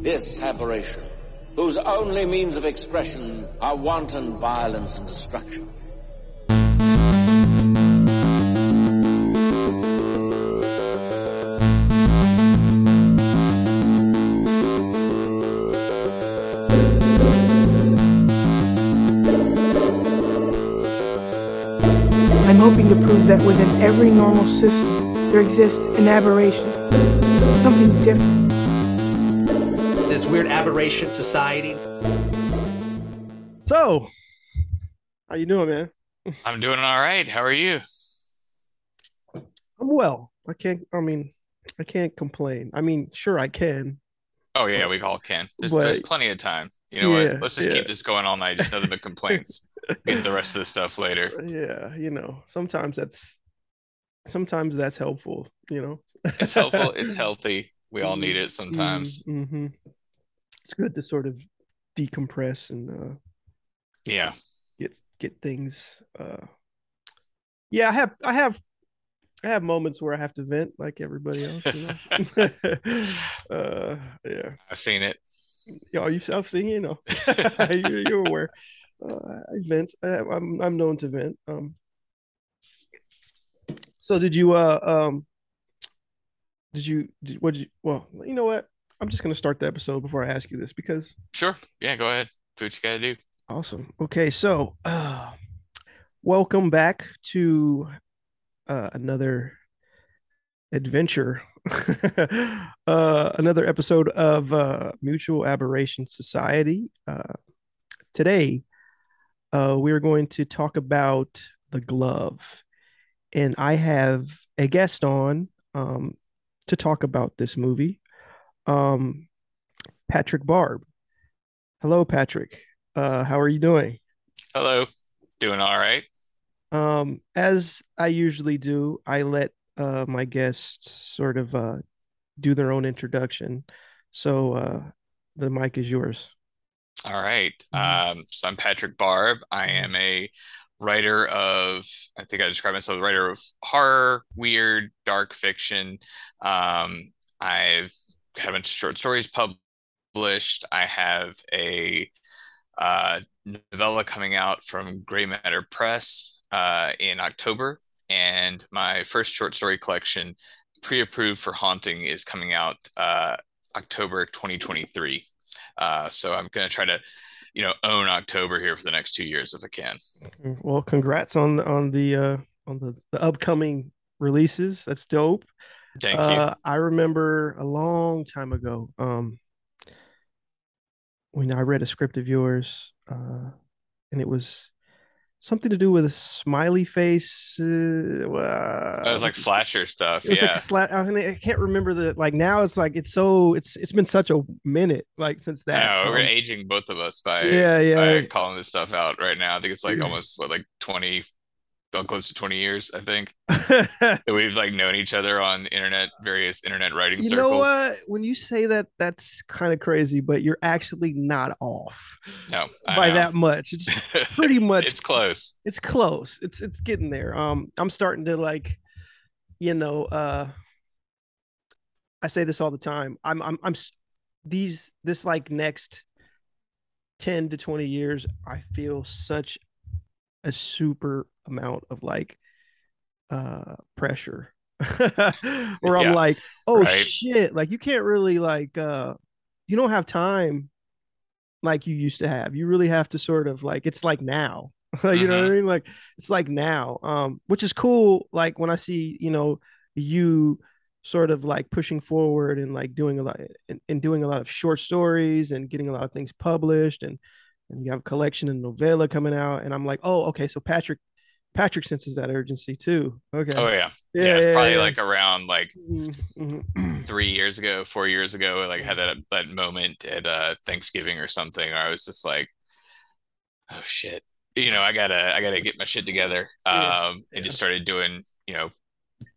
This aberration, whose only means of expression are wanton violence and destruction. I'm hoping to prove that within every normal system, there exists an aberration, something different. This weird aberration society. So, how you doing, man? I'm doing all right. How are you? I'm well. I can't. I mean, I can't complain. I mean, sure, I can. Oh yeah, we all can. There's, But- there's plenty of time. You know Yeah, what? Let's just yeah. keep this going all night. Just nothing but complaints. Get the rest of the stuff later. Yeah, you know, sometimes that's sometimes that's helpful. You know, It's helpful. It's healthy. We all need it sometimes. hmm It's good to sort of decompress and uh, Yeah. get get things. Uh, yeah, I have I have I have moments where I have to vent like everybody else. You know? uh, yeah. I've seen it. Yeah, you I've seen you know you, you're aware. Uh, I vent. I, I'm I'm known to vent. Um. So did you uh um did you did, what did you well you know what I'm just gonna start the episode before I ask you this because Sure. Yeah. Go ahead. Do what you gotta do. awesome okay so uh welcome back to uh another adventure uh another episode of uh mutual aberration society uh today uh we're going to talk about the glove and i have a guest on um to talk about this movie um patrick barb hello patrick uh how are you doing Hello. Doing all right. um, as I usually do, I let uh my guests sort of uh do their own introduction. So uh the mic is yours. All right. Mhm. Um, so I'm Patrick Barb. I am a writer of, I think I describe myself as a writer of horror, weird, dark fiction. Um, I've had a short stories published. I have a uh, novella coming out from Grey Matter Press uh, in October, and my first short story collection, pre-approved for Haunting, is coming out uh, October 2023. Uh, so I'm gonna try to, you know, own October here for the next two years if I can. Well, congrats on on the uh on the, the upcoming releases. That's dope. Thank you. Uh I remember a long time ago, um when I read a script of yours, uh and it was something to do with a smiley face. Uh, It was like slasher stuff. It was like Yeah. a sla- I, mean, I can't remember the like now. It's like it's so it's it's been such a minute like since that. know, we're um, aging both of us by yeah, yeah, by calling this stuff out right now. I think it's like Yeah. almost what like 20 well, close to 20 years, I think. That we've like known each other on internet, various internet writing you circles. know what? When you say that, that's kind of crazy, but you're actually not off No, I by know. that much. It's pretty much it's close. it's close. It's it's getting there. Um, I'm starting to like, you know, uh, I say this all the time. I'm I'm I'm these this like next ten to twenty years. I feel such a super amount of like uh pressure where I'm Yeah, like, oh right. shit, like you can't really like uh you don't have time like you used to have. You really have to sort of like it's like now. you know what I Mhm. mean? Like it's like now. Um, which is cool. Like when I see, you know, you sort of like pushing forward and like doing a lot and, and doing a lot of short stories and getting a lot of things published and and you have a collection and novella coming out. And I'm like, oh, okay, so Patrick Patrick senses that urgency too. Okay. Oh yeah. Yeah, Yeah, yeah, probably yeah. like around like Mhm, mhm. three years ago, four years ago, like had that that moment at uh Thanksgiving or something, where I was just like, oh shit. You know, I gotta I gotta get my shit together. Um and just started doing, you know,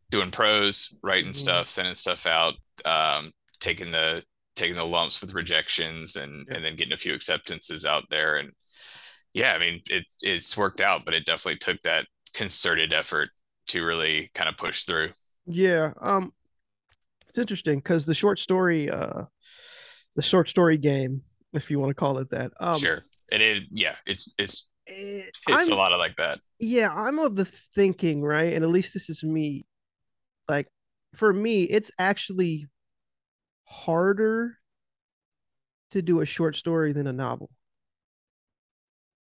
doing prose, writing Mhm. stuff, sending stuff out, um, taking the taking the lumps with rejections and Yeah. and then getting a few acceptances out there. And yeah, I mean it it's worked out, but it definitely took that concerted effort to really kind of push through. Yeah. Um, it's interesting because the short story, uh, the short story game, if you want to call it that. Um, sure. And it, yeah, it's it's eh, it's I'm- a lot of like that. yeah i'm of the thinking right and at least this is me like for me it's actually harder to do a short story than a novel.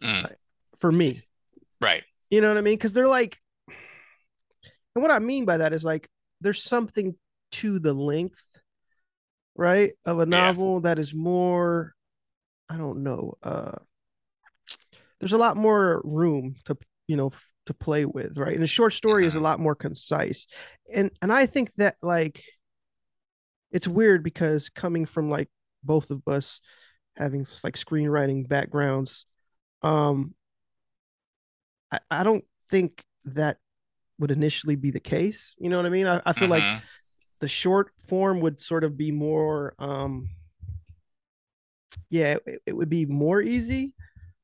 Mm, for me. Right. you know what i mean? Because they're like and what i mean by that is like there's something to the length right of a novel that is more i don't know uh there's a lot more room to you know to play with right? And a short story is a Mhm. lot more concise. And and i think that like it's weird because coming from like both of us having like screenwriting backgrounds um i, I don't think that would initially be the case you know what i mean i, I feel like Mhm. the short form would sort of be more um yeah it, it would be more easy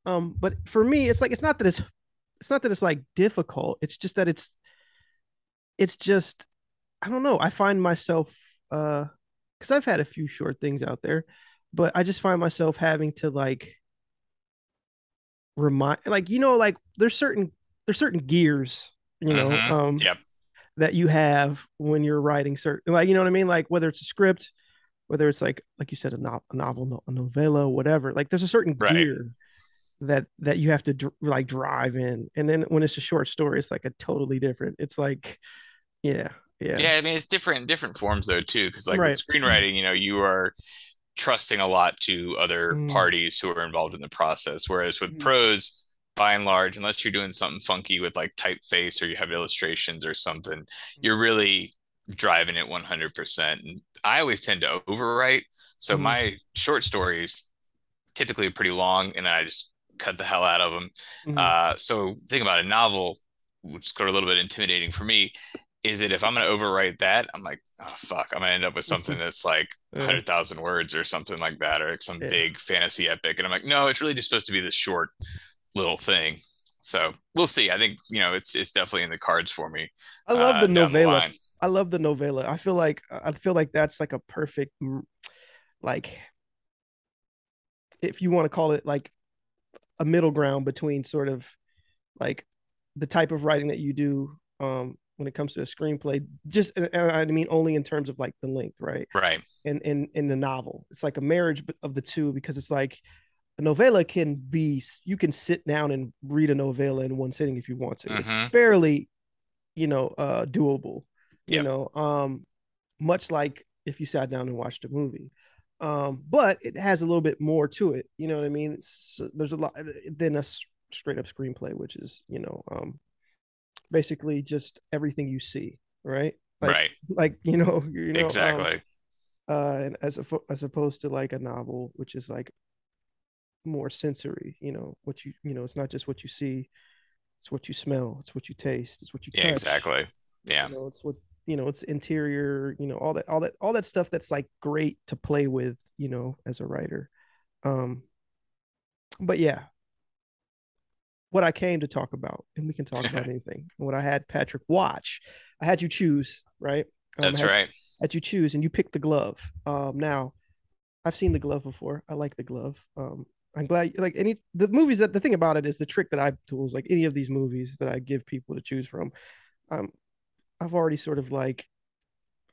um but for me it's like it's not that it's it's not that it's like difficult it's just that it's it's just i don't know i find myself uh because i've had a few short things out there but i just find myself having to like remind like you know like there's certain there's certain gears you know Mhm. um Yep. that you have when you're writing certain like you know what i mean like whether it's a script whether it's like like you said a, no- a novel a novella whatever like there's a certain Right. gear that that you have to dr- like drive in and then when it's a short story it's like a totally different it's like yeah yeah Yeah, I mean it's different different forms though too, because like Right. with screenwriting, you know, you are trusting a lot to other Mm. parties who are involved in the process. Whereas with Mm. prose, by and large, unless you're doing something funky with like typeface or you have illustrations or something, you're really driving it 100%. And I always tend to overwrite. So Mhm. my short stories typically are pretty long and then I just cut the hell out of them. Mhm. Uh, so think about a novel, which is a little bit intimidating for me, is that if I'm going to overwrite that, I'm like, oh fuck, I'm going to end up with something that's like 100,000 words or something like that, or like some Yeah. big fantasy epic. And I'm like, no, it's really just supposed to be this short little thing. So we'll see. I think, you know, it's it's definitely in the cards for me. i love uh, the down the novella i love the novella i feel like i feel like that's like a perfect like if you want to call it like a middle ground between sort of like the type of writing that you do um when it comes to a screenplay just and and i mean only in terms of like the length right? Right. in in in the novel. It's like a marriage of the two because it's like a novella can be you can sit down and read a novella in one sitting if you want to. Mhm. it's fairly you know uh doable you know um much like if you sat down and watched a movie. Um but it has a little bit more to it you know what i mean? It's, there's a lot than a straight up screenplay which is you know um basically just everything you see right like, right. like you know you know um, exactly. uh and as a, as opposed to like a novel which is like more sensory you know what you you know it's not just what you see it's what you smell it's what you taste it's what you yeah, touch exactly. Yeah. you know it's what you know it's interior you know all that all that all that stuff that's like great to play with you know as a writer um but yeah what i came to talk about and we can talk about anything. What i had patrick watch i had you choose right? Um, I That's had- right. that you choose and you pick the glove. Um now i've seen the glove before. I like the glove. Um i'm glad like any the movies that the thing about it is the trick that i tools like any of these movies that i give people to choose from um i've already sort of like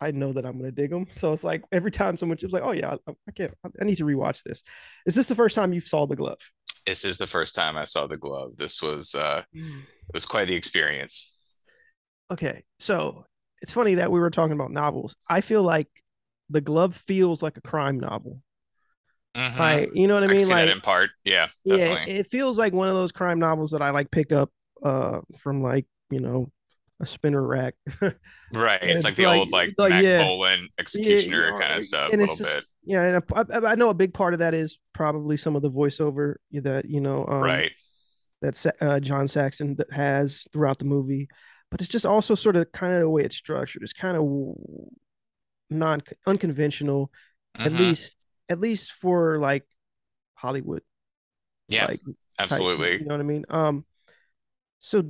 i know that i'm gonna dig them so it's like every time someone chooses like oh yeah i, I can't i need to rewatch this. Is this the first time you saw the glove This is the first time I saw the glove. This was uh it was quite the experience. okay so it's funny that we were talking about novels i feel like the glove feels like a crime novel Mhm. like you know what i mean like in part. Yeah, yeah it feels like one of those crime novels that i like pick up uh from like you know a spinner rack Right. It's, it's like the like- old like like, Mac yeah. Yeah, executioner you know, kind of stuff a little just- bit. yeah and I, I, I know a big part of that is probably some of the voiceover that you know um, right. that uh, john saxon that has throughout the movie but it's just also sort of kind of the way it's structured it's kind of non unconventional at Mhm. least at least for like hollywood Yeah, like type, absolutely. you know what i mean um so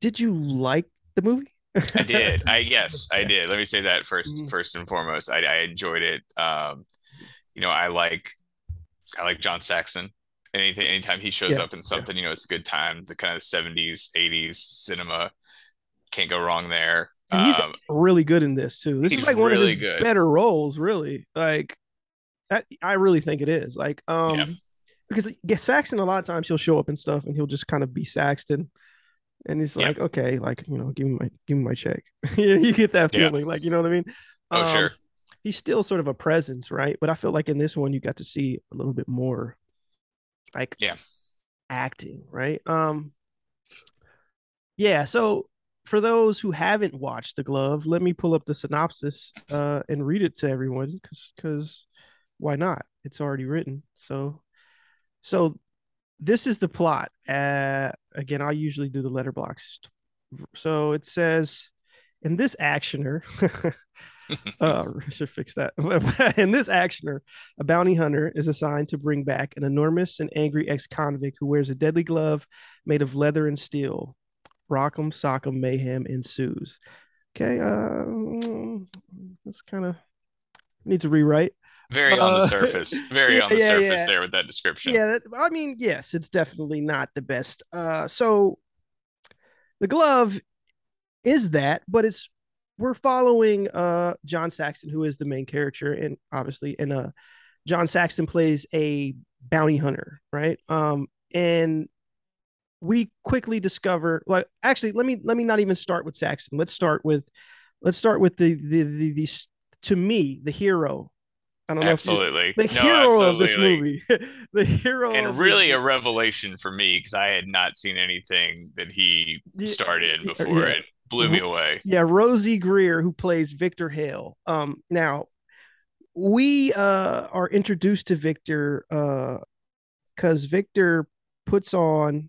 did you like the movie I did. I yes, I did. Let me say that first Mhm. first and foremost. I, I enjoyed it. Um you know, I like I like John Saxon. Anything anytime he shows Yeah, up in something, you know, it's a good time. The kind of 70s, 80s cinema can't go wrong there. And he's Um, really good in this too. This is like one of his good. better roles, really. Like that, I really think it is. Like, um, Yeah. because yeah, Saxon a lot of times he'll show up and stuff, and he'll just kind of be Saxton, and he's Yeah. like, okay, like you know, give me my give me my check. you, get that Yeah. feeling, like you know what I mean? Oh, sure. He's still sort of a presence, right? But I feel like in this one, you got to see a little bit more, like Yeah. acting, right? Um, yeah. So for those who haven't watched The Glove, let me pull up the synopsis uh, and read it to everyone because because why not? It's already written. So so this is the plot. Uh, again, I usually do the Letterboxd. So it says in this actioner. uh, I should fix that. in this actioner, a bounty hunter is assigned to bring back an enormous and angry ex-convict who wears a deadly glove made of leather and steel. Rock'em sock'em mayhem ensues. Okay, uh, mm, that's kind of needs a rewrite. Very on the surface. Very on the yeah, surface yeah. there with that description. Yeah, that, I mean, yes, it's definitely not the best. Uh, so the glove is that, but it's we're following uh John Saxon, who is the main character, and obviously, and uh, John Saxon plays a bounty hunter, right? Um, and we quickly discover, like, actually, let me let me not even start with Saxon. Let's start with, let's start with the the the, the to me the hero. I don't know you, Absolutely. the No, hero of this movie, the hero, And really a revelation for me because I had not seen anything that he in yeah, before. yeah. It blew me away. yeah, Rosey Grier, who plays Victor Hale. Um, now we uh are introduced to Victor uh because Victor puts on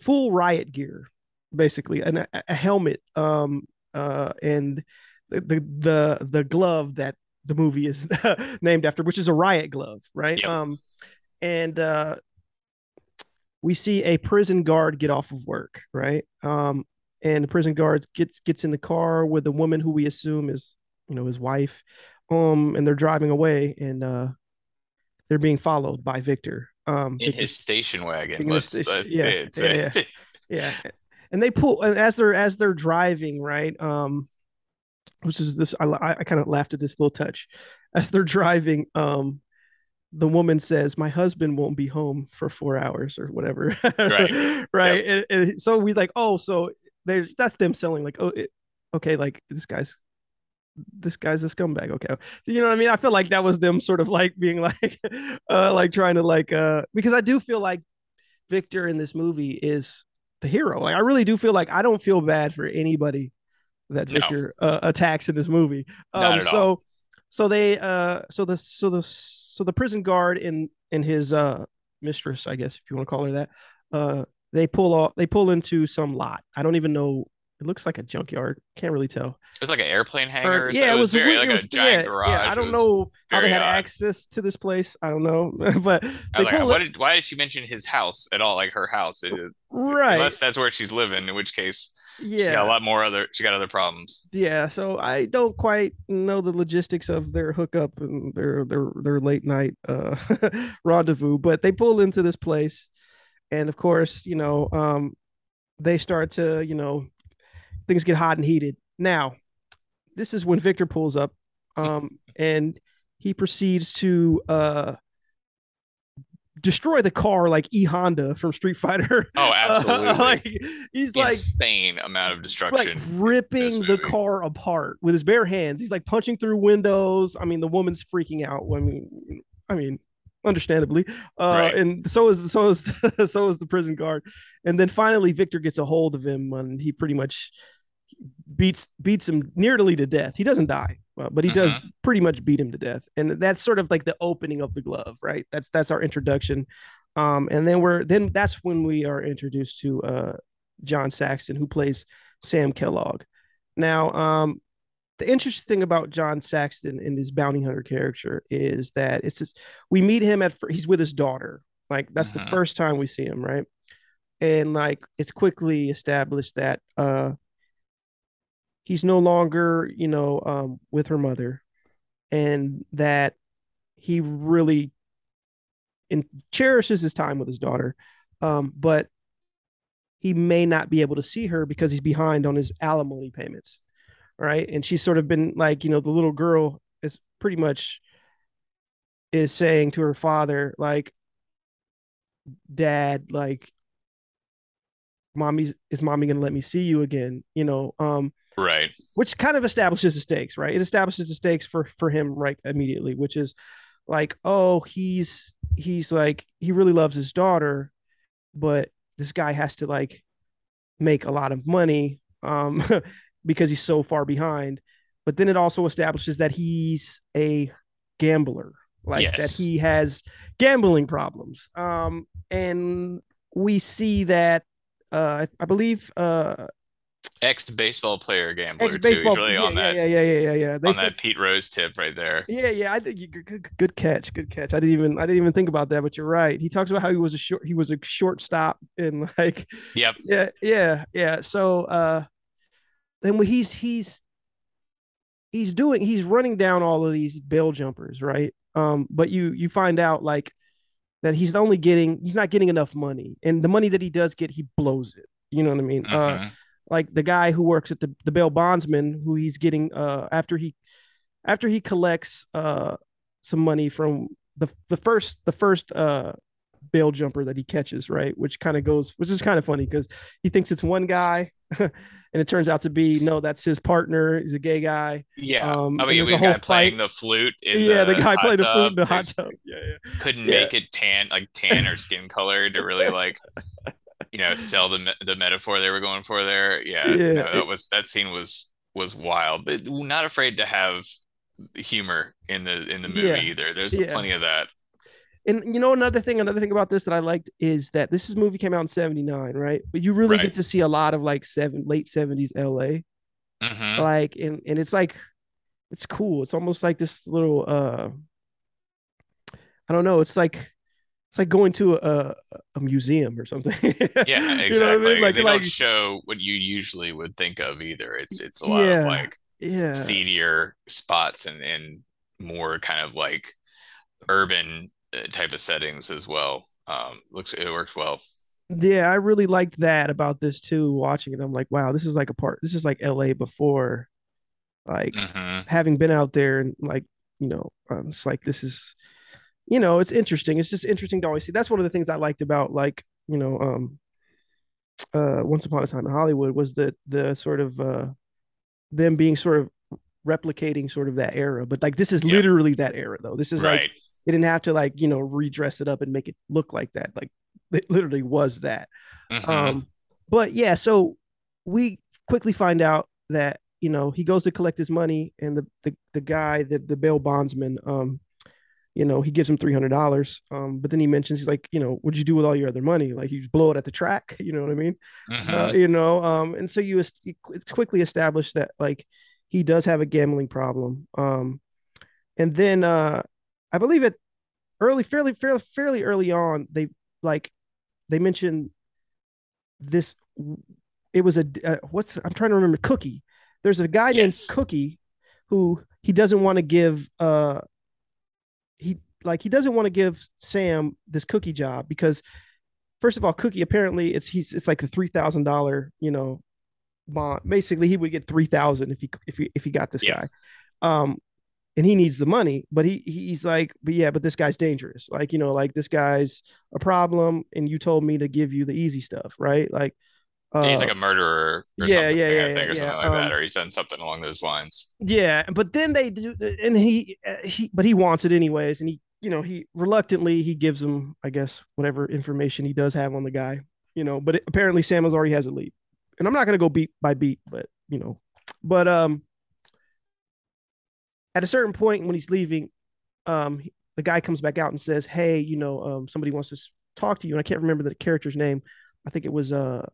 full riot gear, basically, and a, a helmet, um, uh, and the the the, the glove that the movie is named after, which is a riot glove, right? Yep. Um, and uh, we see a prison guard get off of work, right? Um, and the prison guard gets gets in the car with a woman who we assume is, you know, his wife. Um, and they're driving away, and uh, they're being followed by Victor. Um, In Victor's- his station wagon. Let's, station- let's yeah, say it. yeah, yeah and they pull and as they're as they're driving right um which is this i, I kind of laughed at this little touch. As they're driving um the woman says my husband won't be home for four hours or whatever. Right. right? And, and so we like oh so they that's them selling like oh it, okay like this guy's this guy's a scumbag. Okay. So, you know what i mean? I feel like that was them sort of like being like uh like trying to like uh because i do feel like victor in this movie is the hero. Like i really do feel like i don't feel bad for anybody that No. victor uh, attacks in this movie um so all. so they uh so the so the so the prison guard and and his uh mistress i guess if you want to call her that uh they pull off they pull into some lot i don't even know it looks like a junkyard can't really tell It was like an airplane or- hangar. yeah, it was, a very weird- like it a was- giant yeah, garage. Yeah, I don't know how they had odd. access to this place. I don't know, but they like, did, why did she mention his house at all? Like her house, It- right. unless that's where she's living. In which case, she's got a lot more other. She got other problems. yeah. So I don't quite know the logistics of their hookup and their their their late night uh, rendezvous, but they pull into this place, and of course, you know, um, they start to, you know, things get hot and heated. Now, this is when Victor pulls up, um, and he proceeds to uh destroy the car like E Honda from Street Fighter. Oh, absolutely. like he's like Insane amount of destruction, like ripping the car apart with his bare hands. He's like punching through windows. I mean, the woman's freaking out. I mean, I mean, understandably. Uh, Right. and so is so is so is the prison guard. And then finally, Victor gets a hold of him, and he pretty much beats beats him nearly to death. He doesn't die, but he does Mm-hmm. pretty much beat him to death. And that's sort of like the opening of the glove, right? That's that's our introduction. Um, and then we're then that's when we are introduced to uh, John Saxton, who plays Sam Kellogg. Now, um, the interesting thing about John Saxton in this bounty hunter character is that it's just, we meet him at he's with his daughter. Like that's the Mhm. first time we see him, right? And like it's quickly established that uh he's no longer, you know, um with her mother and that he really cherishes his time with his daughter, um, but he may not be able to see her because he's behind on his alimony payments. Right. And she's sort of been like, you know, the little girl is pretty much is saying to her father, like, Dad, like, mommy's is mommy gonna let me see you again? You know, um, Right. which kind of establishes the stakes, right? It establishes the stakes for for him right immediately, which is like, oh, he's he's like he really loves his daughter, but this guy has to like make a lot of money um because he's so far behind. But then it also establishes that he's a gambler, like Yes. that he has gambling problems. Um and we see that uh I believe uh Ex baseball player gambler too. He's really yeah, on yeah, that yeah yeah yeah yeah yeah they on said that Pete Rose tip right there. yeah yeah I think you good, good, good catch good catch I didn't even I didn't even think about that but you're right he talks about how he was a short he was a shortstop and like Yep. yeah yeah yeah so uh then when he's he's he's doing he's running down all of these bail jumpers right um but you you find out like that he's only getting he's not getting enough money. And the money that he does get he blows it. You know what i mean? Uh Mhm. like the guy who works at the the bail bondsman who he's getting uh after he after he collects uh some money from the the first the first uh bail jumper that he catches right? Which kind of goes which is kind of funny because he thinks it's one guy and it turns out to be no that's his partner. He's a gay guy. Yeah. Um, I mean, we guy playing the flute in yeah the, the guy played the flute in the hot tub. Yeah yeah. couldn't Yeah. make it tan like tan or skin color to really like you know sell the the metaphor they were going for there. Yeah, Yeah, no, that was that scene was was wild. But not afraid to have humor in the in the movie Yeah. either. There's Yeah. plenty of that and you know another thing another thing about this that i liked is that this movie came out in 79 right but you really Right. get to see a lot of like seven late 70s la Mhm. like and and it's like it's cool it's almost like this little uh i don't know it's like it's like going to a a museum or something yeah You exactly know what I mean? like they like don't show what you usually would think of either it's it's a lot Yeah. of like yeah seedier spots and and more kind of like urban type of settings as well. Um looks it works well. Yeah i really liked that about this too watching it. I'm like wow this is like a part this is like la before like Mhm. having been out there and like you know uh, it's like this is you know it's interesting. It's just interesting to always see. That's one of the things i liked about like you know um uh once upon a time in hollywood was the the sort of uh them being sort of replicating sort of that era. But like this is Yeah. literally that era though. This is like right they didn't have to like you know redress it up and make it look like that like it literally was that Mhm. um, but yeah, so we quickly find out that you know he goes to collect his money, and the the, the guy, the the bail bondsman, um, you know, he gives him three hundred dollars. Um, but then he mentions he's like, you know, what'd you do with all your other money? Like you just blow it at the track, you know what I mean? Mhm. Uh, you know, um, and so you est- it's quickly established that like he does have a gambling problem. Um, and then uh, I believe it early, fairly, fairly, fairly early on, they like they mentioned this. It was a uh, what's I'm trying to remember. Cookie. There's a guy Yes. named Cookie who he doesn't want to give. Uh, he like he doesn't want to give Sam this cookie job because first of all, Cookie apparently it's he's it's like a three thousand dollar you know bond. Basically, he would get three thousand if he if he if he got this Yeah. guy. Um, and he needs the money, but he he's like, but yeah, but this guy's dangerous. Like you know, like this guy's a problem, and you told me to give you the easy stuff, right? Like, uh, he's like a murderer or yeah, something, yeah, I yeah, think, or yeah, something like that, um, or he's done something along those lines. Yeah, but then they do, and he uh, he, but he wants it anyways, and he, you know, he reluctantly he gives him, I guess, whatever information he does have on the guy, you know. But it, apparently, Samuels already has a lead, and I'm not gonna go beat by beat, but you know, but um, at a certain point when he's leaving, um, the guy comes back out and says, "Hey, you know, um, somebody wants to talk to you," and I can't remember the character's name. I think it was uh,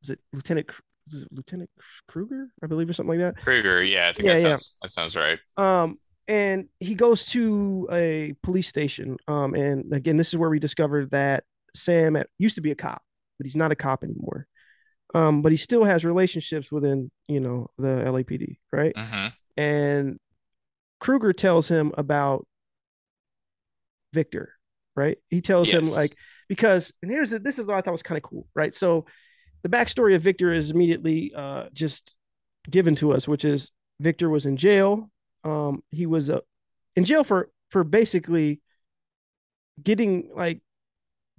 was it Lieutenant was it Lieutenant Kruger, I believe, or something like that. Kruger, yeah, I think Yeah, that yeah. sounds that sounds right. Um, and he goes to a police station. Um, and again, this is where we discovered that Sam used to be a cop, but he's not a cop anymore. Um, but he still has relationships within, you know, the LAPD, right? hmm And Kruger tells him about Victor, right? He tells him like because and here's the, this is what I thought was kind of cool, right? So the backstory of Victor is immediately uh, just given to us, which is Victor was in jail. Um, he was uh, in jail for for basically getting like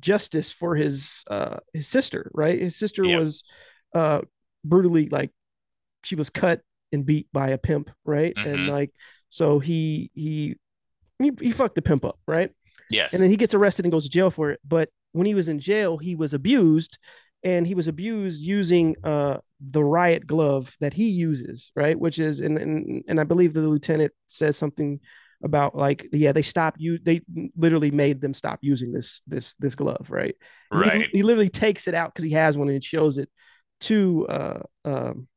justice for his uh his sister, right? His sister was uh brutally like she was cut and beat by a pimp, right? And Mhm. like so he he he, he fucked the pimp up, right? Yes. and then he gets arrested and goes to jail for it. But when he was in jail, he was abused, and he was abused using uh, the riot glove that he uses, right? Which is, and and, and I believe the lieutenant says something about like, yeah, they stopped you. They literally made them stop using this this this glove, right? And he- right. He, literally takes it out because he has one and shows it to uh, um,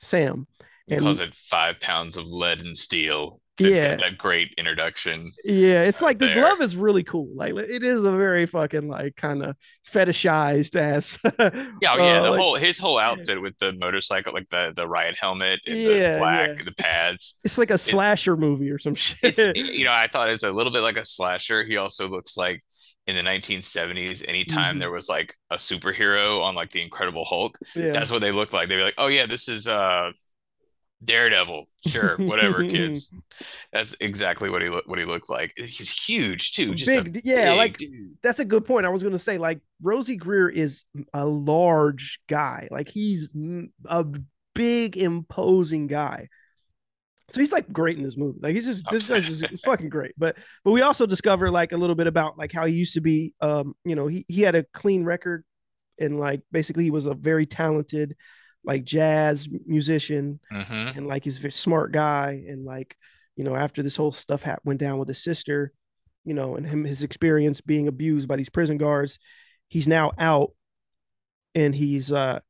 Sam. He And calls it five pounds of lead and steel. Yeah. That, that great introduction. Yeah, it's uh, like the there. glove is really cool. Like it is a very fucking like kind of fetishized ass. Yeah, oh, yeah. uh, the like, whole his whole outfit with the motorcycle, like the the riot helmet and Yeah, the black, yeah. the pads. It's like a slasher movie or some shit. It's you know, I thought it's a little bit like a slasher. He also looks like in the 1970s, anytime Mhm. there was like a superhero on like the Incredible Hulk, yeah. that's what they look like. They'd be like, "Oh yeah, this is uh Daredevil." Sure, whatever, kids. That's exactly what he looked what he looked like. He's huge too. Just Big, yeah, big like dude. that's a good point. I was going to say like Rosey Grier is a large guy. Like he's a big imposing guy. So he's like great in this movie. Like he's just this guy's just fucking great. But but we also discover like a little bit about like how he used to be um you know he he had a clean record and like basically he was a very talented like jazz musician Mhm. and like he's a very smart guy and like you know after this whole stuff ha- went down with his sister you know and him his experience being abused by these prison guards he's now out and he's uh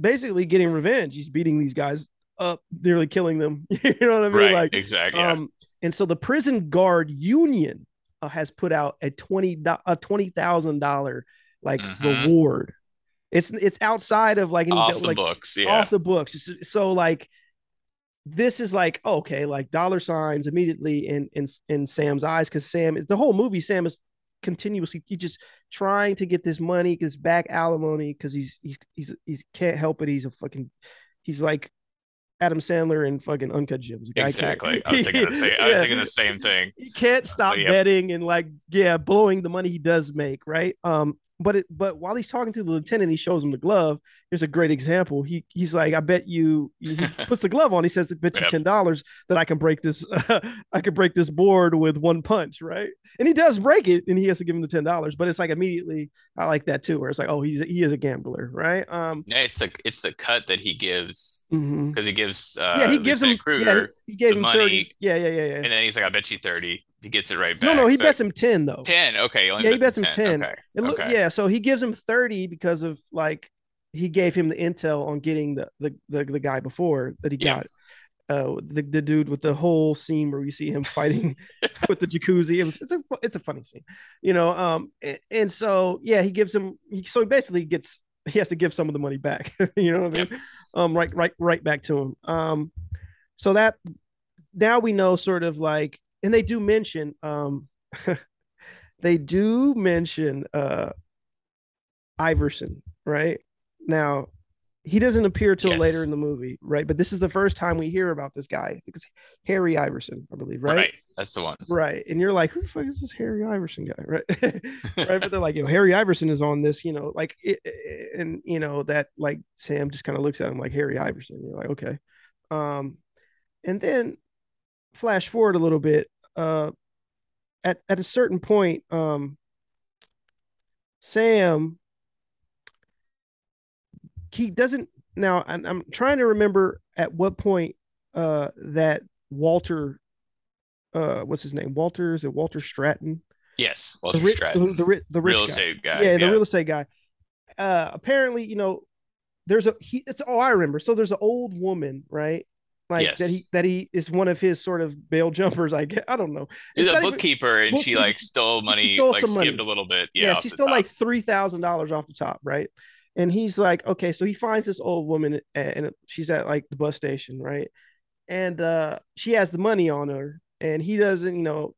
basically getting revenge he's beating these guys up nearly killing them you know what i mean Right, like exactly. Um and so the prison guard union uh, has put out a 20 do- a $20000 like Mhm. reward it's it's outside of like any- Off the like books, yeah. off the books. So like this is like okay, like dollar signs immediately in in in Sam's eyes because Sam is the whole movie. Sam is continuously he just trying to get this money, this back alimony because he's he's he's he can't help it. He's a fucking he's like Adam Sandler and fucking Uncut Gems. The guy can't- Exactly. I was thinking the same. I was Yeah. thinking the same thing. He can't stop yep. betting and like yeah, blowing the money he does make, right? Um, but it but while he's talking to the lieutenant, he shows him the glove. Here's a great example. He he's like, I bet you he puts the glove on. He says, I bet you ten dollars that I can break this I can break this board with one punch, right? And he does break it and he has to give him the ten dollars, but it's like immediately I like that too, where it's like, oh, he's he is a gambler, right? Um Yeah, it's the it's the cut that he gives because he gives uh yeah, he gives him Lieutenant yeah, Kruger, he, he gave him money, 30. Yeah, yeah, yeah, yeah. and then he's like, "I bet you 30 He gets it right back. no, no, he So- bets him 10 though. ten. Okay, only Yeah, he bets him 10. Okay, It look, okay. yeah, so he gives him 30 because of like he gave him the intel on getting the the the, the guy before that he Yeah. got. Uh, the, the dude with the whole scene where you see him fighting with the jacuzzi. It was it's a it's a funny scene, you know. Um, and, and so yeah, he gives him. He, so he basically gets he has to give some of the money back. you know what I mean? Um, right, right, right back to him. Um, so that now we know sort of like, and they do mention um, they do mention uh Iverson, right? Now he doesn't appear till Yes. later in the movie, right? But this is the first time we hear about this guy. It's Harry Iverson, I believe, right? right? That's the one. Right. And you're like, who the fuck is this Harry Iverson guy? Right. right. But they're like, yo, Harry Iverson is on this, you know, like, it- and you know, that like Sam just kind of looks at him like Harry Iverson. You're like, okay. Um, and then flash forward a little bit, uh, at, at a certain point, um, Sam, he doesn't now, I'm, I'm trying to remember at what point, uh, that Walter uh what's his name? Walter is it walter stratton? Yes, the, Walter ri- Stratton, the, the rich real guy. estate guy. yeah the real estate guy. Uh apparently you know there's a he it's all i remember. So there's an old woman right like that he that he is one of his sort of bail jumpers i guess i don't know She's It's a not even- bookkeeper, and she like stole money, stole like some money. skimmed a little bit. Yeah, yeah, she stole top. like three thousand dollars off the top, right? And he's like, okay, so he finds this old woman and she's at like the bus station, right? And uh she has the money on her, and he doesn't, you know,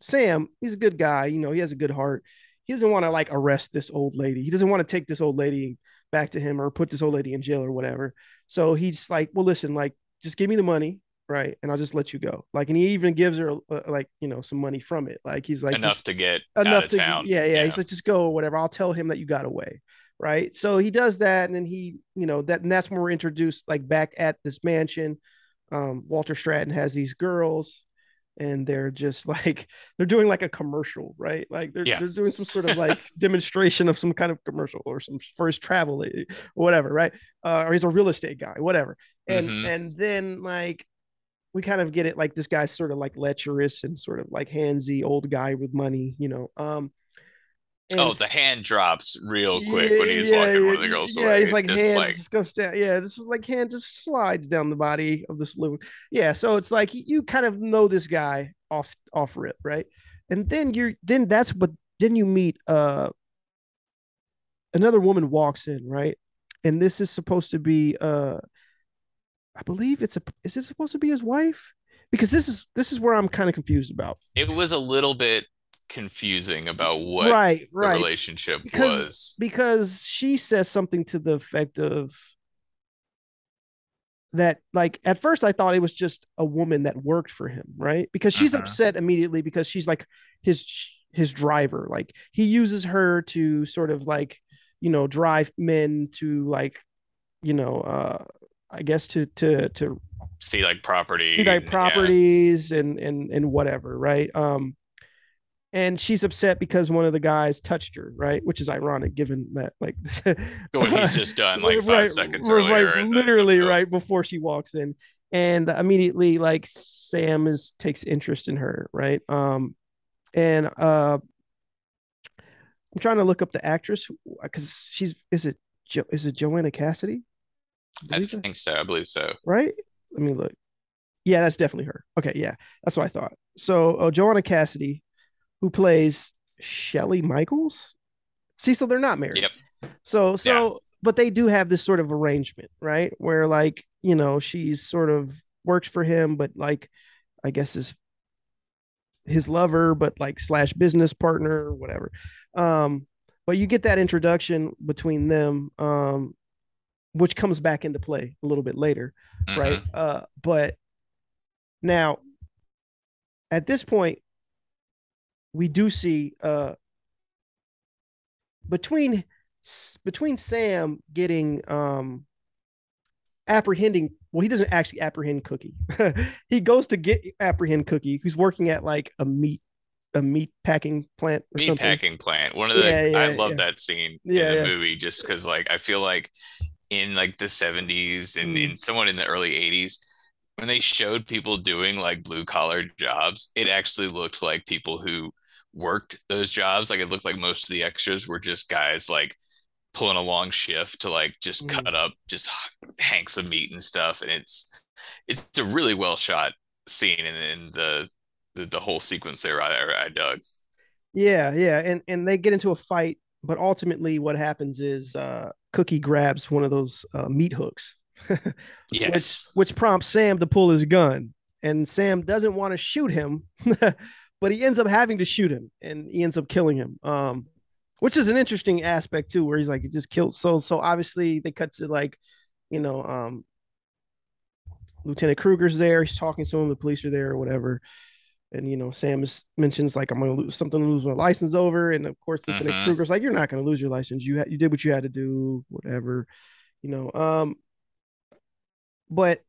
Sam, he's a good guy. You know, he has a good heart. He doesn't want to like arrest this old lady. He doesn't want to take this old lady back to him or put this old lady in jail or whatever. So he's like, well, listen, like, just give me the money, right? And I'll just let you go. Like, and he even gives her uh, like, you know, some money from it. Like, he's like, enough to get enough out of to, town. yeah, yeah, He's like, just go or whatever. I'll tell him that you got away, right? So he does that, and then he, you know, that, and that's when we're introduced like back at this mansion. Um, Walter Stratton has these girls and they're just like they're doing like a commercial, right? Like they're Yeah. they're doing some sort of like demonstration of some kind of commercial or some for his travel whatever, right? Uh, or he's a real estate guy, whatever. And Mhm. and then like we kind of get it like this guy's sort of like lecherous and sort of like handsy old guy with money, you know. Um and Oh, the hand drops real quick when he's yeah, walking one of the girls yeah, away. he's It's like hands like just goes down. Yeah, this is like hand just slides down the body of this living. Yeah, so it's like you kind of know this guy off off rip, right? And then you're then that's what then you meet uh another woman walks in, right? And this is supposed to be uh I believe it's a is it supposed to be his wife? Because this is this is where I'm kind of confused about. it was a little bit confusing about what right, the right. relationship because was. because she says something to the effect of that like at first I thought it was just a woman that worked for him, right? Because she's Uh-huh. upset immediately because she's like his his driver. Like he uses her to sort of like, you know, drive men to like, you know, uh I guess to to to See like property. like and- yeah. properties and and and whatever, right? Um, and she's upset because one of the guys touched her, right? Which is ironic given that like What he's just done like five Right, seconds right, earlier. the- literally the- right before she walks in, and immediately like Sam is takes interest in her, right? Um, and uh, I'm trying to look up the actress because she's is it jo- is it Joanna Cassidy? I think so. I believe so. right? Let me look. Yeah, that's definitely her. Okay, yeah, that's what I thought. So, uh, Joanna Cassidy, who plays Shelly Michaels. See, so they're not married. Yep. So, so, but they do have this sort of arrangement, right? Where, like, you know, she's sort of works for him, but like, I guess is his lover, but like slash business partner or whatever. Um, but you get that introduction between them, um, which comes back into play a little bit later right? Mhm. Uh, but now at this point, we do see uh between between Sam getting um apprehending well he doesn't actually apprehend cookie he goes to get apprehend cookie who's working at like a meat a meat packing plant or Meat something. packing plant. One of the Yeah, yeah, I love yeah. that scene in the movie just because like I feel like in like the 70s and Mm. in someone in the early 80s when they showed people doing like blue collar jobs, it actually looked like people who worked those jobs. Like it looked like most of the extras were just guys like pulling a long shift to like just Mm. cut up just hanks of meat and stuff. And it's it's a really well shot scene and, and the, the the whole sequence there I, I dug. Yeah, yeah, and and they get into a fight, but ultimately what happens is uh Cookie grabs one of those uh, meat hooks, Yes. which which prompts Sam to pull his gun, and Sam doesn't want to shoot him, but he ends up having to shoot him, and he ends up killing him. Um, which is an interesting aspect too, where he's like he just killed. So so obviously they cut to like, you know, um, Lieutenant Kruger's there. He's talking to him. The police are there or whatever. And you know, Sam is, mentions like I'm going to lose something to lose my license over, and of course, Lieutenant Mhm. Kruger's like, "You're not going to lose your license. You ha- you did what you had to do, whatever." You know, um, but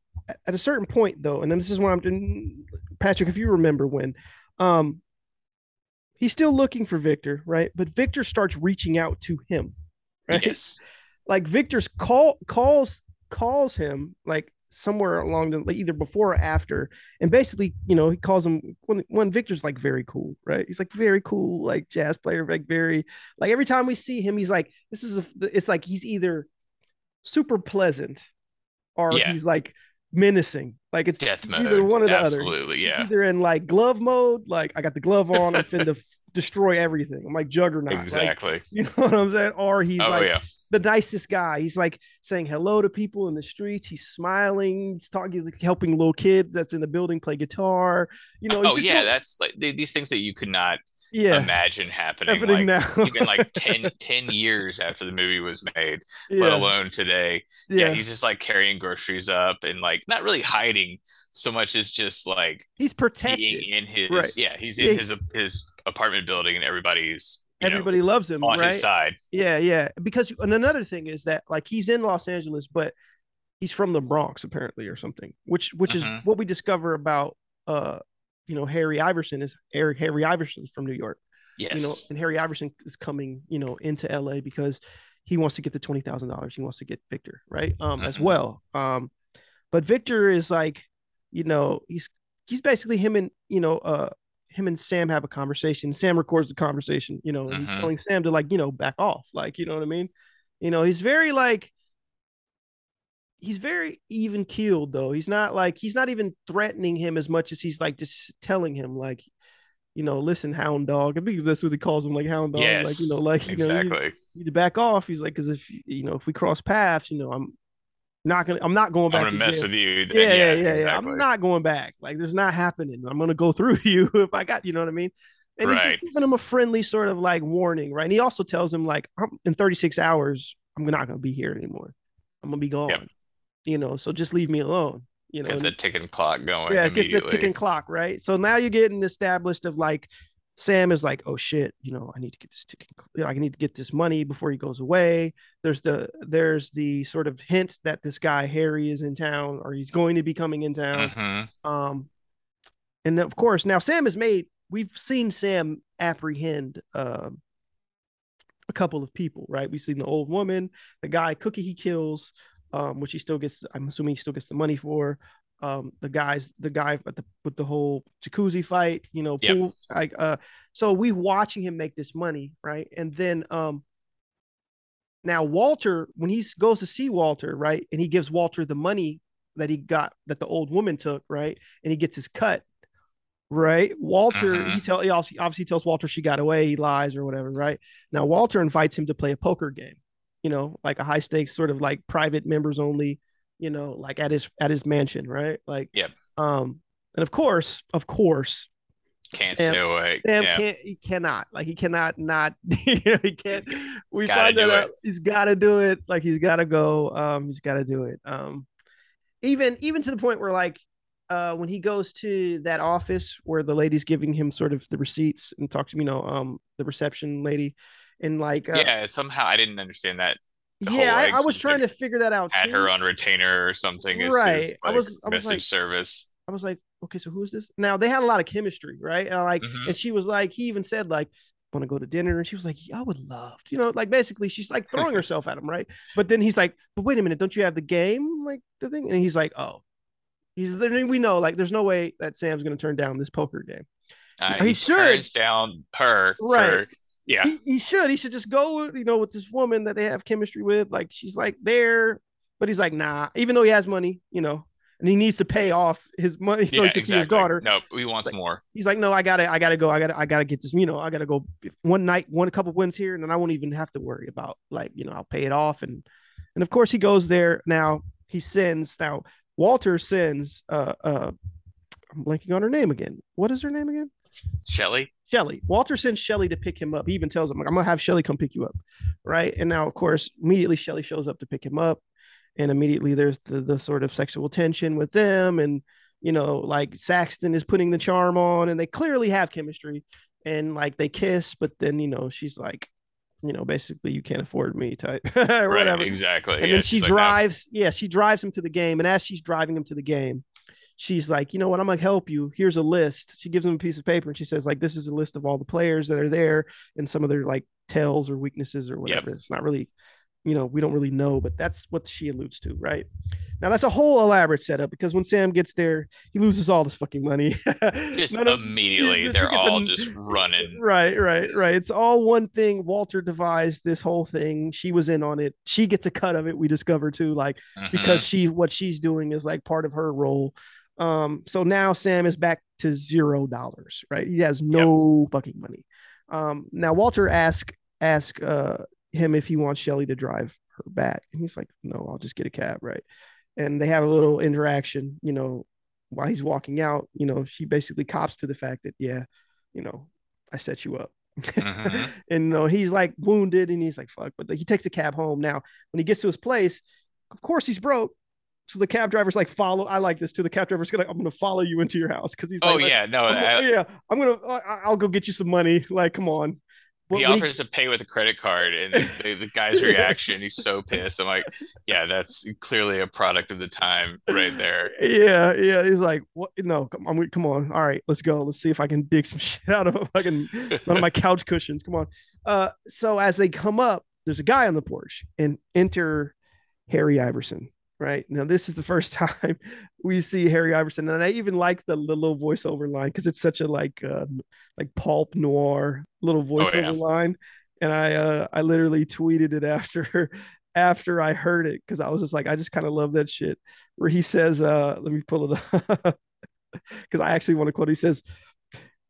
at- a certain point though, and then this is when I'm doing, Patrick, if you remember when, um, he's still looking for Victor, right? But Victor starts reaching out to him, right? Yes. like Victor's call calls calls him like somewhere along the like, either before or after, and basically, you know, he calls him when when Victor's like very cool, right? He's like very cool, like jazz player, like very like every time we see him, he's like this is a, it's like he's either super pleasant or Yeah. he's like menacing, like it's Death mode. either one or the other. Absolutely. Yeah. Either in like glove mode, like I got the glove on, I'm finna destroy everything. I'm like Juggernaut. like, Exactly. you know what I'm saying? Or he's oh like yeah. the nicest guy. He's like saying hello to people in the streets. He's smiling. He's talking. He's like helping little kid that's in the building play guitar. You know. Oh yeah, doing- that's like these things that you could not yeah. imagine happening, Happening like now. even like 10, 10 years after the movie was made, yeah. let alone today. yeah. Yeah. he's just like carrying groceries up and like not really hiding so much as just like he's protected. in his Right. yeah, he's Yeah. in his his apartment building and everybody's you know, Everybody loves him, on right? his side. Yeah, yeah. Because and another thing is that like he's in Los Angeles, but he's from the Bronx apparently or something, which which Mhm. is what we discover about uh you know Harry Iverson is Eric Harry Iverson's from New York. Yes. You know, and Harry Iverson is coming, you know, into LA because he wants to get the twenty thousand dollars. He wants to get Victor, right? Um, as Mhm. well. Um, but Victor is like, you know, he's he's basically him and you know, uh him and Sam have a conversation. Sam records the conversation, you know, and he's telling Sam to like, you know, back off. Like, you know what I mean? You know, he's very like he's very even keeled though. He's not like he's not even threatening him as much as he's like just telling him like, you know, listen, hound dog. I think that's what he calls him, like hound dog. yes. Like, you know, like you know, you exactly. need to back off. He's like, because if you know, if we cross paths, you know, I'm not gonna, I'm not going back. I'm gonna to mess jail. with you. Yeah, yeah, yeah, yeah. exactly. I'm not going back. Like, there's not happening. I'm gonna go through you if I got, you know what I mean? And he's Right. just giving him a friendly sort of like warning, right? And he also tells him like, I'm, in 36 hours, I'm not gonna be here anymore. I'm gonna be gone. Yep. You know, so just leave me alone. You know, Gets the ticking clock going. yeah, it gets the ticking clock, right? So now you're getting established of like Sam is like, oh shit, you know, I need to get this ticking. I need to get this money before he goes away. There's the there's the sort of hint that this guy Harry is in town or he's going to be coming in town. Mhm. Um, and of course, now Sam has made. We've seen Sam apprehend um a couple of people, right? We've seen the old woman, the guy Cookie he kills, um, which he still gets. I'm assuming he still gets the money for. Um, the guys, the guy at the with the whole jacuzzi fight, you know, Yep. pool, like uh. So we watching him make this money, right? And then um. Now Walter, when he goes to see Walter, right, and he gives Walter the money that he got that the old woman took, right, and he gets his cut, right. Walter, Mhm. he tell he also obviously tells Walter she got away, he lies or whatever, right. Now Walter invites him to play a poker game, you know, like a high stakes sort of like private members only, you know, like at his at his mansion, right, like yeah. um, and of course, of course, Can't Sam- stay away. Sam yeah. can't he cannot like he cannot not you know he can't we Gotta find that out he's got to do it like he's got to go um he's got to do it um even even to the point where like uh when he goes to that office where the lady's giving him sort of the receipts and talks to you know um the reception lady and like uh, yeah, somehow I didn't understand that. yeah I, I was trying to figure that out Had too. her on retainer or something. Right. His, I was- I was like- service. I was like, okay, so who is this? Now they had a lot of chemistry, right? And I like, Mhm. and she was like, he even said like, want to go to dinner, and she was like, I would love, to. you know, like basically she's like throwing herself at him, right? But then he's like, but wait a minute, don't you have the game, like the thing? And he's like, oh, he's we know like there's no way that Sam's gonna turn down this poker game. Uh, he he turns down her Right. Yeah. He, he should, he should just go, you know, with this woman that they have chemistry with, like she's like there, but he's like, nah, even though he has money, you know, and he needs to pay off his money so yeah, he can see his daughter. No, he wants Like- more. he's like, no, I gotta, I gotta go. I gotta, I gotta get this. You know, I gotta go one night, one couple wins here, and then I won't even have to worry about like, you know, I'll pay it off. And and of course he goes there. Now he sends. Now Walter sends. Uh, uh, I'm blanking on her name again. What is her name again? Shelly. Shelly. Walter sends Shelly to pick him up. He even tells him, like, I'm gonna have Shelly come pick you up. Right. And now, of course, immediately Shelly shows up to pick him up. And immediately there's the, the sort of sexual tension with them. And, you know, like Saxon is putting the charm on and they clearly have chemistry. And like they kiss, but then, you know, she's like, you know, basically you can't afford me type or Right. whatever. Exactly. And yeah, then she she's like, drives, yeah, she drives him to the game. And as she's driving him to the game, she's like, you know what, I'm gonna help you. Here's a list. She gives him a piece of paper and she says, like, this is a list of all the players that are there and some of their like tells or weaknesses or whatever. It's not really, you know, we don't really know, but that's what she alludes to, right? Now that's a whole elaborate setup because when Sam gets there, he loses all this fucking money. just of- immediately just- they're he gets a- all just running. Right, right, right. It's all one thing. Walter devised this whole thing. She was in on it. She gets a cut of it. We discover too, like Mhm. because she what she's doing is like part of her role. Um, so now Sam is back to zero dollars, right? He has no fucking money. Um, now Walter ask ask uh him if he wants Shelly to drive her back, and he's like, "No, I'll just get a cab." Right, and they have a little interaction. You know, while he's walking out, you know, she basically cops to the fact that, yeah, you know, I set you up. Mhm. and you know, he's like wounded and he's like, fuck. But he takes the cab home. Now, when he gets to his place, of course he's broke. So the cab driver's like, follow. I like this too. The cab driver's gonna, I'm gonna follow you into your house because he's Oh like, yeah, no, I'm I- gonna- yeah, I'm gonna, I'll go get you some money. Like, come on. But he offers to pay with a credit card, and the, the guy's reaction, he's so pissed. I'm like, yeah, that's clearly a product of the time right there. Yeah, yeah. He's like, what? No, come on, come on. All right, let's go. Let's see if I can dig some shit out of fucking one of my couch cushions. Come on. Uh, so as they come up, there's a guy on the porch, and enter Harry Iverson. Right now, this is the first time we see Harry Iverson, and I even like the, the little voiceover line because it's such a like uh, like pulp noir little voiceover yeah. line. And I uh, I literally tweeted it after after I heard it because I was just like, I just kind of love that shit where he says, uh, let me pull it up because I actually want to quote. He says,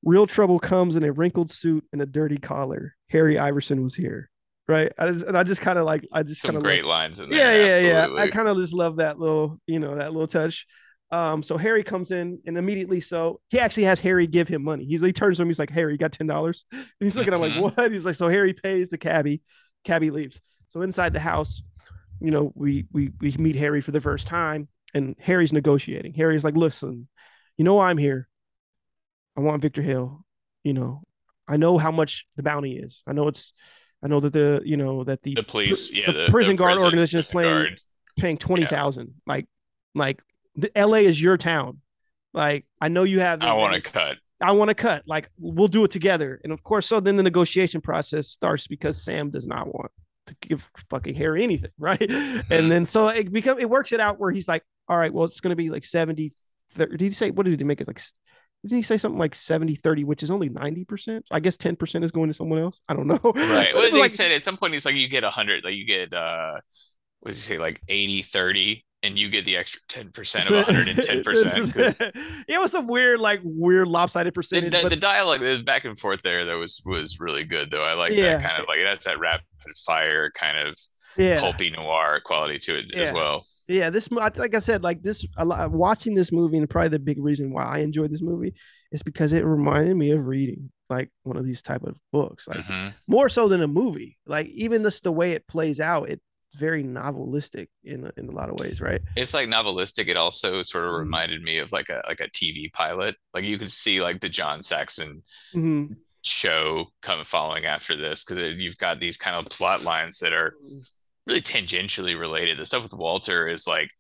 "Real trouble comes in a wrinkled suit and a dirty collar. Harry Iverson was here." Right, I just, and I just kind of like, I just Some kind of great lines in there. yeah, yeah. yeah. I kind of just love that little, you know, that little touch. Um, so Harry comes in and immediately, so he actually has Harry give him money. He's he turns to him, he's like, Harry, you got ten dollars. And he's looking at him like, what? He's like, so Harry pays the cabbie, cabbie leaves. So inside the house, you know, we we we meet Harry for the first time, and Harry's negotiating. Harry's like, listen, you know why I'm here. I want Victor Hill. You know, I know how much the bounty is. I know it's I know that the you know that the the police, yeah, the prison guard organization is playing guard. paying twenty thousand. Like, like the LA is your town. Like, I know you have. I want to cut. I want to cut. Like, we'll do it together. And of course, so then the negotiation process starts because Sam does not want to give fucking Harry anything, right? Mm-hmm. And then so it become it works it out where he's like, all right, well, it's going to be like 70 30. Did he say what did he make it like? Did he say something like 70 30, which is only 90%? I guess 10% is going to someone else. I don't know. Right. Well, like, said at some point he's like, you get a hundred, like you get uh, what does he say, like 80, 30, and you get the extra ten percent of 110 percent. it was some weird, like weird lopsided percentage. the, but the dialogue, the back and forth there, that was was really good though. I like Yeah. that kind of like that's that rapid fire kind of yeah, pulpy noir quality to it Yeah. as well. yeah. This, like I said, like this, a lot, watching this movie, and probably the big reason why I enjoyed this movie is because it reminded me of reading like one of these type of books, like Mhm. more so than a movie. Like even just the way it plays out, it's very novelistic in a- in a lot of ways, right? It's like novelistic. It also sort of Mhm. reminded me of like a like a TV pilot. Like you could see like the John Saxon Mhm. show come following after this because you've got these kind of plot lines that are really tangentially related. The stuff with Walter is like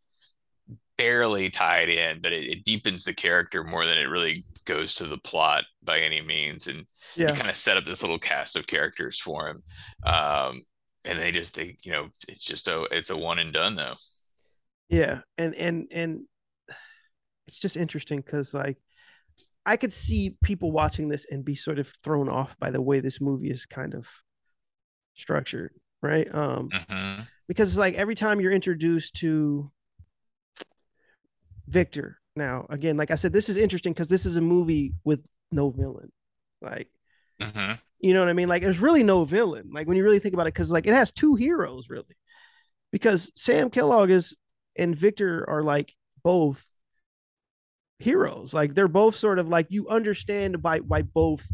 barely tied in, but it, it deepens the character more than it really goes to the plot by any means. And Yeah, you kind of set up this little cast of characters for him. Um, and they just they you know it's just a it's a one and done though. Yeah, and and and it's just interesting because like I could see people watching this and be sort of thrown off by the way this movie is kind of structured, right? Um, Mhm. because it's like every time you're introduced to Victor. Now, again, like I said, this is interesting because this is a movie with no villain. Like, Mhm. you know what I mean? Like, there's really no villain. Like when you really think about it, because like it has two heroes really, because Sam Kellogg is and Victor are like both heroes. Like they're both sort of like you understand by why both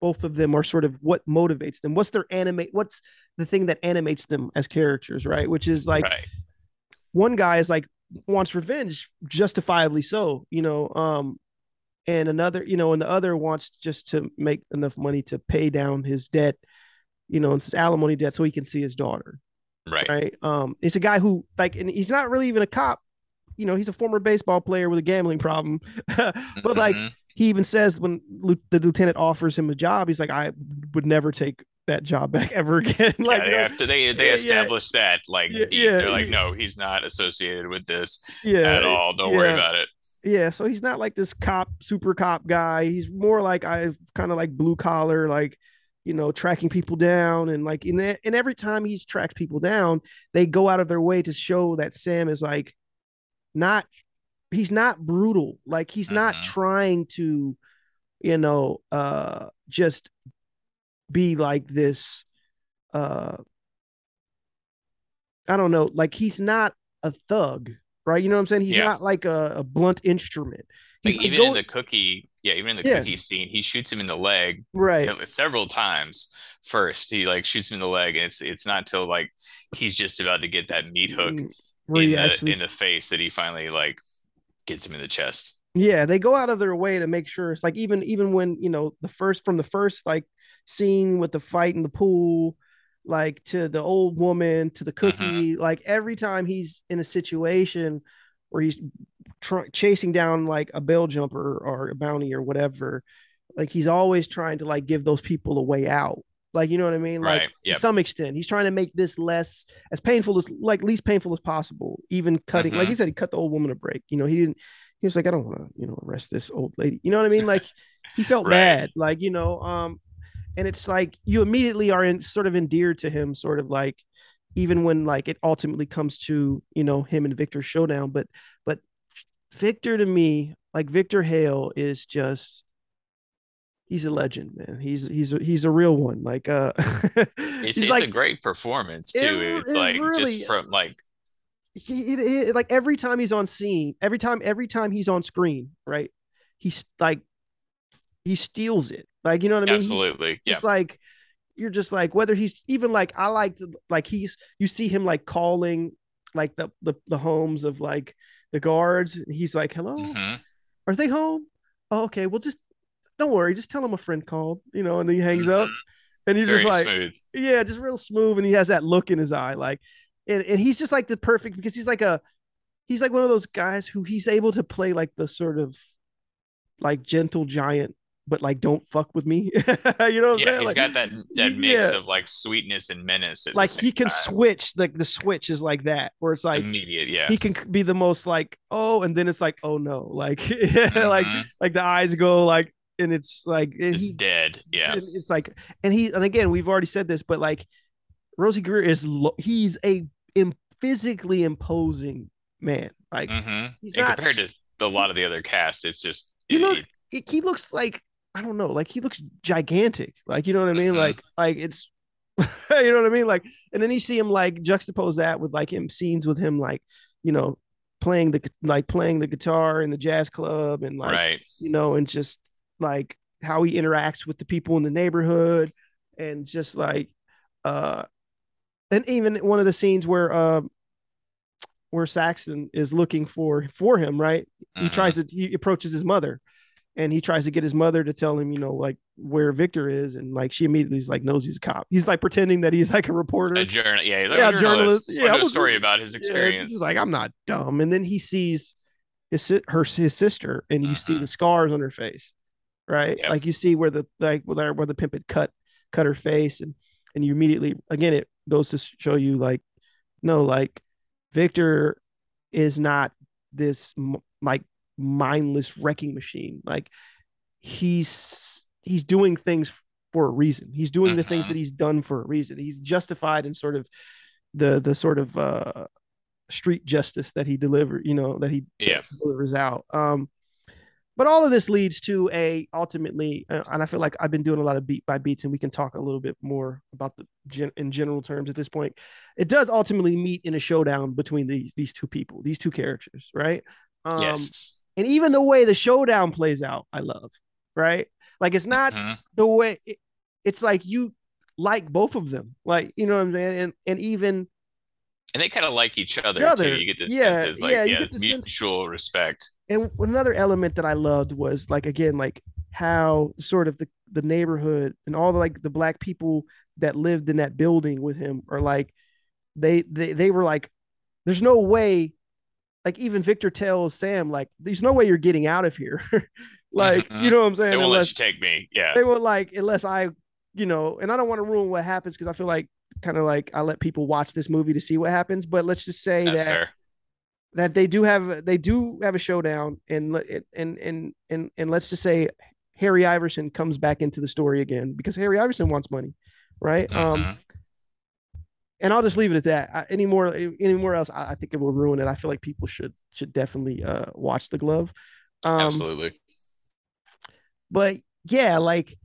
both of them are sort of what motivates them. What's their animate? What's the thing that animates them as characters, right? Which is like right. one guy is like wants revenge justifiably so you know um and another you know and the other wants just to make enough money to pay down his debt you know and his alimony debt so he can see his daughter Right. right um it's a guy who like and he's not really even a cop you know he's a former baseball player with a gambling problem but like Mhm. he even says when the lieutenant offers him a job he's like i would never take that job back ever again like yeah, they you know, have to they yeah, they yeah. established that like Yeah, deep. yeah, They're like, yeah. no, he's not associated with this yeah at all. Don't worry about it. Yeah, so he's not like this cop, super cop guy. He's more like I kind of like blue collar, like you know, tracking people down, and like in that, and every time he's tracked people down, they go out of their way to show that Sam is like not, he's not brutal, like he's not Mhm. trying to, you know, uh, just be like this uh I don't know, like he's not a thug, right? You know what I'm saying? He's Yeah. not like a, a blunt instrument. He's Like like even go- in the cookie, yeah, even in the Yeah. cookie scene, he shoots him in the leg right. you know, several times first. He like shoots him in the leg, and it's it's not till like he's just about to get that meat hook Mm, Where in the actually in the face that he finally like gets him in the chest. Yeah, they go out of their way to make sure it's like even even when you know the first from the first like scene with the fight in the pool, like to the old woman to the cookie, like every time he's in a situation where he's tr- chasing down like a bail jumper or a bounty or whatever, like he's always trying to like give those people a way out. Like you know what I mean? Like Right, to some extent, he's trying to make this less as painful as like least painful as possible. Even cutting, like Mhm. he said, he cut the old woman a break. You know, he didn't he was like, I don't want to, you know, arrest this old lady. You know what I mean? Like he felt Right. bad, like, you know, um, and it's like you immediately are in sort of endeared to him, sort of like even when like it ultimately comes to, you know, him and Victor showdown. But but Victor to me, like Victor Hale is just he's a legend, man. He's he's a, he's a real one. Like uh It's it's like a great performance too. re- it's it like really- just from like he, it- it- like every time he's on scene, every time every time he's on screen, right? He's like he steals it. Like you know what I mean? He's- absolutely yeah. It's like you're just like whether he's even like I like like he's you see him like calling like the the, the homes of like the guards. He's like, "Hello, Mhm. are they home? Oh, okay. Well, just don't worry. Just tell him a friend called. You know." And then he hangs up, and he's Very just like, smooth. yeah, just real smooth, and he has that look in his eye, like, and and he's just like the perfect because he's like a, he's like one of those guys who he's able to play like the sort of, like gentle giant, but like don't fuck with me, you know Yeah, he's Like, got that that mix yeah. of like sweetness and menace. Like he can time. switch, like the switch is like that, where it's like immediate. Yeah, he can be the most like oh, and then it's like oh no, like like Mhm. like the eyes go like, and it's like and just he dead. Yeah, it's like and he and again we've already said this but like Rosey Grier is lo- he's a physically imposing man like hmm and he's not compared to a lot of the other cast, it's just he it- look it- he looks like i don't know like he looks gigantic like you know what i mean Mhm. like like it's you know what i mean like and then you see him like juxtapose that with like him scenes with him like you know playing the like playing the guitar in the jazz club and like right. you know, and just like how he interacts with the people in the neighborhood and just like uh and even one of the scenes where um where Saxon is looking for for him, right? He Mhm. tries to he approaches his mother and he tries to get his mother to tell him, you know, like where Victor is, and like she immediately is like knows he's a cop. He's like pretending that he's like a reporter. a journal. Yeah, he's like, Yeah, a journalist. journalist. Yeah, Yeah, a was- story about his Yeah, experience. just like I'm not dumb. And then he sees his her his sister, and you see Mhm. the scars on her face, right? Yep. Like you see where the like where, where the pimp had cut cut her face, and and you immediately again it goes to show you like no like Victor is not this like mindless wrecking machine. Like he's he's doing things for a reason. He's doing the things Mhm. that he's done for a reason. He's justified in sort of the the sort of uh street justice that he delivers, you know, that he Yeah. delivers out. Um but all of this leads to a ultimately uh, and I feel like I've been doing a lot of beat by beats and we can talk a little bit more about the gen- in general terms at this point. It does ultimately meet in a showdown between these these two people, these two characters, right? Um yes. And even the way the showdown plays out, I love, right? Like it's not Mhm. the way it, it's like you like both of them, like you know what I'm saying, and and even And they kind of like each other, other. too. You get this Yeah, sense it's like yeah, yeah, it's the sense- mutual respect. and another element that I loved was like again like how sort of the the neighborhood and all the like the black people that lived in that building with him are like they they they were like there's no way like even Victor tells Sam like there's no way you're getting out of here like Mhm. you know what I'm saying They won't unless let you take me. Yeah. they were like unless I you know and I don't want to ruin what happens because I feel like kind of like I let people watch this movie to see what happens but let's just say That's that fair. that they do have they do have a showdown and and and and and let's just say Harry Iverson comes back into the story again because Harry Iverson wants money, right? Um, Mhm. And I'll just leave it at that. I, any more anymore else, I, I think it will ruin it. I feel like people should should definitely uh watch the glove. Um, Absolutely. but yeah, like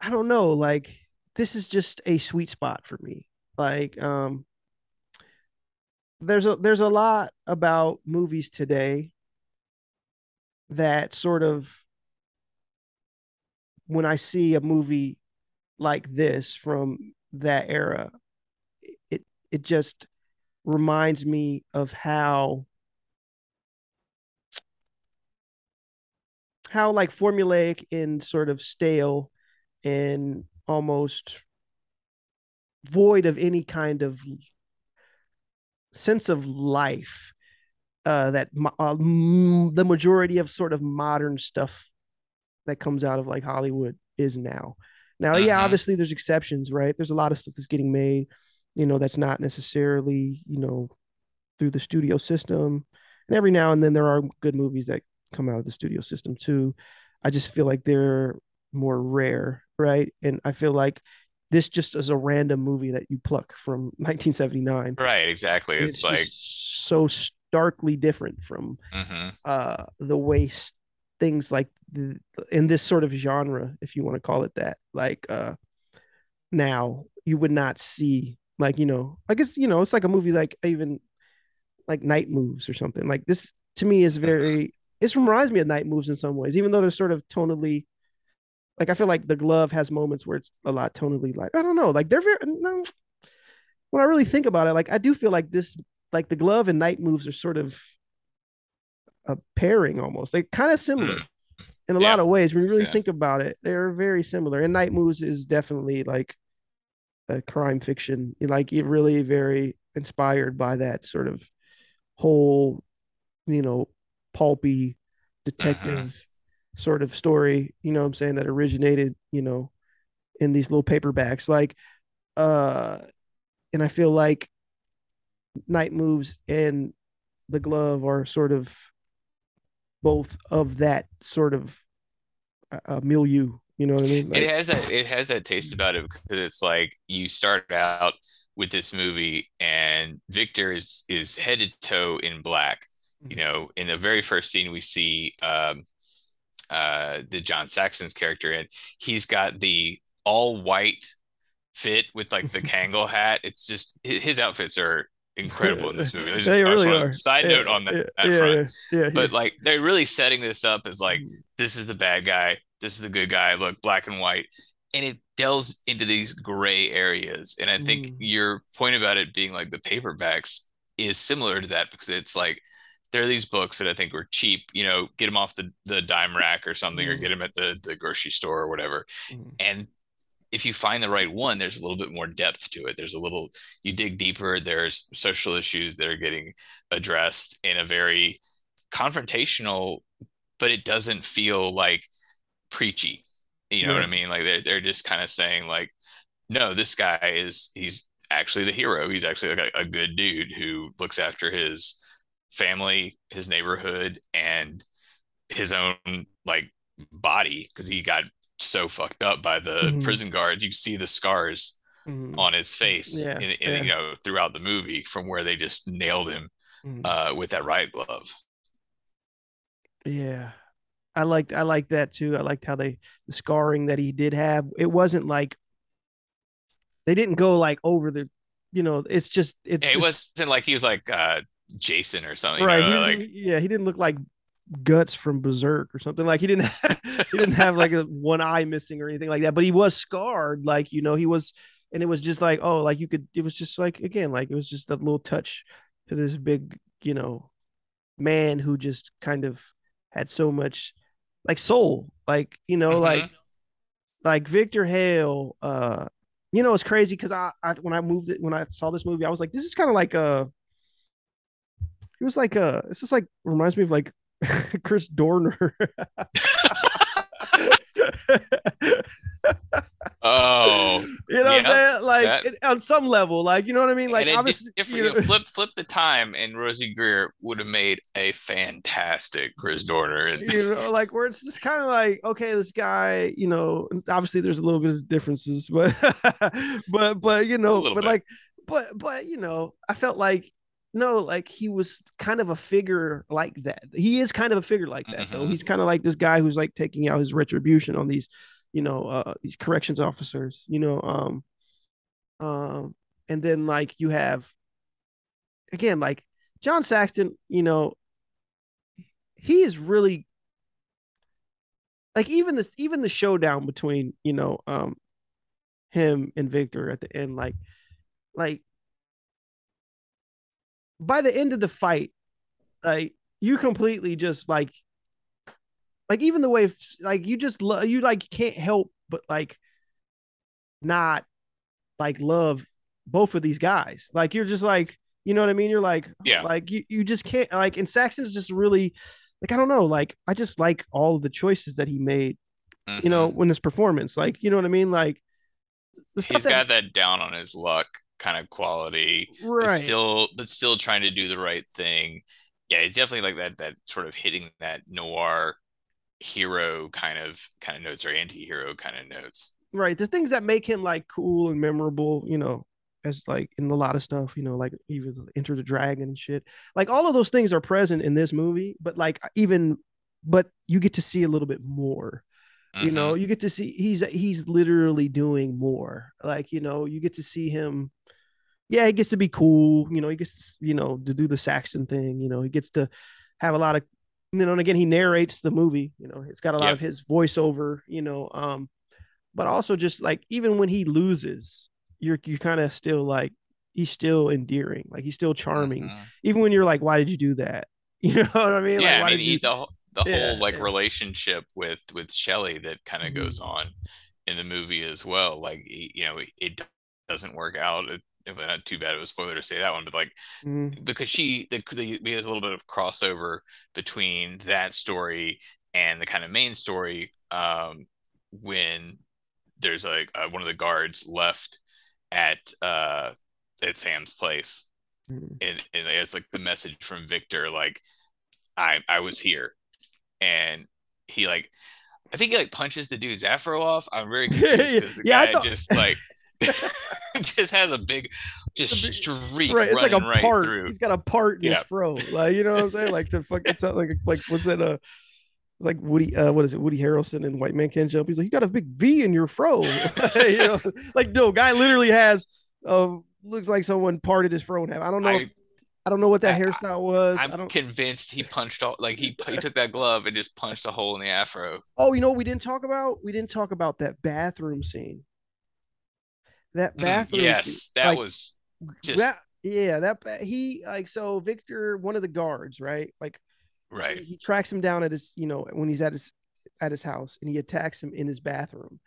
I don't know, like this is just a sweet spot for me. Like um there's a there's a lot about movies today that sort of when I see a movie like this from that era, it just reminds me of how how like formulaic and sort of stale and almost void of any kind of sense of life uh, that uh, the majority of sort of modern stuff that comes out of like Hollywood is now. Now, uh-huh. yeah, obviously there's exceptions, right? There's a lot of stuff that's getting made, you know, that's not necessarily, you know, through the studio system. And every now and then there are good movies that come out of the studio system too. I just feel like they're more rare, right? And I feel like this just is a random movie that you pluck from 1979. Right, exactly. It's, it's like so starkly different from mm-hmm. uh, the way things like the, in this sort of genre, if you want to call it that, like uh, now you would not see like you know, I guess you know, it's like a movie like even like Night Moves or something. Like this to me is very. Mm-hmm. It reminds me of Night Moves in some ways, even though they're sort of tonally like I feel like the glove has moments where it's a lot tonally like I don't know, like they're very no, when I really think about it, like I do feel like this like the glove and night moves are sort of a pairing almost. They're kind of similar mm. in a yeah. lot of ways. When you really yeah. think about it, they're very similar. And night moves is definitely like a crime fiction. Like it really very inspired by that sort of whole, you know, pulpy detective uh-huh sort of story, you know what I'm saying, that originated, you know, in these little paperbacks. Like, uh, and I feel like Night Moves and The Glove are sort of both of that sort of uh, milieu. You know what I mean? Like, it has that. It has that taste about it because it's like you start out with this movie, and Victor is is head to toe in black. You mm-hmm. know, in the very first scene, we see um, uh, the John Saxon's character, and he's got the all white fit with like the Kangol hat. It's just his outfits are incredible in this movie. They really are. Side yeah, note on that, yeah, that yeah, front. But like they're really setting this up as like this is the bad guy, this is the good guy. Look, black and white, and it delves into these gray areas. And I think mm. your point about it being like the paperbacks is similar to that because it's like there are these books that I think were cheap, you know, get them off the, the dime rack or something, mm. or get them at the, the grocery store or whatever. Mm. And if you find the right one, there's a little bit more depth to it. There's a little, you dig deeper, there's social issues that are getting addressed in a very confrontational, but it doesn't feel like preachy. You know what I mean? Like they're, they're just kind of saying like, no, this guy is, he's actually the hero. He's actually like a, a good dude who looks after his, family, his neighborhood, and his own like body because he got so fucked up by the mm-hmm. prison guards. You see the scars mm-hmm. on his face, yeah, in, in, yeah. you know, throughout the movie from where they just nailed him mm-hmm. uh, with that riot glove. Yeah, I liked I liked that too. I liked how they the scarring that he did have. It wasn't like they didn't go like over the, you know. It's just it's yeah, just, it wasn't like he was like uh Jason or something. Right. You know, he, like yeah, he didn't look like guts from Berserk or something. Like he didn't have, he didn't have like a one eye missing or anything like that. But he was scarred. Like you know, he was, and it was just like oh, like you could. It was just like again, like it was just that little touch to this big, you know, man who just kind of had so much like soul. Like you know, mm-hmm. like like Victor Hale. uh you know, it's crazy because I, I when I moved it when I saw this movie, I was like, this is kind of like a It was like a. this is like reminds me of like Chris Dorner. oh, you know yeah, what I'm saying? Like that, it, on some level, like you know what I mean? Like obviously, if you know, flip flip the time, and Rosey Grier would have made a fantastic Chris Dorner. you know, like where it's just kind of like, okay, this guy, you know, obviously there's a little bit of differences, but but but you know, but bit. like, but but you know, I felt like no, like he was kind of a figure like that. He is kind of a figure like that, mm-hmm. though. He's kind of like this guy who's like taking out his retribution on these you know, uh, these corrections officers, you know, um, um, and then like you have, again, like John Saxon, you know, he is really like even this even the showdown between you know um him and Victor at the end like like by the end of the fight like you completely just like like even the way like you just love you like can't help but like not like love both of these guys like you're just like you know what i mean you're like Yeah. like you, you just can't like and saxon's just really like i don't know like i just like all of the choices that he made you know mm-hmm. when his performance like you know what i mean like the stuff he's that got that down on his luck kind of quality. But right still, but still trying to do the right thing. Yeah, it's definitely like that. That sort of hitting that noir hero kind of kind of notes or anti-hero kind of notes. right the things that make him like cool and memorable you know as like in a lot of stuff you know like he was enter the dragon and shit like all of those things are present in this movie but like even but you get to see a little bit more you Mhm. know you get to see he's he's literally doing more like you know you get to see him yeah he gets to be cool you know he gets to, you know to do the saxon thing you know he gets to have a lot of you know and again he narrates the movie you know it's got a lot Yep. of his voiceover you know um but also just like even when he loses you're you kind of still like he's still endearing like he's still charming Mhm. even when you're like why did you do that you know what i mean like Yeah, why I mean did you the whole the Yeah, whole like yeah. relationship with with Shelley that kind of Mhm. goes on in the movie as well. Like you know, it doesn't work out. It, it was not too bad of a spoiler to say that one, but like Mhm. because she the, the we had a little bit of crossover between that story and the kind of main story um when there's like uh, one of the guards left at uh at Sam's place Mhm. and, and it's like the message from Victor like I I was here and he like I think he like punches the dude's afro off. I'm very confused because the Yeah, guy thought- just like just has a big just big- streak right it's like a right part through. he's got a part in Yeah. his fro like you know what i'm saying like the fuck it's not like like what's that uh like Woody, uh, what is it? Woody Harrelson and White Man Can't Jump. He's like, you got a big V in your fro. you know, like no guy literally has, uh, looks like someone parted his fro in half. I don't know. if- I, I don't know what that I- hairstyle was. I I'm don't. convinced he punched all like he he took that glove and just punched a hole in the afro. Oh, you know what we didn't talk about? We didn't talk about that bathroom scene. That Mm, bathroom. yes, scene. that Like, was just that. Yeah, that he like so Victor, one of the guards, right? Like right. he, he tracks him down at his, you know, when he's at his at his house, and he attacks him in his bathroom,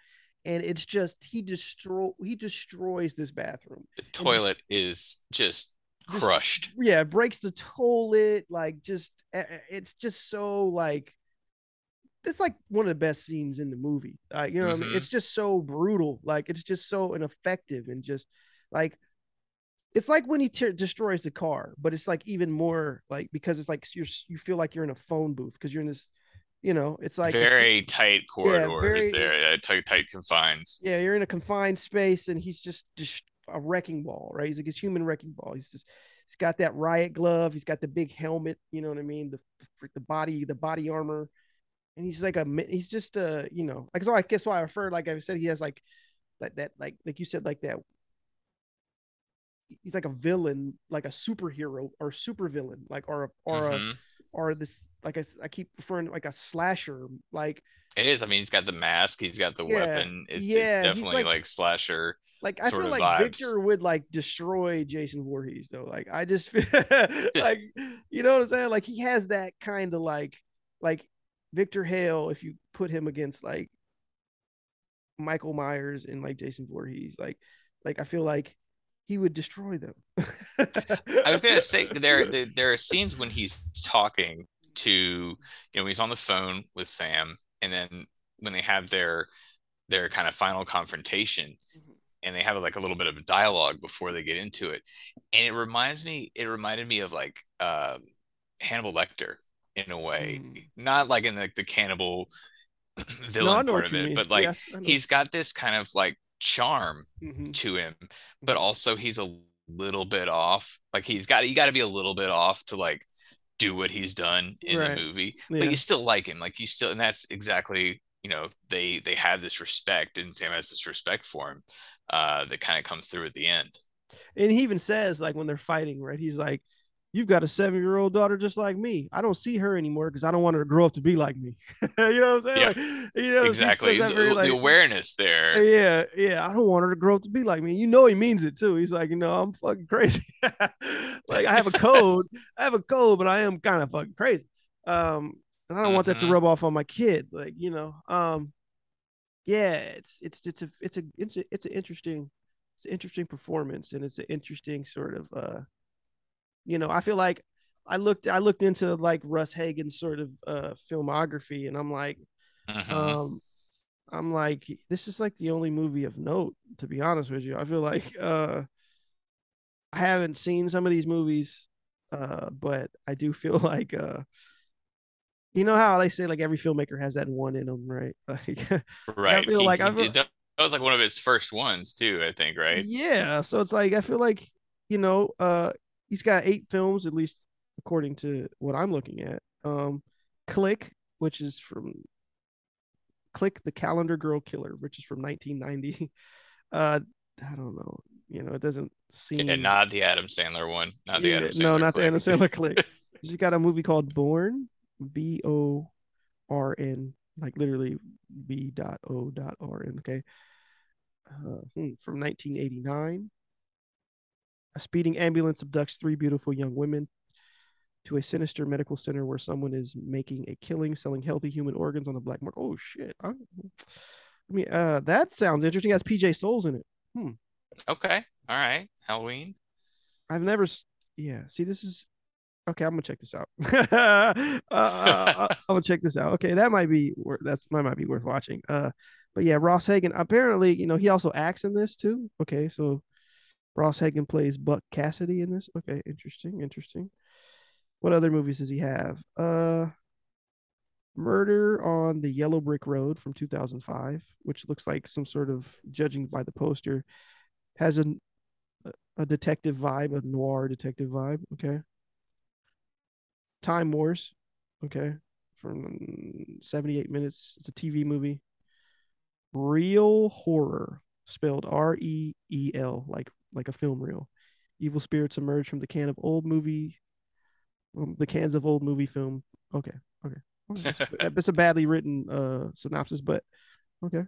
and it's just he destroy he destroys this bathroom. The toilet is just Just- crushed. Yeah, breaks the toilet, like just eh, eh, it's just so like it's like one of the best scenes in the movie. Uh, you know, what I mean? Mhm. it's just so brutal, like it's just so ineffective and just like it's like when he te- destroys the car, but it's like even more like because it's like you're you feel like you're in a phone booth because you're in this, you know, it's like a very tight corridors very- there, it's- uh, tight tight confines. yeah, you're in a confined space and he's just just a wrecking ball, right? He's like his human wrecking ball. He's just he's got that riot glove, he's got the big helmet, you know what I mean? The, the body, the body armor. And he's like a he's just a you know, like so I guess why I refer like I said he has like that that like like you said like that he's like a villain, like a superhero or super villain, like or a or a Mhm. or this like I keep referring to like a slasher, like It is. I mean, he's got the mask. He's got the Yeah, weapon. It's, yeah, it's definitely like- like, slasher. Like I feel like vibes. Victor would like destroy Jason Voorhees though. Like I just feel like you know what I'm saying? Like he has that kind of like like Victor Hale if you put him against like Michael Myers and like Jason Voorhees, like like I feel like he would destroy them. I was gonna say there, there there are scenes when he's talking to you know he's on the phone with Sam, and then when they have their their kind of final confrontation, Mhm. and they have like a little bit of a dialogue before they get into it, and it reminds me it reminded me of like um, Hannibal Lecter in a way, Mm. not like in like the cannibal villain know part of it, mean. but like Yes, he's got this kind of like charm Mhm. to him, but also he's a little bit off. Like he's got you got to be a little bit off to like do what he's done in Right. the movie, Yeah. but you still like him. Like you still, and that's exactly you know they they have this respect and Sam has this respect for him uh that kind of comes through at the end. And he even says like when they're fighting, right? He's like, "You've got a seven-year-old daughter just like me. I don't see her anymore because I don't want her to grow up to be like me." you know what I'm saying? Yeah. Like, you know, exactly the, very, the awareness there. Yeah, yeah. I don't want her to grow up to be like me. You know, he means it too. He's like, you know, I'm fucking crazy. like I have a code. I have a code, but I am kind of fucking crazy. Um, and I don't want that to Mhm. rub off on my kid. Like, you know, um, yeah, it's it's it's a it's a it's a it's an interesting it's an interesting performance, and it's an interesting sort of uh, you know, I feel like I looked I looked into like Ross Hagen's sort of uh filmography, and I'm like, Mhm. um i'm like this is like the only movie of note to be honest with you i feel like uh i haven't seen some of these movies uh but i do feel like uh you know how they say like every filmmaker has that one in them right like right. I feel He- like- I feel- that was like one of his first ones too, I think, right? yeah so it's like i feel like you know uh he's got eight films at least according to what i'm looking at. Um click which is from click the calendar girl killer which is from 1990 uh i don't know. You know it doesn't seem And not the Adam Sandler one. Not the Yeah, Adam Sandler. no not the adam sandler click. She's got a movie called born b-o-r-n like literally b dot o dot r-n okay? Uh, hmm, from 1989 a speeding ambulance abducts three beautiful young women to a sinister medical center where someone is making a killing selling healthy human organs on the black market oh shit i, I mean uh that sounds interesting it has PJ Soles in it Hmm. Okay. All right. Halloween. I've never. Yeah. See, this is okay. I'm gonna check this out. uh, uh, I'm gonna check this out. Okay, that might be wor- that's that might be worth watching. Uh, but yeah, Ross Hagen. Apparently, you know, he also acts in this too. Okay, so Ross Hagen plays Buck Cassidy in this. Okay, interesting, interesting. What other movies does he have? Uh, Murder on the Yellow Brick Road from 2005, which looks like some sort of, judging by the poster, has an a detective vibe, a noir detective vibe. Okay. Time Wars. Okay. From 78 minutes. It's a TV movie. Real horror, spelled R E E L, like like a film reel. Evil spirits emerge from the can of old movie, um, the cans of old movie film. Okay, okay. It's, a badly written uh synopsis, but okay.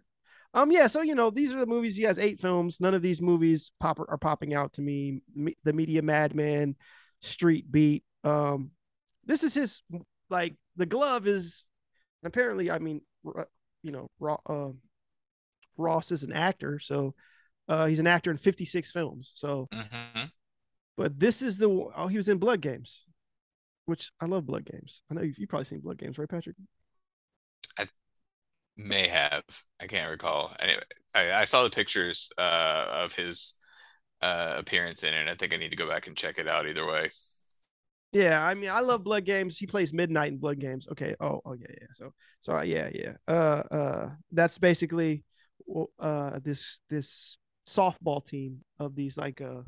Um, yeah. So you know, these are the movies. He has eight films. None of these movies pop are popping out to me. Me, the Media Madman, Street Beat. Um, this is his like the glove is apparently. I mean, you know, uh, Ross is an actor, so uh, he's an actor in 56 films. So, hmm but this is the oh, he was in Blood Games, which I love Blood Games. I know you've, you've probably seen Blood Games, right, Patrick? I may have. I can't recall. Anyway, I, I saw the pictures uh, of his uh, appearance in it. I think I need to go back and check it out either way. Yeah, I mean, I love Blood Games. He plays Midnight in Blood Games. Okay. Oh, oh yeah, yeah. So, so yeah, yeah. Uh, uh, that's basically uh this this softball team of these like uh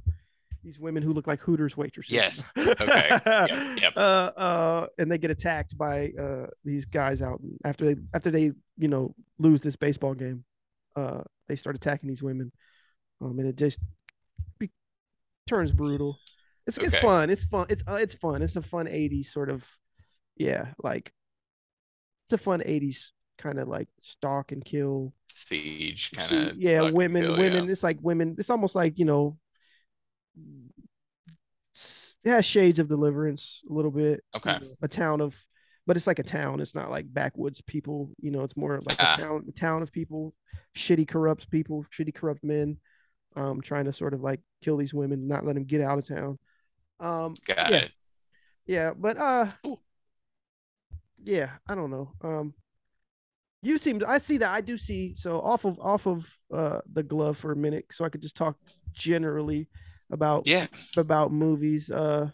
these women who look like Hooters waitresses. Yes. Okay. Yep, yep. Uh, uh, and they get attacked by uh these guys out after they after they you know lose this baseball game. Uh, they start attacking these women. Um, and it just be, turns brutal. It's it's fun. It's fun. It's uh, it's fun. It's a fun '80s sort of, yeah, like it's a fun '80s kind of like stalk and kill. Siege kind of. yeah, women, women. It's like women. It's almost like you know, it has shades of Deliverance a little bit. you Okay. know, a town of, but it's like a town. It's not like backwoods people. You know, it's more like Ah. a town, a town of people, shitty, corrupt people, shitty, corrupt men, um, trying to sort of like kill these women, not let them get out of town. Um, Got yeah, it. yeah, but uh, Ooh. yeah, I don't know. Um, you seem I see that I do see so off of off of uh the glove for a minute, so I could just talk generally about Yeah. about movies. Uh,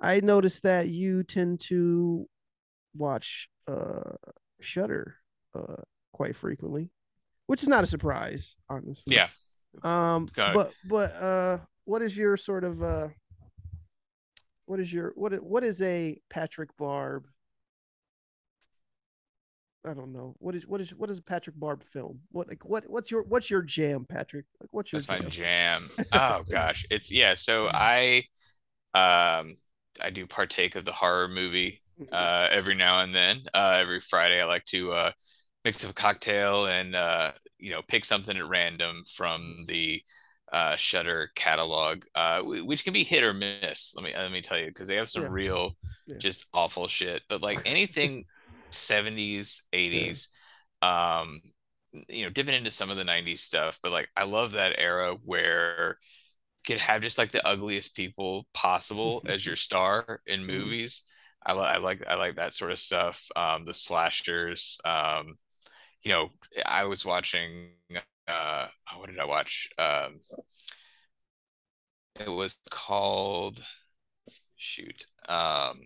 I noticed that you tend to watch uh Shudder uh quite frequently, which is not a surprise, honestly. Yeah. Um, Got it. but but uh, what is your sort of uh, what is your what what is a Patrick Barb I don't know. What is what is what is a Patrick Barb film? What like what what's your what's your jam, Patrick? Like what's your That's my jam? jam. Oh gosh, it's yeah. So I, um, I do partake of the horror movie uh, every now and then. Uh, every Friday, I like to uh, mix up a cocktail and uh, you know pick something at random from the uh, Shudder catalog, uh, which can be hit or miss. Let me let me tell you, because they have some Yeah. real, Yeah. just awful shit. But like anything, seventies, eighties, um, you know, dipping into some of the '90s stuff. But like, I love that era where you could have just like the ugliest people possible as your star in movies. I, I like I like that sort of stuff. Um, the slashers. Um, you know, I was watching. Uh, oh, what did I watch? Um, it was called. Shoot. Um,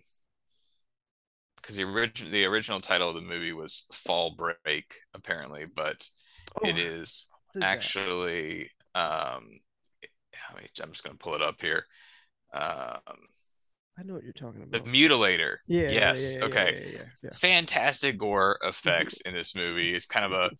because the original the original title of the movie was Fall Break, apparently, but Oh, it is is that? actually um let me- I'm just gonna pull it up here. Um I know what you're talking about. The. Mutilator. Yeah. Yes. yeah, yeah, okay. Yeah, yeah, yeah. Fantastic gore effects in this movie. It's kind of a,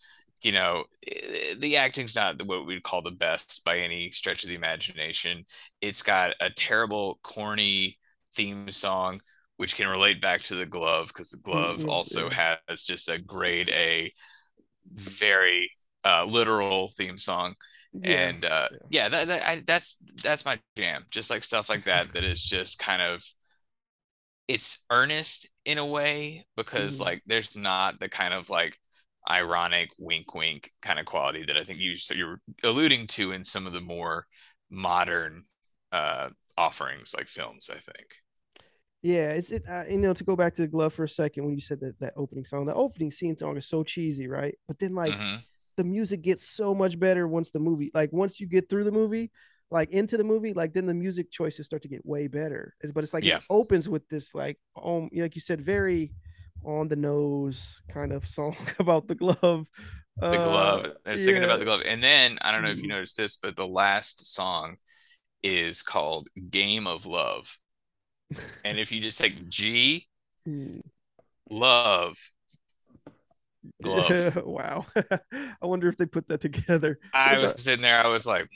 you know, eh, the acting's not what we'd call the best by any stretch of the imagination. It's got a terrible, corny theme song, which can relate back to the glove because the glove Mhm, also has just a grade A, very uh, literal theme song Yeah. and uh yeah. yeah, that, that I, that's that's my jam just like stuff like that that is just kind of it's earnest in a way because Mhm. like there's not the kind of like ironic wink wink kind of quality that I think you so you're alluding to in some of the more modern uh offerings like films I think Yeah, it's it. Uh, you know, to go back to the glove for a second, when you said that that opening song, the opening scene song is so cheesy, right? But then like Mhm. the music gets so much better once the movie, like once you get through the movie, like into the movie, like then the music choices start to get way better. But it's like Yeah. it opens with this like um like you said, very on the nose kind of song about the glove. the glove Uh, I was thinking about the glove and then I don't know if you Mhm. noticed this but the last song is called Game of Love and if you just take G Mm. love glove wow. I wonder if they put that together. I was sitting there I was like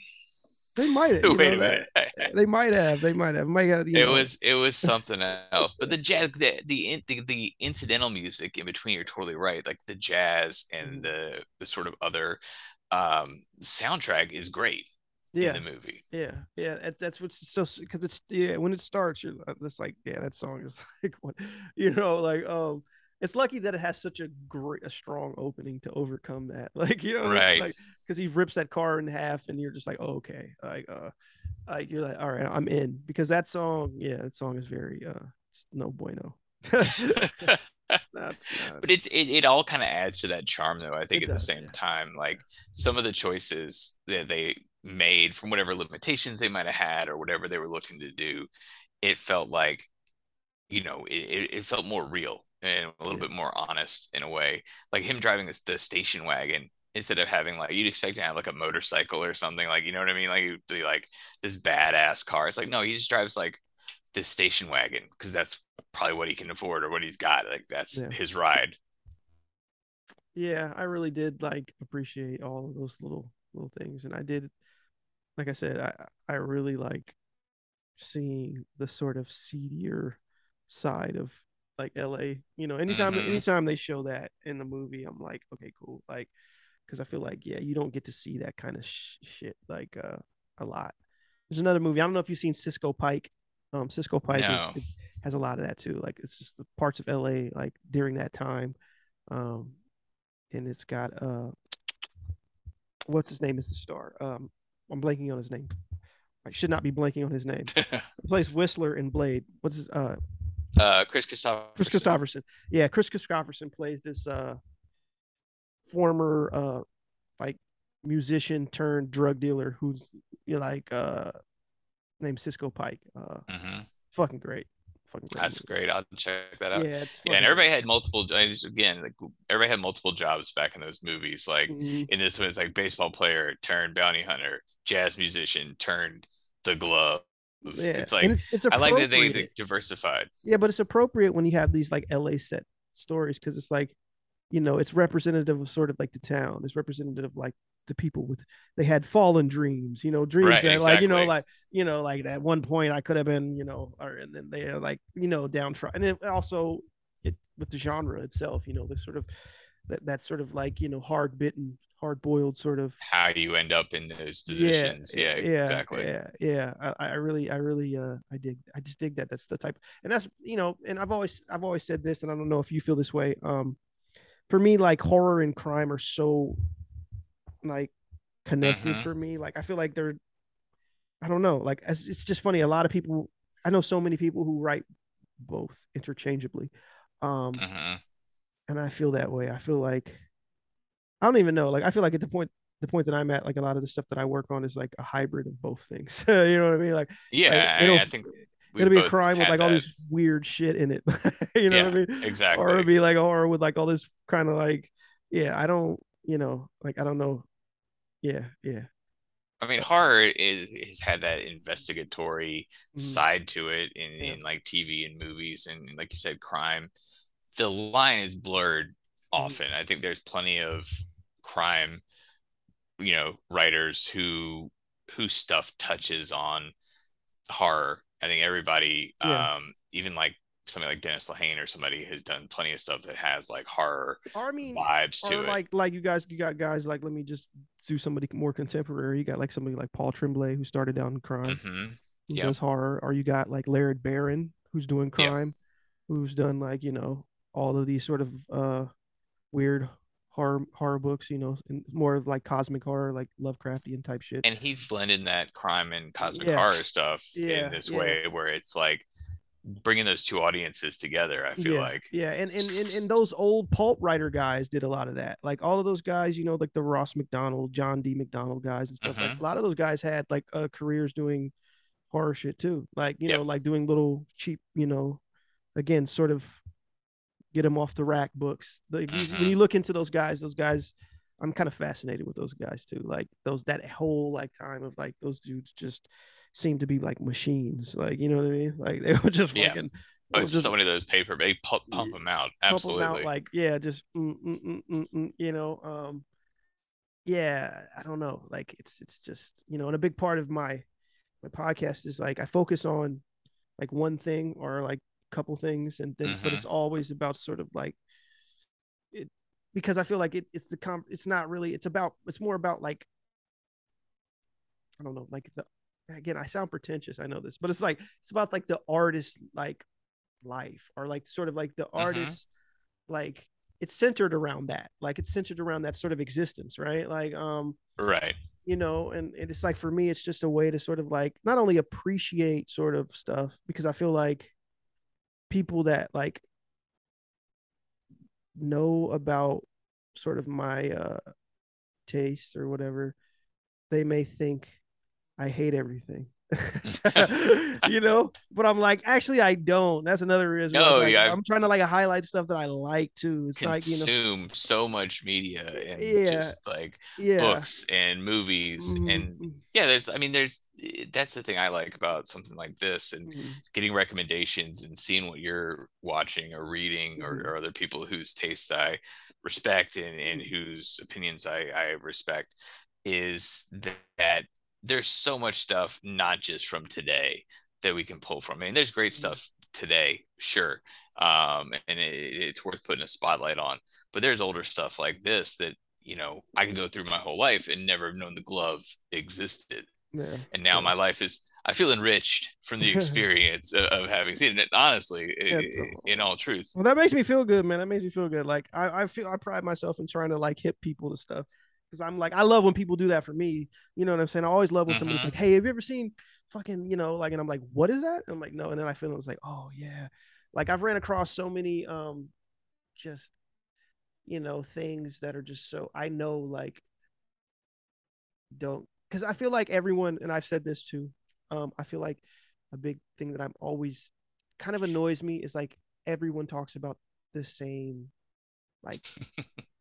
They might wait a minute that- They might have. They might have. Might have it know. was it was something else but the jazz the the, the the incidental music in between you're totally right like the jazz and the the sort of other um soundtrack is great yeah. in the movie. Yeah, yeah, that, that's what's so because it's yeah when it starts, you're uh, that's like yeah that song is like what you know like um it's lucky that it has such a great a strong opening to overcome that. Like you know Right. like because he rips that car in half and you're just like oh, okay. Like uh like you're like all right I'm in. Because that song yeah that song is very uh it's no bueno. That's not, but it's it, it all kind of adds to that charm though i think It at does, the same yeah. time. Like some of the choices that they made from whatever limitations they might have had or whatever they were looking to do it felt like you know it, it, felt more real and a little Yeah. bit more honest in a way. Like him driving this the station wagon instead of having like you'd expect to have like a motorcycle or something like you know what i mean? Like it'd be like this badass car. It's like no he just drives like this station wagon because that's probably what he can afford or what he's got. Like that's Yeah. his ride. Yeah i really did like appreciate all of those little little things and i did like i said i i really like seeing the sort of seedier side of like la you know anytime Mhm. anytime they show that in the movie i'm like okay cool like because i feel like yeah you don't get to see that kind of sh- shit like uh a lot there's another movie i don't know if you've seen cisco pike um cisco pike No. is- has a lot of that too like it's just the parts of la like during that time um and it's got uh what's his name is the star um i'm blanking on his name. I should not be blanking on his name. He plays whistler in blade. What's his uh uh chris Christopher Kris Kristofferson. Yeah Kris Kristofferson plays this uh former uh like musician turned drug dealer who's you know, like uh named cisco pike. Uh hmm fucking great fucking great that's movie. great i'll check that out yeah it's yeah and everybody had multiple I just, again like everybody had multiple jobs back in those movies like great. Mhm. in this one it's like baseball player turned bounty hunter jazz musician turned the glove yeah it's like it's, it's i like that they, they diversified Yeah, but it's appropriate when you have these like LA set stories because it's like you know it's representative of sort of like the town it's representative of like the people with they had fallen dreams you know dreams Right, that like you know like you know like at one point i could have been you know or and then they are like you know down downtrodden and also it with the genre itself you know the sort of that that sort of like you know hard bitten hard boiled sort of How you end up in those positions. Yeah, exactly. yeah yeah I, I really i really uh i dig i just dig that that's the type and that's you know and i've always i've always said this and i don't know if you feel this way um for me like horror and crime are so like connected Mhm. for me like i feel like they're i don't know like as, it's just funny a lot of people i know so many people who write both interchangeably um hmm and I feel that way. I feel like I don't even know. Like I feel like at the point the point that I'm at, like a lot of the stuff that I work on is like a hybrid of both things. you know what I mean? Like, Yeah, like, I, think it'll be a crime with like all this weird shit in it. you know what I mean? exactly. Or it'll be like a horror with like all this kind of like, yeah, I don't, you know, like I don't know. Yeah, yeah. I mean, horror is has had that investigatory Mhm. side to it in, Yeah. in like TV and movies, and like you said, crime. The line is blurred Mm-hmm. often. I think there's plenty of crime, you know, writers who whose stuff touches on horror. I think everybody, Yeah. um, even like somebody like Dennis Lehane or somebody has done plenty of stuff that has like horror Or I mean, vibes to it. like like you guys you got guys like let me just do somebody more contemporary. You got like somebody like Paul Tremblay who started down in crime. hmm who Yep. does horror, or you got like Laird Barron who's doing Yep. crime, who's done like you know all of these sort of uh weird horror horror books, you know, and more of like cosmic horror, like Lovecraftian type shit. and he's blending that crime and cosmic Yeah. horror stuff Yeah, in this yeah. way where it's like bringing those two audiences together i feel yeah, like yeah, and, and and and those old pulp writer guys did a lot of that. Like all of those guys, you know, like the Ross Macdonald, John D. MacDonald guys and stuff. Like Mhm. a lot of those guys had like uh, careers doing horror shit too. Like you know, like doing little cheap, you know, again, sort of get them off the rack books. Like you- when you look into those guys, those guys, I'm kind of fascinated with those guys too. Like those that whole like time of like those dudes just seem to be like machines. Like you know what I mean? Like they were just Yeah. fucking. but will just so many of those paper they pump, pump them out absolutely out like yeah, just mm, mm, mm, mm, mm, you know, um, yeah, I don't know. Like it's it's just you know, and a big part of my my podcast is like I focus on like one thing or like a couple things, and then but Mhm. it's always about sort of like it because I feel like it, it's the comp, it's not really it's about it's more about like I don't know like the again I sound pretentious I know this but it's like it's about like the artist like life or like sort of like the artist like it's centered around that like it's centered around that sort of existence right? Like um right. you know and, and it's like for me it's just a way to sort of like not only appreciate sort of stuff because i feel like people that like know about sort of my uh taste or whatever they may think i hate everything. You know but i'm like actually i don't. That's another reason No, like, yeah, i'm trying to like highlight stuff that i like too. It's like you know consume so much media and Yeah. just like yeah. books and movies Mhm, and yeah there's i mean there's that's the thing i like about something like this and mhm. getting recommendations and seeing what you're watching or reading or, Mhm. or other people whose tastes I respect and, and whose opinions I, I respect is that there's so much stuff, not just from today, that we can pull from. I mean, there's great Mhm. stuff today, sure. Um, and it, it's worth putting a spotlight on. But there's older stuff like this that, you know, I can go through my whole life and never have known the glove existed yeah and now Yeah. my life is i feel enriched from the experience of, of having seen it honestly Yeah, i- in all truth Well, that makes me feel good, man. That makes me feel good. Like I, I feel I pride myself in trying to like hit people to stuff because I'm like I love when people do that for me. You know what I'm saying? I always love when somebody's like, "Hey, have you ever seen fucking you know like?" And I'm like, "What is that?" And I'm like, "No," and then I feel it's like, "Oh yeah." Like I've ran across so many um, just you know things that are just so I know like don't because I feel like everyone and I've said this too. Um, I feel like a big thing that I'm always kind of annoys me is like everyone talks about the same like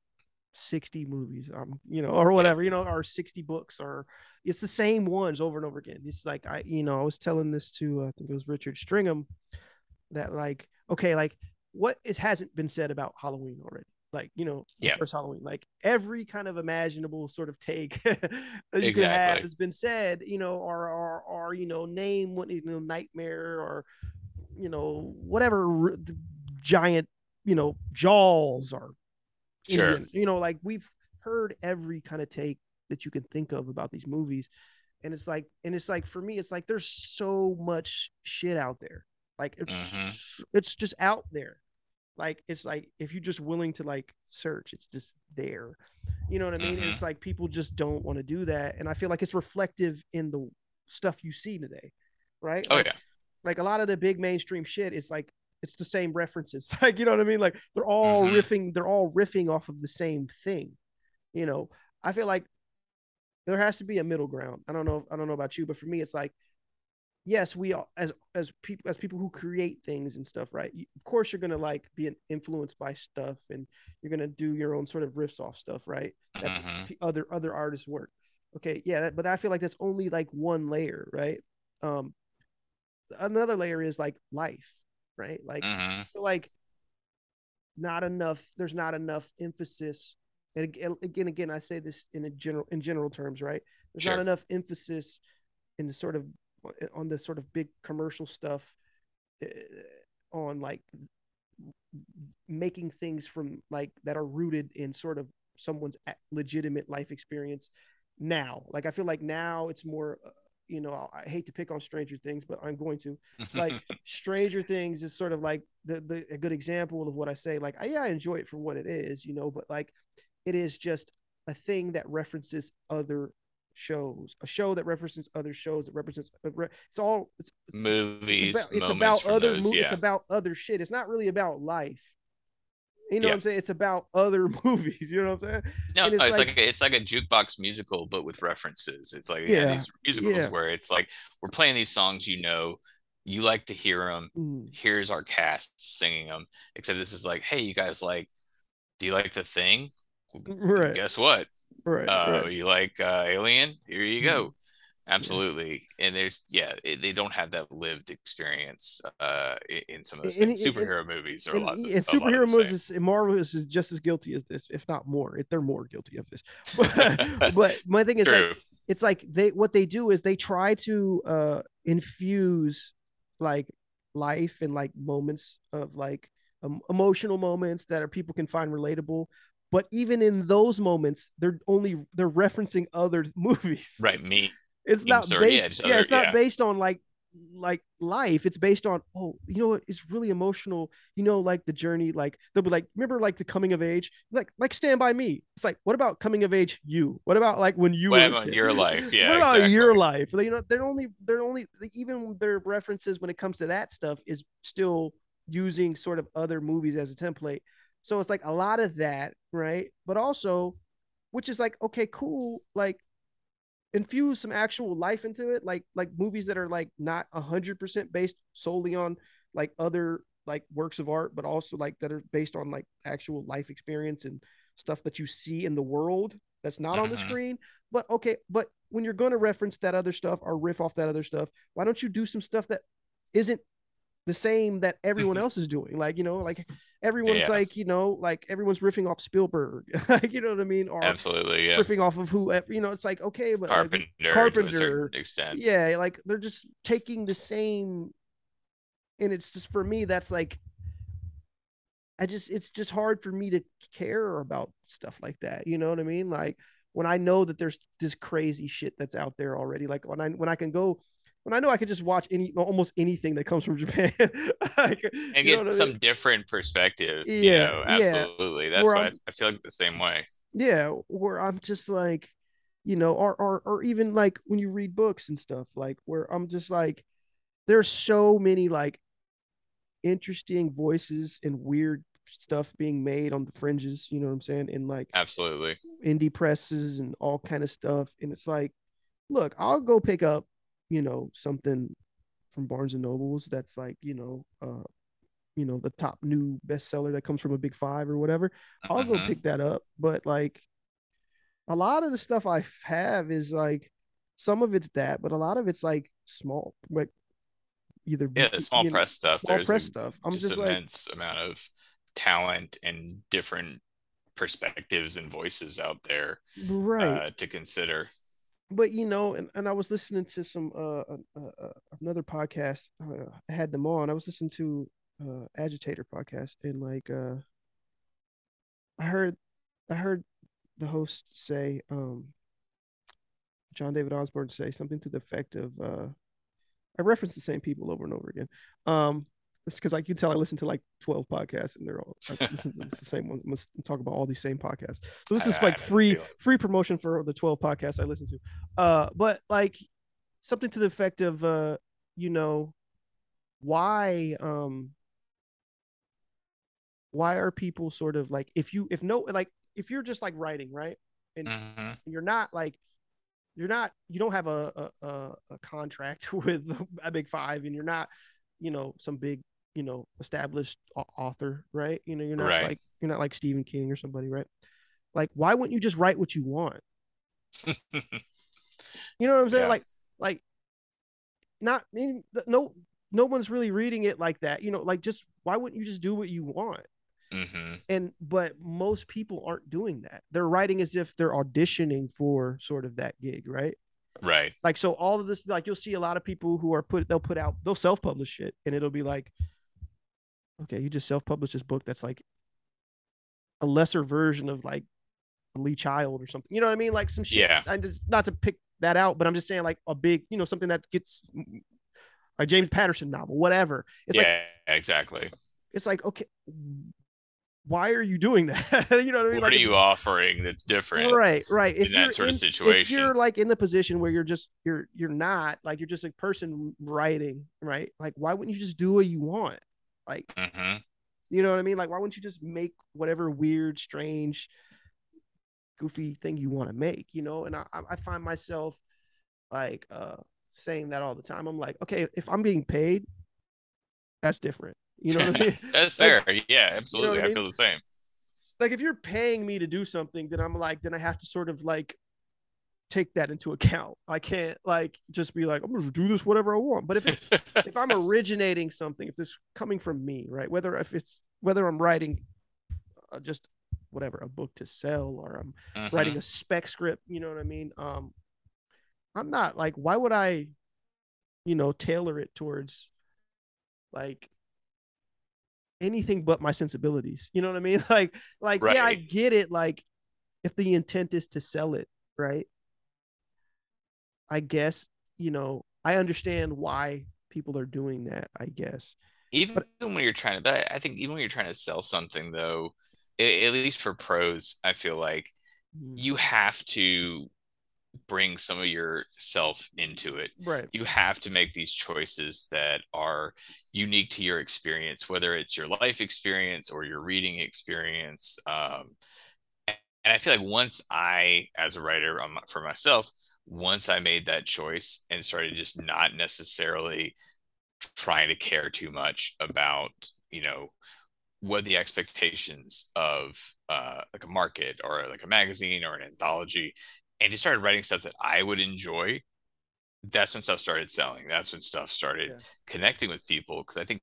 60 movies um you know or whatever you know or 60 books or it's the same ones over and over again. It's like i you know i was telling this to uh, i think it was richard stringham that like okay like what is hasn't been said about halloween already? Like you know Yeah. first halloween like every kind of imaginable sort of take that you could have has been said you know or or, or you know name what you know nightmare or you know whatever giant you know jaws or Sure. Indian- you know like we've heard every kind of take that you can think of about these movies and it's like and it's like for me it's like there's so much shit out there like it's Mhm. it's just out there like it's like if you're just willing to like search it's just there you know what i mean Mhm. it's like people just don't want to do that and i feel like it's reflective in the stuff you see today right Oh Like- yeah. like a lot of the big mainstream shit is like it's the same references. Like you know what i mean? Like they're all Mhm. riffing they're all riffing off of the same thing you know? I feel like there has to be a middle ground. I don't know i don't know about you but for me it's like yes we all as as people as people who create things and stuff right? You, of course you're gonna like be influenced by stuff and you're gonna do your own sort of riffs off stuff right? That's Mhm. p- other other artists work. Okay yeah that, but i feel like that's only like one layer right? Um another layer is like life right? Like Mhm. feel like not enough there's not enough emphasis and again again, i say this in a general in general terms right? There's not enough emphasis in the sort of on the sort of big commercial stuff uh, on like making things from like that are rooted in sort of someone's legitimate life experience now. Like i feel like now it's more uh, you know i hate to pick on stranger things but i'm going to like Stranger Things is sort of like the, the a good example of what I say. Like, I, yeah, I enjoy it for what it is, you know, but like, it is just a thing that references other shows, a show that references other shows that represents. Uh, it's all it's, movies, it's about, it's about other those, movies. yeah. It's about other shit. It's not really about life. You know Yeah. what I'm saying? It's about other movies. You know what I'm saying? No, and it's it's, like- like, a, it's like a jukebox musical, but with references. It's like Yeah, yeah, these musicals yeah. where it's like we're playing these songs you know, you like to hear them. Mm, Here's our cast singing them. Except this is like, hey, you guys like, do you like the thing? Right. Guess what? Right. Uh, right. you like uh, Alien? Here you go. Mhm. Absolutely. And there's yeah, it, they don't have that lived experience uh in, some of those And- things. and- Superhero movies are a lot. and a lot of superhero movies is, Marvel is, is just as guilty as this, if not more. If they're more guilty of this. But, but my thing is like it's like they what they do is they try to uh infuse like life and like moments of like um, emotional moments that are people can find relatable but even in those moments they're only they're referencing other movies right. Me. It's not or- based, yeah, yeah, other- it's not yeah. based on like like life. It's based on oh you know what? It's really emotional. You know like the journey like they'll be like remember like the coming of age? Like like stand by me. It's like what about coming of age you? What about like when you What about your life? Yeah, what about your exactly. life you know they're only they're only even their references when it comes to that stuff is still using sort of other movies as a template. So it's like a lot of that right? But also which is like okay cool. Like infuse some actual life into it like like movies that are like not a hundred percent based solely on like other like works of art but also like that are based on like actual life experience and stuff that you see in the world that's not on the Mhm. screen. But okay but when you're going to reference that other stuff or riff off that other stuff why don't you do some stuff that isn't the same that everyone else is doing? Like you know like everyone's Yeah. like you know like everyone's riffing off spielberg like you know what i mean or Absolutely. Yeah. riffing off of who you know it's like okay but like, Carpenter, a Carpenter, extent. yeah like they're just taking the same and it's just for me that's like i just it's just hard for me to care about stuff like that you know what i mean like when i know that there's this crazy shit that's out there already like when i when i can go when i know i could just watch any almost anything that comes from japan like, And get know what I some mean? different perspective. you Yeah, know, yeah. absolutely. That's Where why I, I'm- I feel like the same way. yeah where i'm just like you know or, or or even like when you read books and stuff like where i'm just like there's so many like interesting voices and weird stuff being made on the fringes you know what i'm saying And like Absolutely. indie presses and all kind of stuff and it's like look i'll go pick up you know something from barnes and nobles that's like you know uh you know the top new bestseller that comes from a big five or whatever i'll go Mhm. pick that up but like a lot of the stuff i have is like some of it's that but a lot of it's like small like either Yeah, the small you know, press stuff. small There's press a- stuff i'm just, just like immense amount of talent and different perspectives and voices out there right uh, to consider. But you know, and, and I was listening to some uh, uh, uh another podcast. Uh, I had them on. I was listening to uh Agitator podcast, and like uh, I heard, I heard the host say, um, John David Osborne say something to the effect of, uh, I reference the same people over and over again. Um, it's because like you tell I listen to like 12 podcasts and they're all I listen to the same ones. Must talk about all these same podcasts. So this I- is like free free promotion for the 12 podcasts I listen to. Uh but like something to the effect of uh, you know, why um why are people sort of like if you if no like if you're just like writing, right? And Mhm. you're not like you're not you don't have a, a, a contract with a big five and you're not you know some big you know established author right you know you're not Right. like you're not like stephen king or somebody right like why wouldn't you just write what you want you know what i'm saying Yeah. like like not no no one's really reading it like that you know like just why wouldn't you just do what you want Mhm. and but most people aren't doing that they're writing as if they're auditioning for sort of that gig right Right. like so all of this like you'll see a lot of people who are put they'll put out they'll self-publish it and it'll be like okay you just self-publish this book that's like a lesser version of like lee child or something you know what i mean like some shit Yeah. and just not to pick that out but i'm just saying like a big you know something that gets a james patterson novel whatever it's like yeah, exactly. it's like okay why are you doing that you know what i mean What like are you offering that's different? right right if in that you're sort of situation. if you're like in the position where you're just you're you're not like you're just a person writing right like why wouldn't you just do what you want like hmm you know what i mean like why wouldn't you just make whatever weird strange goofy thing you want to make you know and i i find myself like uh saying that all the time i'm like okay if i'm being paid that's different you know what i mean That's Like, fair. yeah, absolutely. I I, mean? feel the same. like if you're paying me to do something then i'm like then i have to sort of like take that into account. I can't like just be like i'm gonna do this whatever i want. But if it's if i'm originating something if this coming from me right whether if it's whether i'm writing uh, just whatever a book to sell or i'm Mhm. writing a spec script you know what i mean? Um i'm not like why would i you know tailor it towards like anything but my sensibilities you know what i mean? Like like yeah i get it like if the intent is to sell it right i guess you know i understand why people are doing that i guess. Even when you're trying to but I- think even when you're trying to sell something though a- at least for pros i feel like you have to bring some of yourself into it. Right. You have to make these choices that are unique to your experience whether it's your life experience or your reading experience um, and i feel like once i as a writer for myself once i made that choice and started just not necessarily trying to care too much about you know what the expectations of uh, like a market or like a magazine or an anthology and just started writing stuff that i would enjoy that's when stuff started selling that's when stuff started Yeah. connecting with people because i think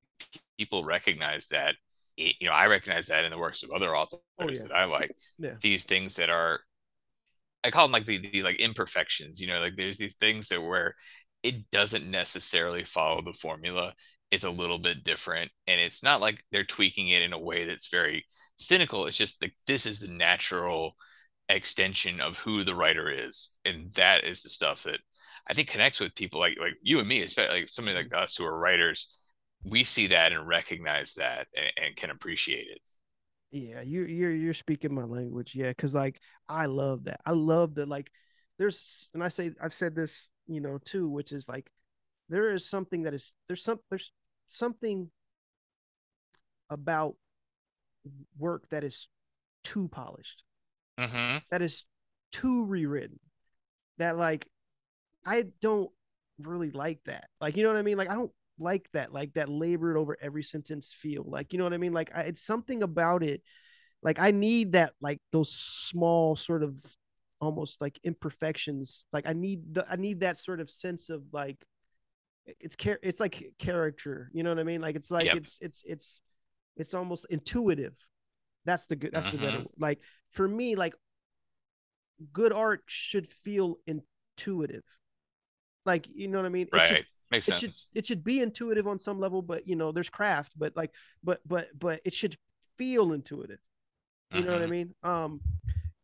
people recognize that it, you know i recognize that in the works of other authors Oh, yeah. that i like Yeah. these things that are i call them like the, the like imperfections you know like there's these things that where it doesn't necessarily follow the formula it's a little bit different and it's not like they're tweaking it in a way that's very cynical it's just like this is the natural extension of who the writer is and that is the stuff that i think connects with people like like you and me especially like somebody like us who are writers we see that and recognize that and, and can appreciate it Yeah, you you're you're speaking my language. Yeah, because like I love that. I love that. Like, there's and I say I've said this, you know, too, which is like there is something that is there's some there's something about work that is too polished, mm-hmm. that is too rewritten, that like I don't really like that. Like, you know what I mean? Like, I don't like that, like that labored over every sentence feel. Like, you know what I mean? Like, I, it's something about it. Like, I need that, like those small sort of almost like imperfections. Like, I need the, I need that sort of sense of like, it's care, it's like character. You know what I mean? Like, it's like Yep. it's it's it's it's almost intuitive. That's the good. That's the better. Mhm. Like for me, like good art should feel intuitive. Like you know what I mean? It should Right. Makes it should it should be intuitive on some level but you know there's craft but like but but but it should feel intuitive. You know what i Mhm. mean? Um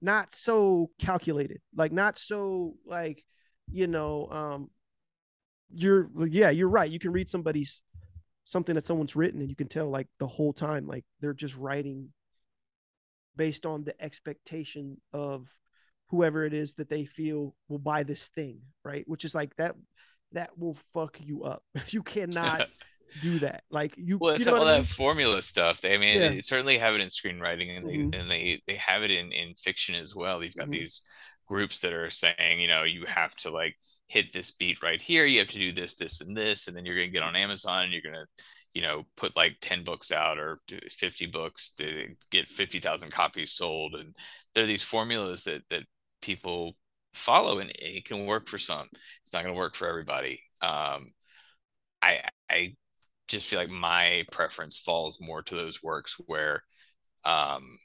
not so calculated like not so like you know um you're yeah you're right you can read somebody's something that someone's written and you can tell like the whole time like they're just writing based on the expectation of whoever it is that they feel will buy this thing right? Which is like that that will fuck you up you cannot do that like you Well, you it's know all I that formula stuff. They, I mean, Yeah. they certainly have it in screenwriting, and they and they they have it in in fiction as well. You've got Mhm. these groups that are saying, you know, you have to like hit this beat right here. You have to do this, this, and this, and then you're gonna get on Amazon and you're gonna, you know, put like ten books out or fifty books to get fifty thousand copies sold. And there are these formulas that that people follow, and it can work for some. It's not gonna work for everybody. Um, I I just feel like my preference falls more to those works where um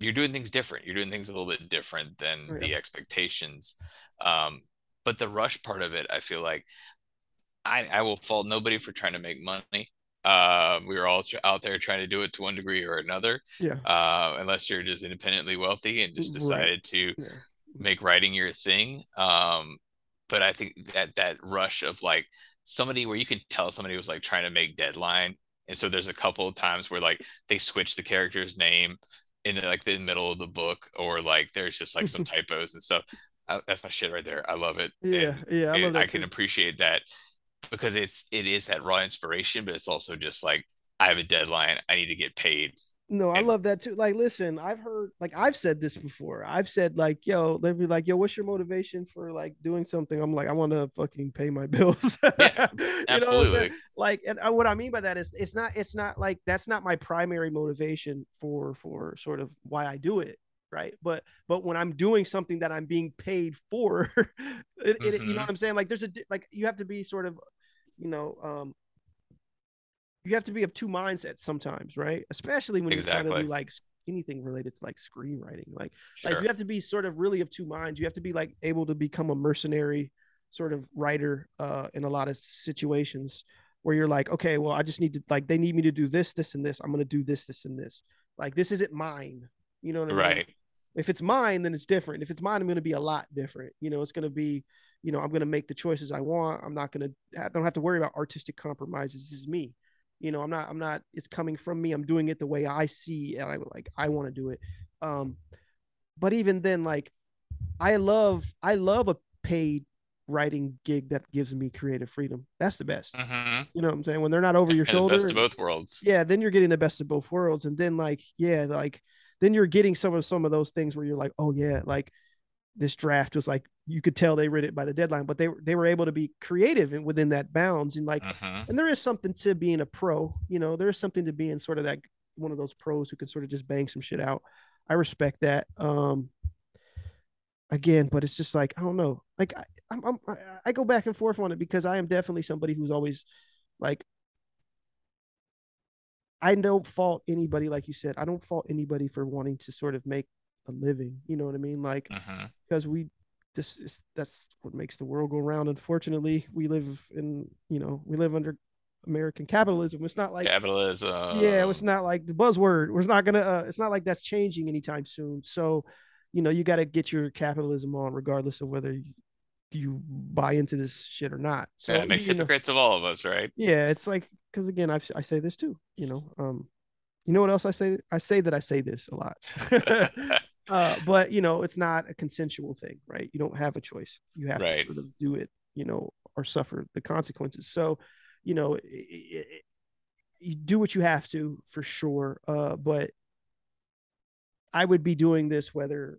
you're doing things different you're doing things a little bit different than yeah. the expectations um but the rush part of it i feel like i i will fault nobody for trying to make money uh, we were all tr- out there trying to do it to one degree or another yeah uh unless you're just independently wealthy and just Right. decided to yeah make writing your thing. Um, but I think that that rush of like somebody where you can tell somebody was like trying to make deadline. And so there's a couple of times where like they switch the character's name in like the middle of the book, or like there's just like some typos and stuff. I, that's my shit right there. I love it. yeah And yeah i it- love that I can too. appreciate that because it's it is that raw inspiration, but it's also just like I have a deadline. I need to get paid. No, I love that too. Like, listen, I've heard, like, I've said this before. I've said, like, yo, they'd be like, yo, what's your motivation for like doing something? I'm like, I want to fucking pay my bills. Yeah, You know Absolutely. Like, and uh, what I mean by that is, it's not, it's not like that's not my primary motivation for for sort of why I do it, right? But but when I'm doing something that I'm being paid for, it, it- you know Mhm. what I'm saying? Like, there's a like you have to be sort of, you know, um, you have to be of two mindsets sometimes, right? Especially when you're trying to do like anything related to like screenwriting. Like, Sure. like you have to be sort of really of two minds. You have to be like able to become a mercenary sort of writer uh in a lot of situations where you're like, okay, well, I just need to like they need me to do this, this, and this. I'm gonna do this, this, and this. Like this isn't mine. You know what I mean? right. if it's mine then it's different if it's mine i'm going to be a lot different you know it's going to be you know i'm going to make the choices i want i'm not going to i don't have to worry about artistic compromises this is me you know i'm not i'm not it's coming from me i'm doing it the way i see and i like i want to do it. Um but even then like i love i love a paid writing gig that gives me creative freedom. That's the best. Hmm you know what i'm saying? When they're not over your And shoulder best of both worlds. yeah then you're getting the best of both worlds. And then like yeah like then you're getting some of some of those things where you're like oh yeah like this draft was like you could tell they read it by the deadline but they were they were able to be creative and within that bounds and like Mhm. and there is something to being a pro you know there is something to being sort of that one of those pros who can sort of just bang some shit out i respect that um again but it's just like i don't know like i I'm, I'm I- i go back and forth on it because i am definitely somebody who's always like I don't fault anybody, like you said. I don't fault anybody for wanting to sort of make a living. You know what I mean? Like Mhm. because we this is that's what makes the world go round. Unfortunately, we live in you know we live under American capitalism. It's not like Capitalism. yeah, it's not like the buzzword. We're not gonna. Uh, it's not like that's changing anytime soon. So, you know, you got to get your capitalism on, regardless of whether you, you buy into this shit or not. So yeah, it makes you know- hypocrites of all of us, right? yeah, it's like because again, I I say this too. You know, um, you know what else I say? I say that I say this a lot. uh, but you know, it's not a consensual thing, right? You don't have a choice. You have Right. to sort of do it, you know, or suffer the consequences. So, you know, it, it, it- you do what you have to for sure. Uh, but I would be doing this whether,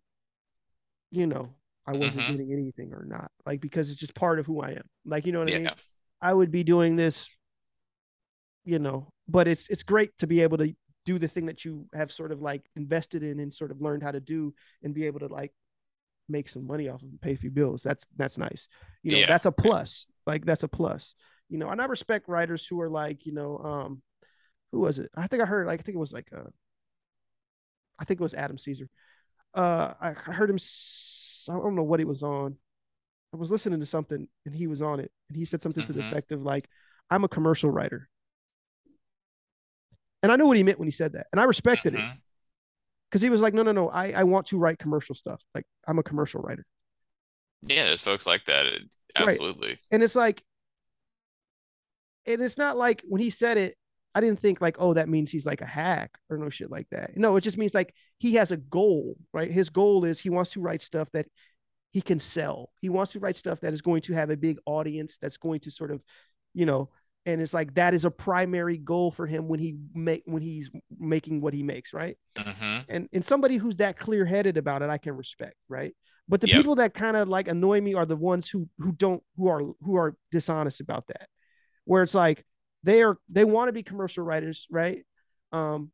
you know, I wasn't Mhm. getting anything or not, like because it's just part of who I am. Like, you know what I mean? yeah. I would be doing this, you know, but it's it's great to be able to do the thing that you have sort of like invested in and sort of learned how to do and be able to like make some money off of and pay a few bills. That's that's nice. You know, Yeah. that's a plus. Like that's a plus. You know, and I respect writers who are like, you know, um, who was it? I think I heard like I think it was like uh I think it was Adam Cesare. Uh, I heard him. I don't know what he was on. I was listening to something and he was on it, and he said something mm-hmm. to the mm-hmm. effect of like, "I'm a commercial writer," and I knew what he meant when he said that, and I respected mm-hmm. it because he was like, "No, no, no, I I want to write commercial stuff. Like I'm a commercial writer." Yeah, there's folks like that. Absolutely. Right. And it's like, and it's not like when he said it, I didn't think like, oh, that means he's like a hack or no shit like that. No, it just means like he has a goal, right? His goal is he wants to write stuff that he can sell. He wants to write stuff that is going to have a big audience, that's going to sort of, you know, and it's like that is a primary goal for him when he make when he's making what he makes, right? Mm-hmm. And and somebody who's that clear headed about it, I can respect, right? But the yep. people that kind of like annoy me are the ones who who don't who are who are dishonest about that, where it's like they are they want to be commercial writers, right? Um,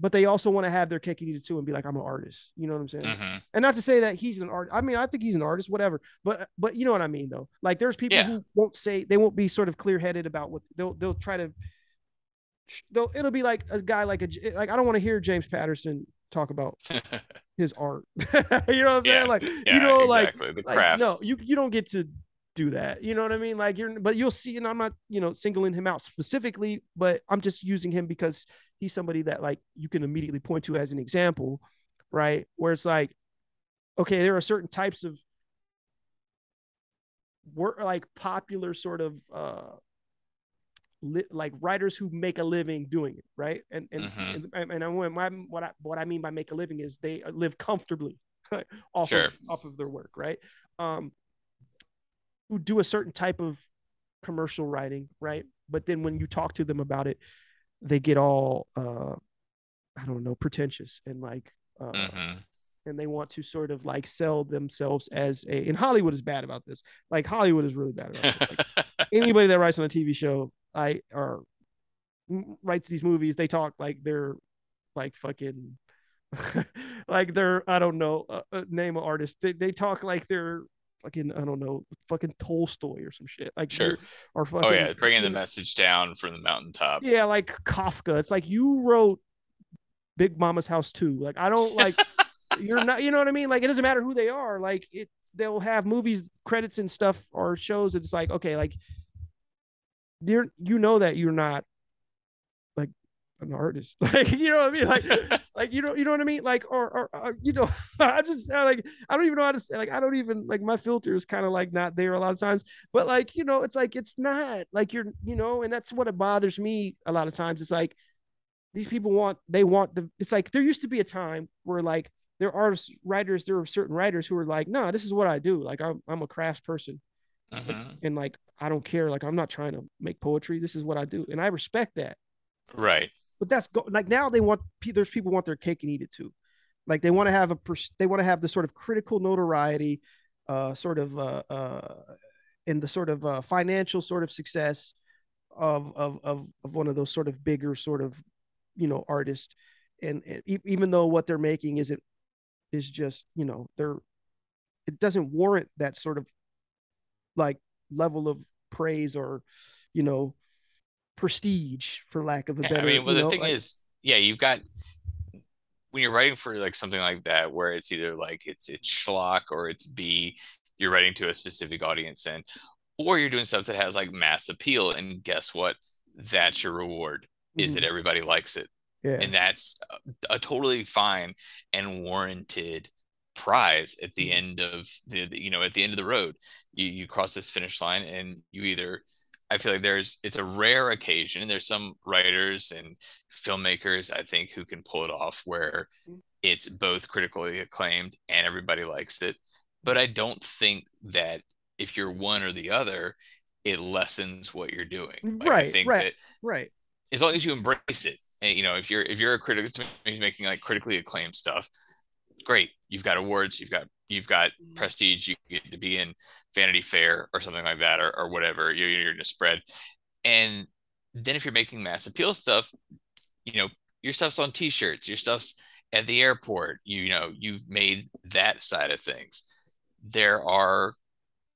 but they also want to have their cake and eat it too and be like, I'm an artist. You know what I'm saying? Mm-hmm. And not to say that he's an art. I mean, I think he's an artist, whatever. But but you know what I mean though. Like there's people yeah. who won't say they won't be sort of clear headed about what they'll they'll try to. They'll, it'll be like a guy like a like I don't want to hear James Patterson talk about his art. you know what I'm yeah. saying? Like yeah, you know, exactly. like, the craft. Like, no, you you don't get to do that. You know what I mean? Like you're, but you'll see, and I'm not, you know, singling him out specifically, but I'm just using him because he's somebody that like you can immediately point to as an example, right? Where it's like, okay, there are certain types of work, like popular sort of, uh, li- like writers who make a living doing it, right? And and mm-hmm. and, and I, what I what I mean by make a living is they live comfortably off sure. of, off of their work, right? Um, who do a certain type of commercial writing, right? But then when you talk to them about it, they get all uh I don't know, pretentious and like uh mm-hmm. and they want to sort of like sell themselves as a and Hollywood is bad about this. Like Hollywood is really bad about this. Like, anybody that writes on a TV show, I or writes these movies, they talk like they're like fucking like they're I don't know uh, uh name an artist. They they talk like they're fucking I don't know, fucking Tolstoy or some shit. Like sure, or fucking, oh yeah, bringing the message down from the mountaintop. Yeah, like Kafka. It's like you wrote Big Mama's House too. Like I don't like you're not. You know what I mean? Like it doesn't matter who they are. Like it, they'll have movies credits and stuff or shows. It's like okay, like you're you know that you're not like an artist like you know what i mean like like you know you know what i mean? Like or or, or you know i just like i don't even know how to say like i don't even like my filter is kind of like not there a lot of times. But like you know it's like it's not like you're you know and that's what it bothers me a lot of times. It's like these people want they want the it's like there used to be a time where like there are writers there are certain writers who are like no this is what i do. Like i'm, I'm a crafts person. Uh-huh. and like i don't care. Like i'm not trying to make poetry. This is what i do. And i respect that. Right. But that's go- like now they want there's people want their cake and eat it too. Like they want to have a they want to have the sort of critical notoriety, uh, sort of uh, uh, in the sort of uh, financial sort of success of of of of one of those sort of bigger sort of you know artists, and, and even though what they're making isn't is just you know they're it doesn't warrant that sort of like level of praise or you know prestige for lack of a better. I mean, well, the know, thing like, is, yeah, you've got when you're writing for like something like that, where it's either like it's it's schlock or it's B, you're writing to a specific audience, and or you're doing stuff that has like mass appeal, and guess what? That's your reward. Is mm-hmm. that everybody likes it, yeah. and that's a, a totally fine and warranted prize at the mm-hmm. end of the you know at the end of the road you you cross this finish line and you either I feel like there's it's a rare occasion. And there's some writers and filmmakers I think who can pull it off where mm. it's both critically acclaimed and everybody likes it. But I don't think that if you're one or the other, it lessens what you're doing. Like, right. I think right. That right. As long as you embrace it, and you know, if you're if you're a critic, making like critically acclaimed stuff, great. You've got awards. You've got you've got mm. prestige you get to be in vanity fair or something like that or, or whatever you're, you're going to spread. And then if you're making mass appeal stuff you know your stuff's on t-shirts your stuff's at the airport you, you know you've made that side of things. There are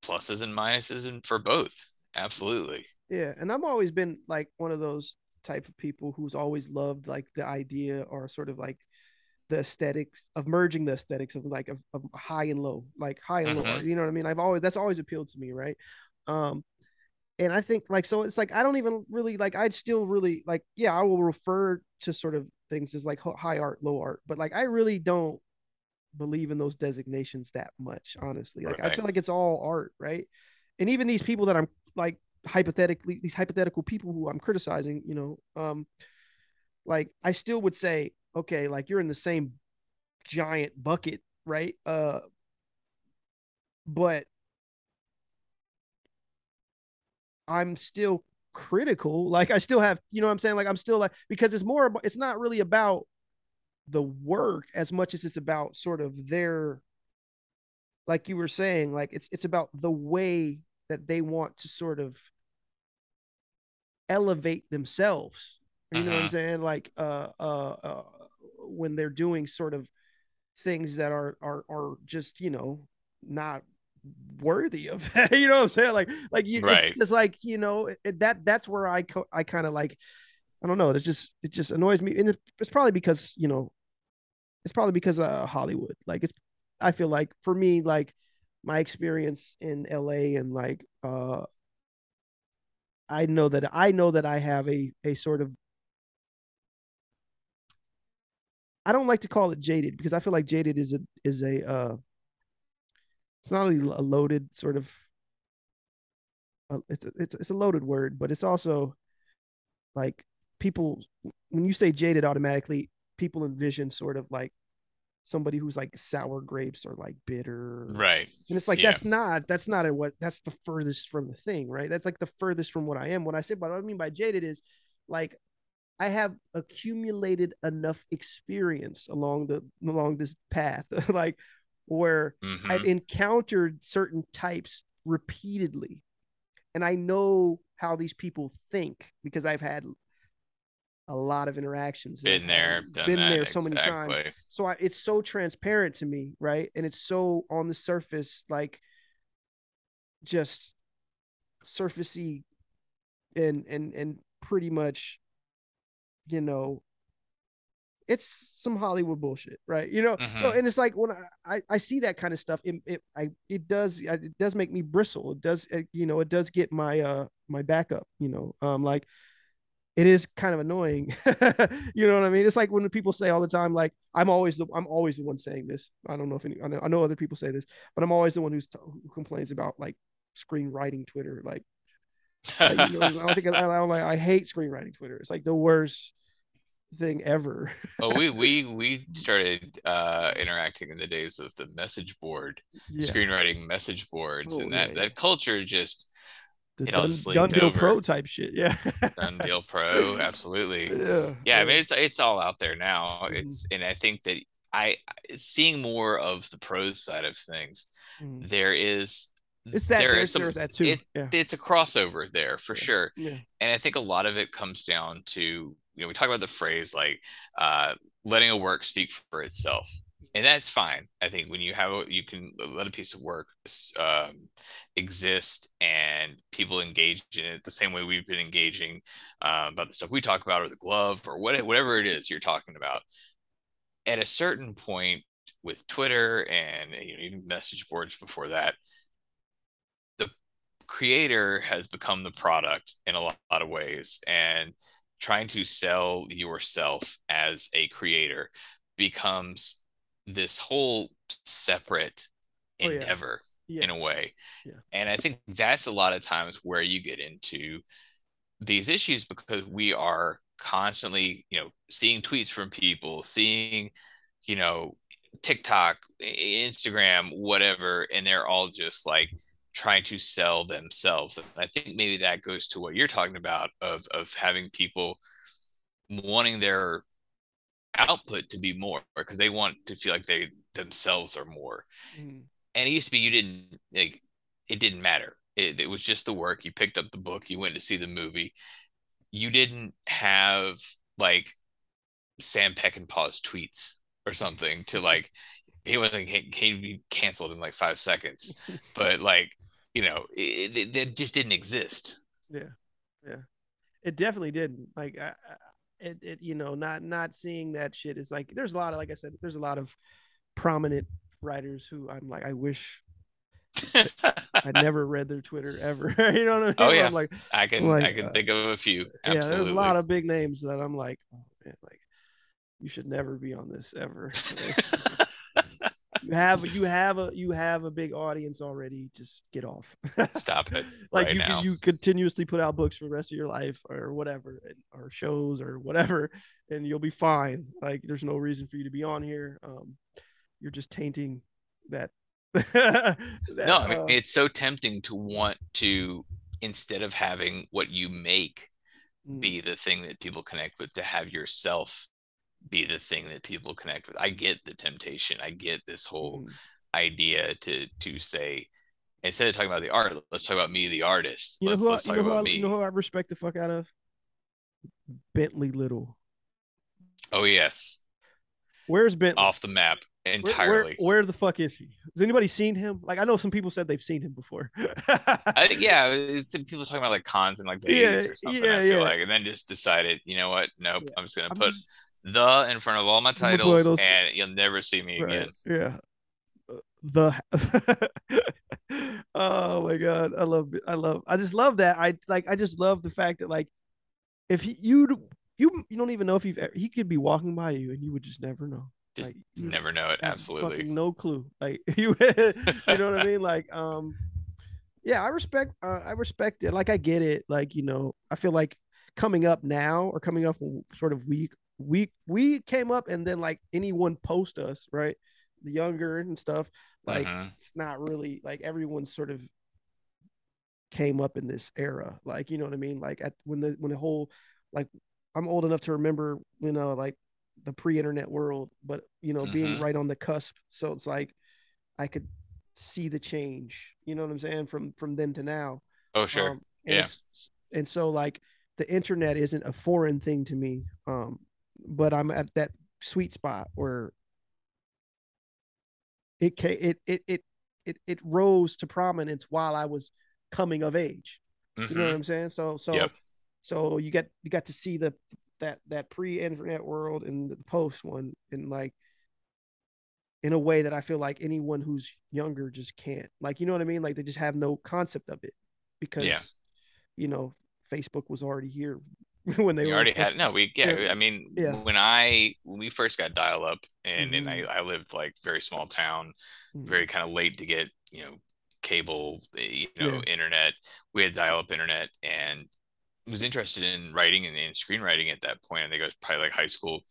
pluses and minuses and for both. Absolutely. Yeah and i've always been like one of those type of people who's always loved like the idea or sort of like the aesthetics of merging the aesthetics of like of, of high and low, like high and low. Mhm. You know what I mean? I've always that's always appealed to me, right? Um, and I think like so it's like I don't even really like I'd still really like yeah I will refer to sort of things as like high art, low art, but like I really don't believe in those designations that much, honestly. Like I feel like it's all art, right? And even these people that I'm like hypothetically these hypothetical people who I'm criticizing, you know, um, like I still would say, okay, like you're in the same giant bucket, right? Uh, but I'm still critical. Like I still have, you know what I'm saying? Like I'm still like because it's more about it's not really about the work as much as it's about sort of their like you were saying, like it's it's about the way that they want to sort of elevate themselves. You know what I'm Mhm. saying? Like uh uh uh when they're doing sort of things that are are are just, you know, not worthy of that. you know what I'm saying? Like like you Right. it's just like, you know, it, that that's where I co- I kind of like I don't know, it's just it just annoys me and it's, it's probably because, you know, it's probably because of Hollywood. Like it's I feel like for me like my experience in LA and like uh I know that I know that I have a a sort of I don't like to call it jaded because I feel like jaded is a is a uh it's not really a loaded sort of uh, it's a, it's it's a loaded word, but it's also like people when you say jaded automatically people envision sort of like somebody who's like sour grapes or like bitter Right. and it's like Yeah. that's not that's not a what that's the furthest from the thing, right? That's like the furthest from what I am. when I say, but what I mean by jaded is like I have accumulated enough experience along the along this path, like where Mhm. I've encountered certain types repeatedly, and I know how these people think because I've had a lot of interactions. Been there, been that. there so many times so I, it's so transparent to me right and it's so on the surface like just surfacey and and and pretty much you know it's some hollywood bullshit right you know so Mhm. and it's like when I, I i see that kind of stuff it, it i it does it does make me bristle it does uh, you know it does get my uh my back up you know um like it is kind of annoying. you know what I mean? It's like when people say all the time, like I'm always the I'm always the one saying this. I don't know if any I know, I know other people say this, but I'm always the one who's who complains about like screenwriting Twitter. Like, like, you know, I don't think I, I, I, hate screenwriting Twitter. It's like the worst thing ever. oh, we we we started uh interacting in the days of the message board, yeah, screenwriting message boards, Oh, and that yeah. that culture just the it all done, just done deal over. pro type shit. Yeah, done deal pro, absolutely. yeah, Yeah, I mean it's it's all out there now. Mhm. It's and I think that I seeing more of the pros side of things. Mhm. There is it's that there's, some there's that too. it- yeah, it's a crossover there for Yeah. sure. yeah, and I think a lot of it comes down to you know we talk about the phrase like uh, letting a work speak for itself, and that's fine. I think when you have a, you can let a piece of work um, exist and people engage in it the same way we've been engaging uh, about the stuff we talk about or the glove or what, whatever it is you're talking about. At a certain point with Twitter and you know, even message boards before that, creator has become the product in a lot, lot of ways and trying to sell yourself as a creator becomes this whole separate Oh, yeah. endeavor yeah. in a way. Yeah. And I think that's a lot of times where you get into these issues because we are constantly, you know, seeing tweets from people, seeing, you know, TikTok, Instagram, whatever, and they're all just like trying to sell themselves. And I think maybe that goes to what you're talking about of of having people wanting their output to be more because they want to feel like they themselves are more Mhm. and it used to be you didn't like it didn't matter it, it was just the work you picked up the book you went to see the movie you didn't have like sam peckinpah's tweets or something to like he wasn't he he'd be canceled in like five seconds but like you know it, it, just didn't exist Yeah, yeah. It definitely didn't. Like I, it, it you know not not seeing that shit is like there's a lot of like I said there's a lot of prominent writers who I'm like I wish I never read their Twitter ever. you know what I mean? Oh yeah, I'm like I can like, I can uh, think of a few. yeah, there's a lot of big names that I'm like, oh man, like you should never be on this ever. You have you have a you have a big audience already. Just get off. Stop it like right you now. you continuously put out books for the rest of your life or whatever, or shows or whatever, and you'll be fine. Like there's no reason for you to be on here. Um, you're just tainting that. that, No, I mean uh, it's so tempting to want to instead of having what you make mm, be the thing that people connect with to have yourself be the thing that people connect with. I get the temptation. I get this whole mm. idea to to say instead of talking about the art, let's talk about me, the artist. You know let's who I, let's you talk know who I, me. you know who I respect the fuck out of? Bentley Little. oh yes, Where's Bentley? off the map entirely. Where, where the fuck is he? Has anybody seen him? Like I know some people said they've seen him before. I, yeah, it's people talking about like cons and like the Yeah, 80s or something. yeah, I feel yeah. like, and then just decided, you know what? Nope, Yeah. I'm just gonna I'm put just- the in front of all my titles, titles. and you'll never see me Right, again. Yeah. The Oh my god, I love. I love I just love that. I like I just love the fact that like if he, you you you don't even know if you've ever, he could be walking by you and you would just never know. Just Like, never know it. Absolutely. fucking no clue. Like you you know what I mean? Like um yeah, I respect uh, I respect it. Like I get it. Like, you know, I feel like coming up now or coming up sort of week we we came up and then like anyone post us, right? The younger and stuff, like Mhm. it's not really like everyone sort of came up in this era. Like, you know what I mean? Like at when the when the whole like I'm old enough to remember, you know, like the pre-internet world, but you know, being Mhm. right on the cusp. So it's like I could see the change. You know what I'm saying? From from then to now. Oh sure. Um, and Yeah. and so like the internet isn't a foreign thing to me. Um, but I'm at that sweet spot where it it it it it it rose to prominence while I was coming of age. You know what Mhm. I'm saying? So so Yep. so you get you got to see the that that pre-internet world and the post one and like in a way that I feel like anyone who's younger just can't. Like you know what I mean? Like they just have no concept of it because Yeah. you know Facebook was already here when they We already had no. We yeah. Yeah. I mean, Yeah. when I when we first got dial up, and and I Mhm. I lived like very small town, Mhm. very kind of late to get you know cable, eh, you know, Yeah. internet. We had dial up internet, and was interested in writing and, and screenwriting at that point. I think it was probably like high school.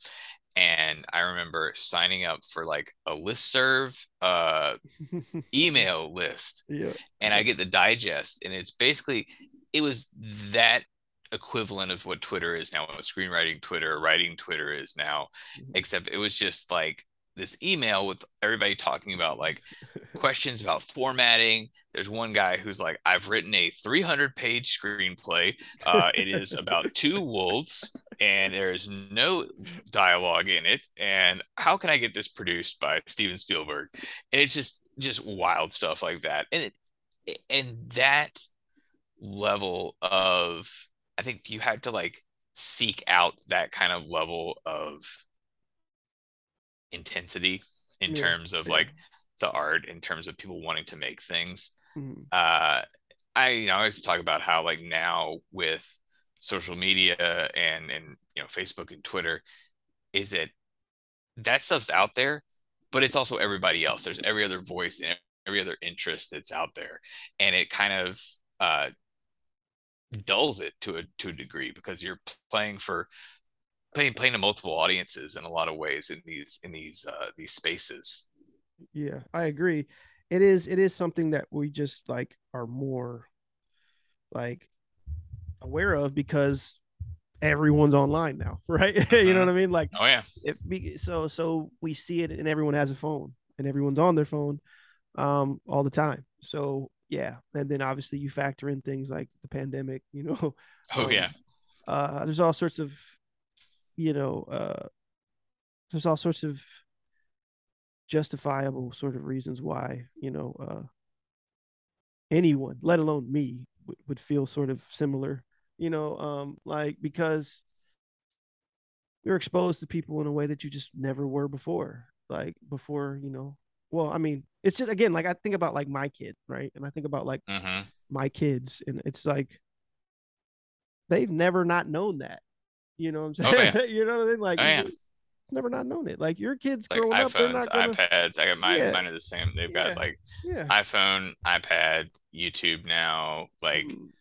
And I remember signing up for like a listserv uh email list yeah. and I get the digest, and it's basically it was that equivalent of what Twitter is now, what screenwriting Twitter, writing Twitter is now, Mhm. except it was just like this email with everybody talking about like questions about formatting. There's one guy who's like, I've written a 300 page screenplay. Uh, it is about two wolves and there is no dialogue in it. And how can I get this produced by Steven Spielberg? And it's just, just wild stuff like that. And it, and that level of, I think you had to like seek out that kind of level of intensity in Yeah, terms of yeah. like the art in terms of people wanting to make things Mhm. uh i you know i always talk about how like now with social media and and you know facebook and twitter is it that stuff's out there but it's also everybody else there's every other voice and every other interest that's out there and it kind of uh dulls it to a to a degree because you're playing for playing playing to multiple audiences in a lot of ways in these in these uh these spaces Yeah, I agree. It is it is something that we just like are more like aware of because everyone's online now, right? you know what I mean? Like oh yeah it be, so so we see it and everyone has a phone and everyone's on their phone um all the time. So yeah, and then obviously you factor in things like the pandemic, you know. oh Um, yeah uh there's all sorts of you know uh there's all sorts of justifiable sort of reasons why you know uh anyone let alone me would, would feel sort of similar you know um like because you're exposed to people in a way that you just never were before. Like before, you know. Well, I mean, it's just again like I think about like my kid, right? And I think about like hmm my kids, and it's like they've never not known that. You know what I'm Oh, saying? yeah. you know what I mean? Like Oh, yeah. never not known it. Like your kids Like growing up, they're iPhones, not gonna. iPads. I got mine. Yeah. Mine are the same. They've got like Yeah. iPhone, iPad, YouTube now, like Mm,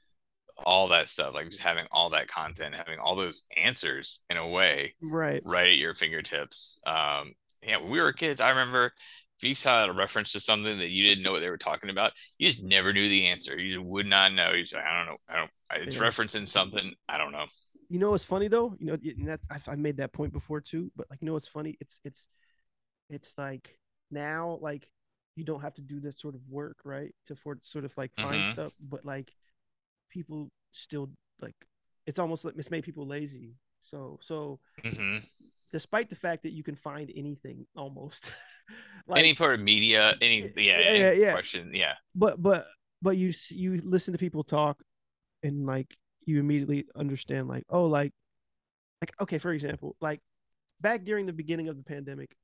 all that stuff. Like just having all that content, having all those answers in a way right. right at your fingertips. Um, yeah, when we were kids, I remember if you saw a reference to something that you didn't know what they were talking about, you just never knew the answer. You just would not know. You just like, I don't know. I don't. It's Yeah. referencing something. I don't know. You know what's funny though? You know, and that I've, I made that point before too. But like, you know what's funny? It's it's it's like now like you don't have to do this sort of work, right? To for sort of like find Mhm. stuff, but like people still like it's almost like it's made people lazy. So so hmm despite the fact that you can find anything almost, like any part of media, any Yeah, yeah, yeah, yeah. question, yeah, but but but you you listen to people talk and like you immediately understand like oh like like okay for example like back during the beginning of the pandemic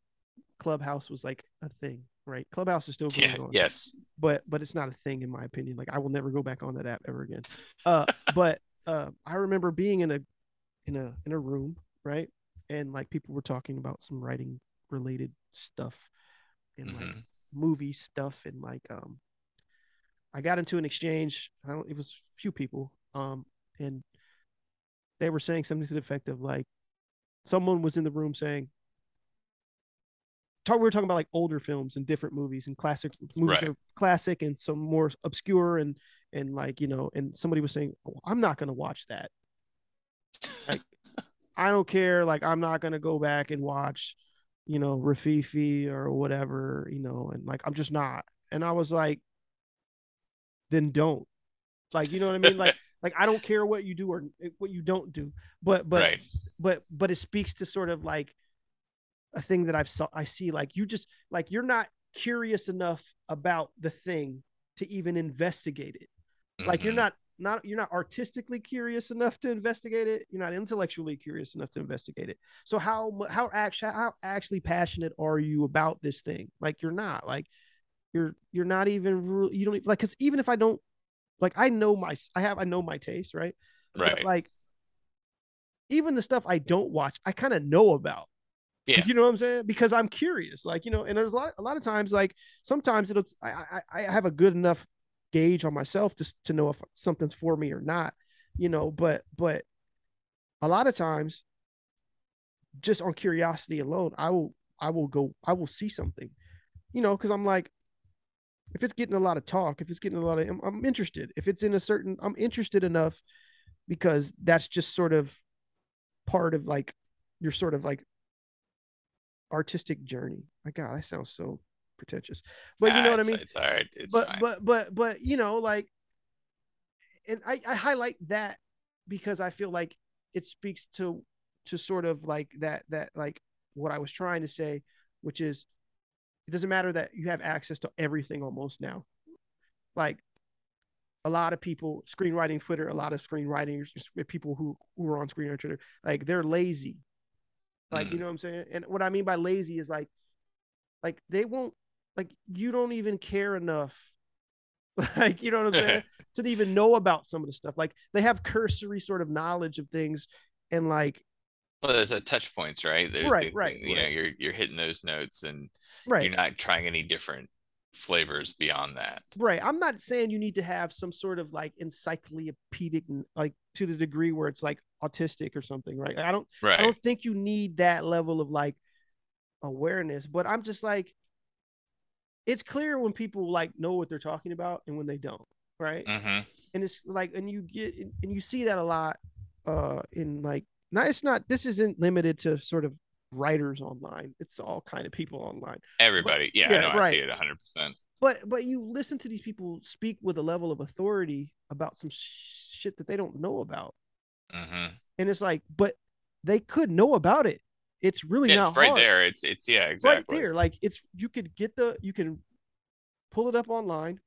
clubhouse was like a thing right? Clubhouse is still going yeah, on. yes, but but it's not a thing in my opinion. Like i will never go back on that app ever again. Uh but uh i remember being in a in a in a room right and like people were talking about some writing related stuff and like Mhm. movie stuff and like um i got into an exchange i don't it was a few people um and they were saying something to the effect of like someone was in the room saying talk, we were talking about like older films and different movies and classic movies Right. are classic and some more obscure and and like you know and somebody was saying oh, i'm not going to watch that like i don't care like i'm not going to go back and watch you know Rififi or whatever you know and like i'm just not. And i was like then don't. Like you know what i mean? Like like i don't care what you do or what you don't do. But but right, but but it speaks to sort of like a thing that I've saw I see like you just like you're not curious enough about the thing to even investigate it. Like you're Mhm. not not you're not artistically curious enough to investigate it. You're not intellectually curious enough to investigate it. So how how actually how actually passionate are you about this thing? Like you're not like you're you're not even you don't like because even if I don't like I know my I have I know my taste right right, but like even the stuff I don't watch, I kind of know about. Yeah. You know what I'm saying? Because I'm curious. Like, you know, and there's a lot a lot of times, like sometimes it'll I I, I have a good enough gauge on myself to to know if something's for me or not, you know, but but a lot of times just on curiosity alone, I will I will go I will see something. You know, because I'm like, if it's getting a lot of talk, if it's getting a lot of I'm, I'm interested. If it's in a certain I'm interested enough because that's just sort of part of like your sort of like artistic journey. My God, I sound so pretentious, but you know Ah, what I mean. It's all right. It's but fine. but but but you know, like, and I I highlight that because I feel like it speaks to to sort of like that that like what I was trying to say, which is it doesn't matter that you have access to everything almost now. Like a lot of people screenwriting Twitter, a lot of screenwriting people who who are on screenwriting Twitter, like they're lazy. Like you Mm. know what I'm saying? And what I mean by lazy is like, like they won't like you don't even care enough, like you know what I'm saying, to even know about some of the stuff. Like they have cursory sort of knowledge of things, and like well, there's a touch points, right? There's Right, the- right, You know, you're you're hitting those notes, and right, you're not trying any different flavors beyond that. right. I'm not saying you need to have some sort of like encyclopedic, like to the degree where it's like autistic or something, right? I don't Right. I don't think you need that level of like awareness, but I'm just like, it's clear when people like know what they're talking about and when they don't, right? hmm And it's like, and you get, and you see that a lot, uh, in like, not it's not. This isn't limited to sort of writers online. It's all kind of people online. Everybody, yeah, I yeah, know. I see it 100. percent But but you listen to these people speak with a level of authority about some shit that they don't know about, hmm and it's like, but they could know about it. It's really Yeah, not it's right hard. there. It's it's yeah, exactly. right there. Like it's you could get the you can pull it up online.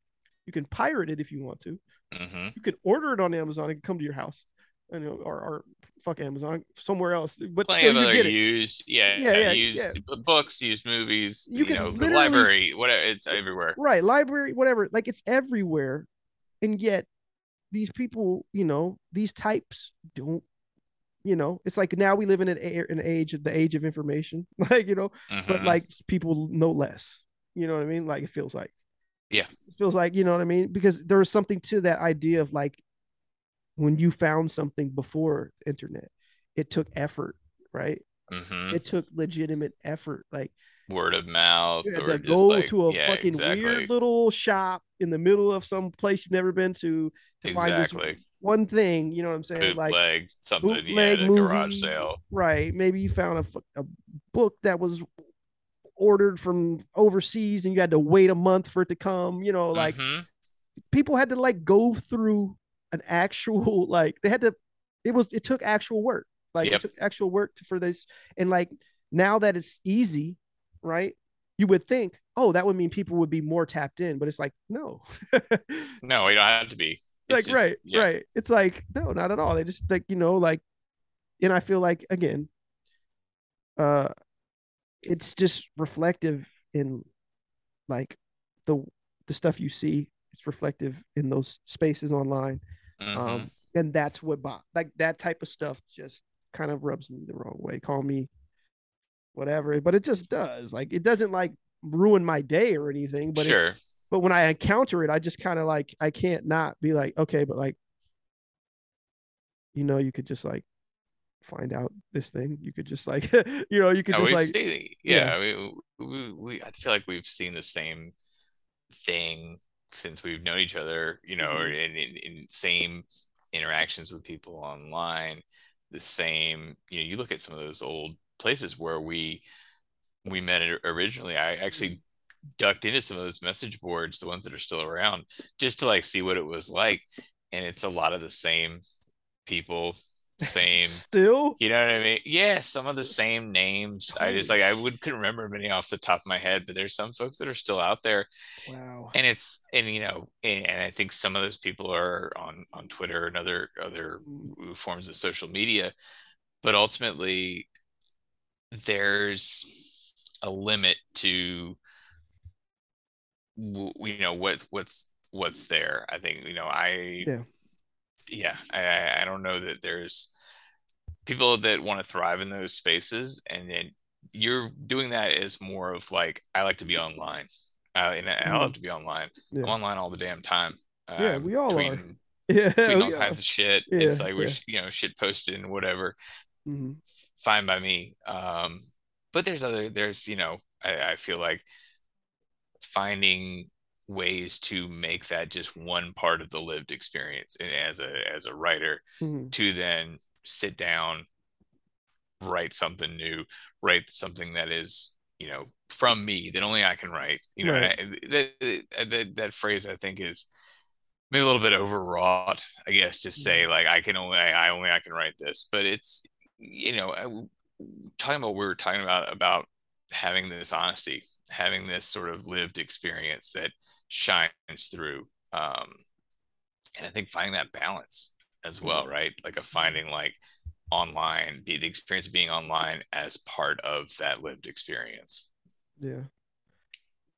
You can pirate it if you want to. hmm You can order it on Amazon and come to your house. you know, or, or fuck Amazon, somewhere else. But Plenty still, of you other get it. used, yeah, Yeah, yeah, used yeah. books, used movies, You you, could know, the library, whatever. It's everywhere. right library whatever like it's everywhere and yet these people you know these types don't you know it's like now we live in an, an age of the age of information like you know but Mhm. like people know less you know what i mean like it feels like Yeah. it feels like you know what i mean because there was something to that idea of like when you found something before internet it took effort right Mhm. it took legitimate effort like word of mouth, or go like, to a yeah, fucking exactly. weird little shop in the middle of some place you've never been to to find exactly this one thing. You know what I'm saying? Like bootleg something, yeah, bootleg at a movie, garage sale. right? Maybe you found a, a book that was ordered from overseas and you had to wait a month for it to come. You know, like Mhm. people had to like go through an actual like they had to. It was it took actual work. Like Yep. it took actual work to, for this, and like now that it's easy, right? You would think, oh, that would mean people would be more tapped in, but it's like, no, no, you don't have to be. Like just- right, yeah. right. It's like no, not at all. They just like you know, like, and I feel like again, uh, it's just reflective in like the the stuff you see. It's reflective in those spaces online, um, and that's what bo- like that type of stuff just kind of rubs me the wrong way. Call me whatever, but it just does. Like it doesn't like ruin my day or anything, but it, sure. But when I encounter it, I just kind of like I can't not be like, okay, but like, you know, you could just like find out this thing. You could just like, you know, you could Yeah, just like, seen, yeah, we, we, we, I feel like we've seen the same thing since we've known each other, you know, Mm-hmm. in, in, in same interactions with people online, the same, you know, you look at some of those old places where we, we met originally. I actually ducked into some of those message boards, the ones that are still around, just to like see what it was like. And it's a lot of the same people, same still, you know what I mean? Yeah, some of the same names. I just like I would couldn't remember many off the top of my head, but there's some folks that are still out there, wow, and it's and you know, and, and I think some of those people are on on Twitter and other other forms of social media, but ultimately, there's a limit to you know what what's what's there. I think you know I Yeah. yeah I I- don't know that there's people that want to thrive in those spaces and then you're doing that as more of like I like to be online uh, and I, I love to be online Yeah. I'm online all the damn time Yeah, Um, we all are. tweeting, yeah, tweeting all yeah. kinds of shit it's like we're yeah. you know shit posted and whatever Mhm. fine by me um but there's other there's you know I, I feel like finding ways to make that just one part of the lived experience and as a as a writer Mhm. to then sit down write something new write something that is you know from me that only i can write you know Right. I- that, that that phrase i think is maybe a little bit overwrought i guess to Mm-hmm. say like i can only i only i can write this but it's you know I- talking about what we were talking about about having this honesty having this sort of lived experience that shines through um and i think finding that balance as well right like a finding like online be the experience of being online as part of that lived experience Yeah.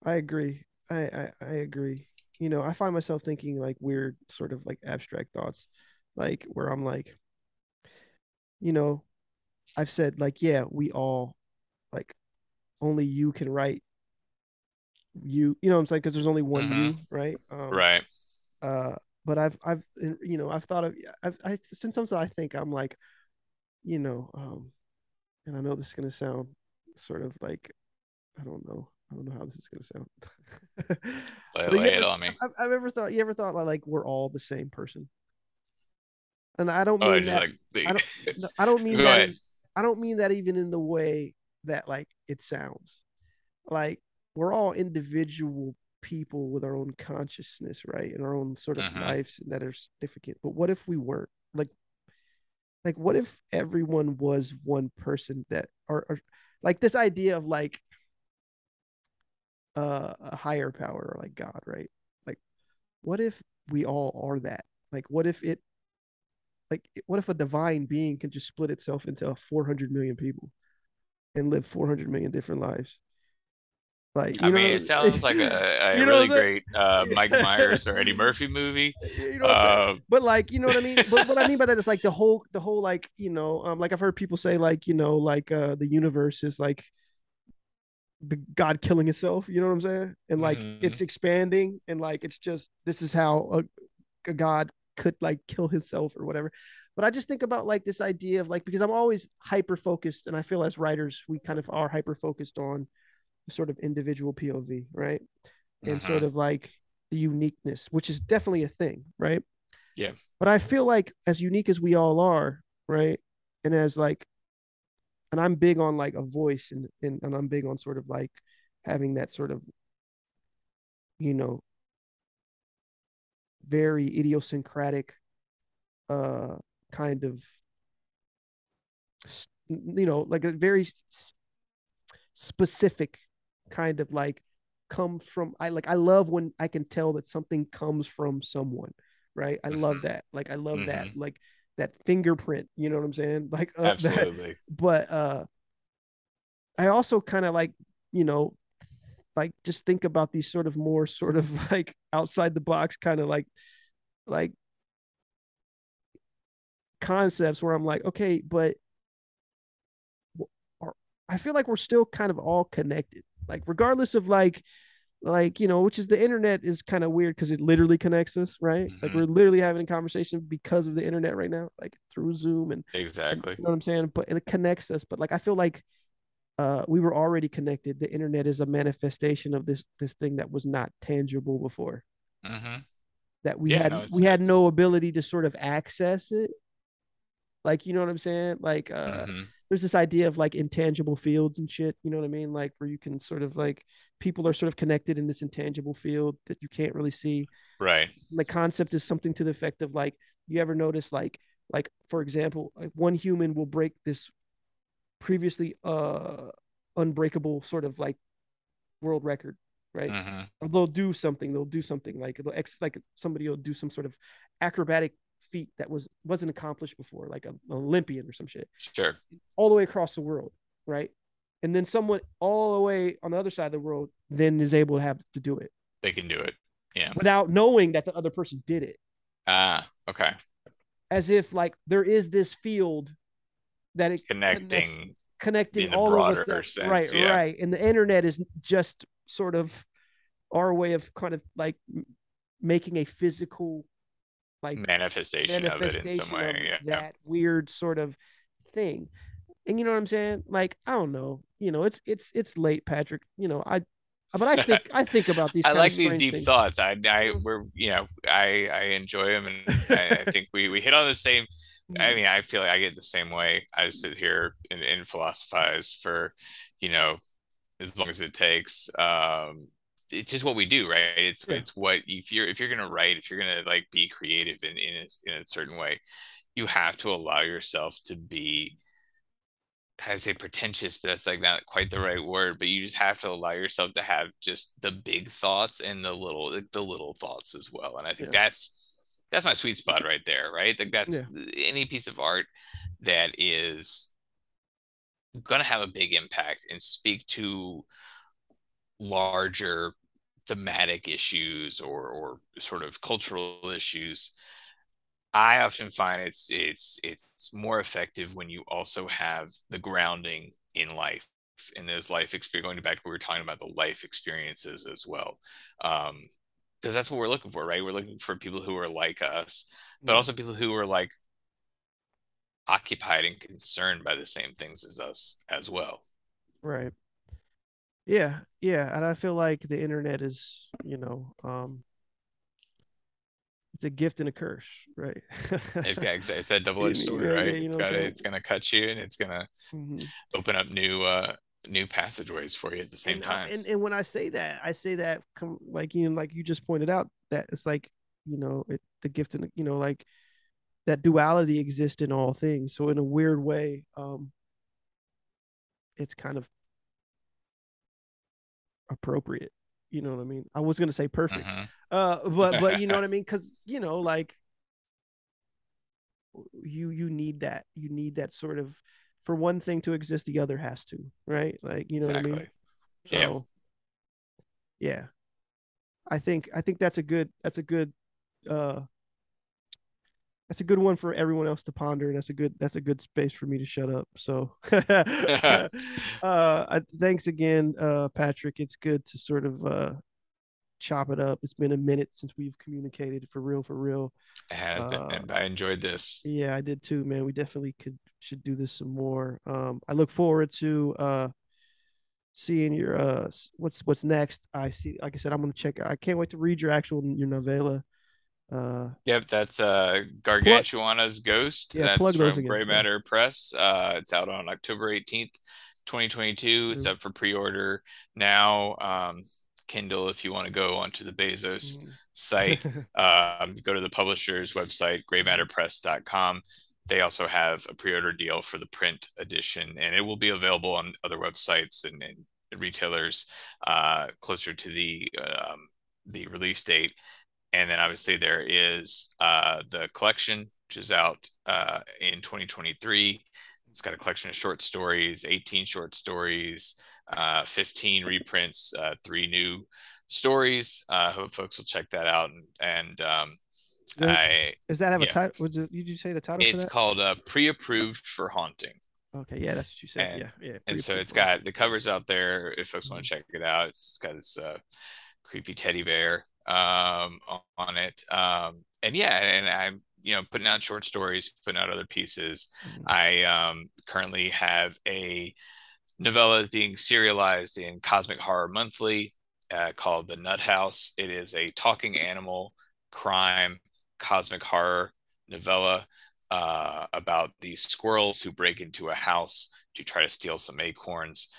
I agree. I, I I agree. You know, I find myself thinking like weird sort of like abstract thoughts, like where I'm like, you know, I've said like, yeah, we all like only you can write you, you know what I'm saying? Because there's only one Mhm. you, right? Um, right uh but i've i've you know i've thought of i've since i sometimes i think i'm like you know um and i know this is going to sound sort of like i don't know i don't know how this is going to sound lay, lay it on me I've, I've ever thought you ever thought like, like we're all the same person and i don't oh mean I that like I don't, I don't mean that. in- I don't mean that even in the way that like it sounds. Like we're all individual people with our own consciousness, right, and our own sort of Mhm. lives that are significant. But what if we weren't? Like, like what if everyone was one person that are, are like this idea of like uh, a higher power or like God, right? Like, what if we all are that? Like, what if it like what if a divine being can just split itself into 400 million people and live 400 million different lives like I mean, it sounds like a, a really great uh, Mike Myers or Eddie Murphy movie. You know uh, but like, you know what I mean? but what I mean by that is like the whole, the whole, like, you know, um, like I've heard people say, like, you know, like uh, the universe is like the God killing itself. You know what I'm saying? And like mm-hmm. it's expanding, and like it's just this is how a, a God could like kill himself or whatever. But I just think about like this idea of like because I'm always hyper focused, and I feel as writers we kind of are hyper focused on sort of individual POV, right? And uh-huh. sort of like the uniqueness, which is definitely a thing, right? Yeah. But I feel like as unique as we all are, right? And as like, and I'm big on like a voice and, and, and I'm big on sort of like having that sort of, you know, very idiosyncratic uh kind of you know like a very specific kind of like come from I like I love when I can tell that something comes from someone, right? I love mm-hmm. that. Like I love mm-hmm. that like that fingerprint, you know what I'm saying? Like uh, Absolutely. That, but uh I also kind of like, you know, like just think about these sort of more sort of like outside the box kind of like like concepts where I'm like, okay, but I feel like we're still kind of all connected like regardless of like like you know which is the internet is kind of weird because it literally connects us right? Mm-hmm. like we're literally having a conversation because of the internet right now like through zoom and exactly. you know what i'm saying? But it connects us but like i feel like uh we were already connected. The internet is a manifestation of this this thing that was not tangible before. Mm-hmm. that we yeah, had no, we had no ability to sort of access it like you know what i'm saying? Like uh mm-hmm. there's this idea of like intangible fields and shit you know what i mean? Like where you can sort of like people are sort of connected in this intangible field that you can't really see. Right. The concept is something to the effect of like you ever notice like like for example like one human will break this previously uh unbreakable sort of like world record right? Mm-hmm. they'll do something they'll do something like they'll ex like somebody will do some sort of acrobatic feat that was wasn't accomplished before, like a, an Olympian or some shit. Sure. All the way across the world, right? And then someone all the way on the other side of the world then is able to have to do it. They can do it. Yeah. Without knowing that the other person did it. Ah, okay. As if like there is this field that it connecting connecting all of us that, sense, right yeah. right and the internet is just sort of our way of kind of like making a physical like manifestation, manifestation of it in some way. Yeah, that weird sort of thing. And you know what I'm saying? Like, I don't know. You know, it's it's it's late, Patrick. You know, I but I think I think about these. I like these deep things. thoughts. I, I, we're, you know, I, I enjoy them, and I, I, think we, we hit on the same. I mm. mean, I feel like I get the same way. I sit here and, and philosophize for, you know, as long as it takes. Um, it's just what we do right it's yeah. it's what if you're if you're gonna write if you're gonna like be creative in in a, in a certain way you have to allow yourself to be how to say pretentious but that's like not quite the mm-hmm. right word but you just have to allow yourself to have just the big thoughts and the little the little thoughts as well and i think yeah. that's that's my sweet spot right there right like that's yeah. any piece of art that is going to have a big impact and speak to larger thematic issues or or sort of cultural issues i often find it's it's it's more effective when you also have the grounding in life. In those life experience going back to what we were talking about the life experiences as well. Um because that's what we're looking for right? We're looking for people who are like us but also people who are like occupied and concerned by the same things as us as well. Right yeah, yeah, and I feel like the internet is, you know, um, it's a gift and a curse, right? it's, got, it's that double edged sword, yeah, right? Yeah, it's got it's gonna cut you, and it's gonna mm-hmm. open up new uh new passageways for you at the same and, time. And, and when I say that, I say that like you know, like you just pointed out that it's like you know it, the gift and you know like that duality exists in all things. So in a weird way, um, it's kind of appropriate. You know what I mean? I was gonna say perfect, uh-huh. uh, but but you know what I mean? Because you know, like you you need that you need that sort of for one thing to exist the other has to right like you know exactly. what i mean Yeah. so yeah i think i think that's a good that's a good uh that's a good one for everyone else to ponder. That's a good that's a good space for me to shut up. So uh I, thanks again, uh Patrick. It's good to sort of uh chop it up. It's been a minute since we've communicated for real, for real. It has been, Uh, and I enjoyed this. Yeah, I did too, man. We definitely could should do this some more. Um, I look forward to uh seeing your uh what's what's next. I see. Like I said, I'm gonna check. I can't wait to read your actual your novella. Uh, Yep, that's uh Gargantuana's Ghost. Yeah, that's plug those from again, Grey yeah. Matter Press. Uh it's out on October 18th, 2022. It's Mm. up for pre-order now. Um Kindle if you want to go onto the Bezos mm. site. um, go to the publisher's website, greymatterpress.com. They also have a pre-order deal for the print edition, and it will be available on other websites and, and retailers uh, closer to the um, the release date. And then obviously there is uh, the collection, which is out uh, in 2023. It's got a collection of short stories, 18 short stories, uh, 15 reprints, uh, three new stories. I uh, hope folks will check that out. And, and um, Does- I, Does that have a title? Was it? Did you say the title for it's called uh, Pre-Approved for Haunting. Okay, yeah, that's what you said. and- yeah, yeah. and so it's got the covers out there if folks want to check it out it's got this uh, creepy teddy bear um, on it um, and yeah and i'm you know putting out short stories putting out other pieces Mhm. i um, currently have a novella that's being serialized in cosmic horror monthly uh, called the nut house it is a talking animal crime cosmic horror novella uh, about these squirrels who break into a house to try to steal some acorns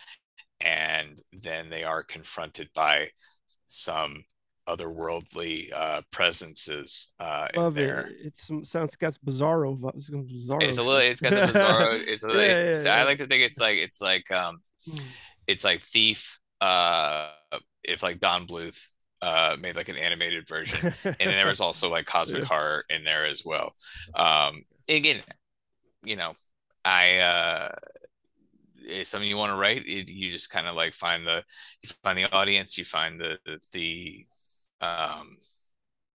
and then they are confronted by some otherworldly uh, presences uh, in Love there. it. It some, sounds got bizarro. vi- It's got bizarro. It's a little. It's got the bizarro. It's a. Yeah, yeah, it's, I like to think it's like it's like um, Mm. it's like Thief. Uh, if like Don Bluth uh made like an animated version, and then there was also like cosmic Yeah. horror in there as well. Um, again, you know, I uh, it's something you want to write, it, you just kind of like find the you find the audience, you find the the, the um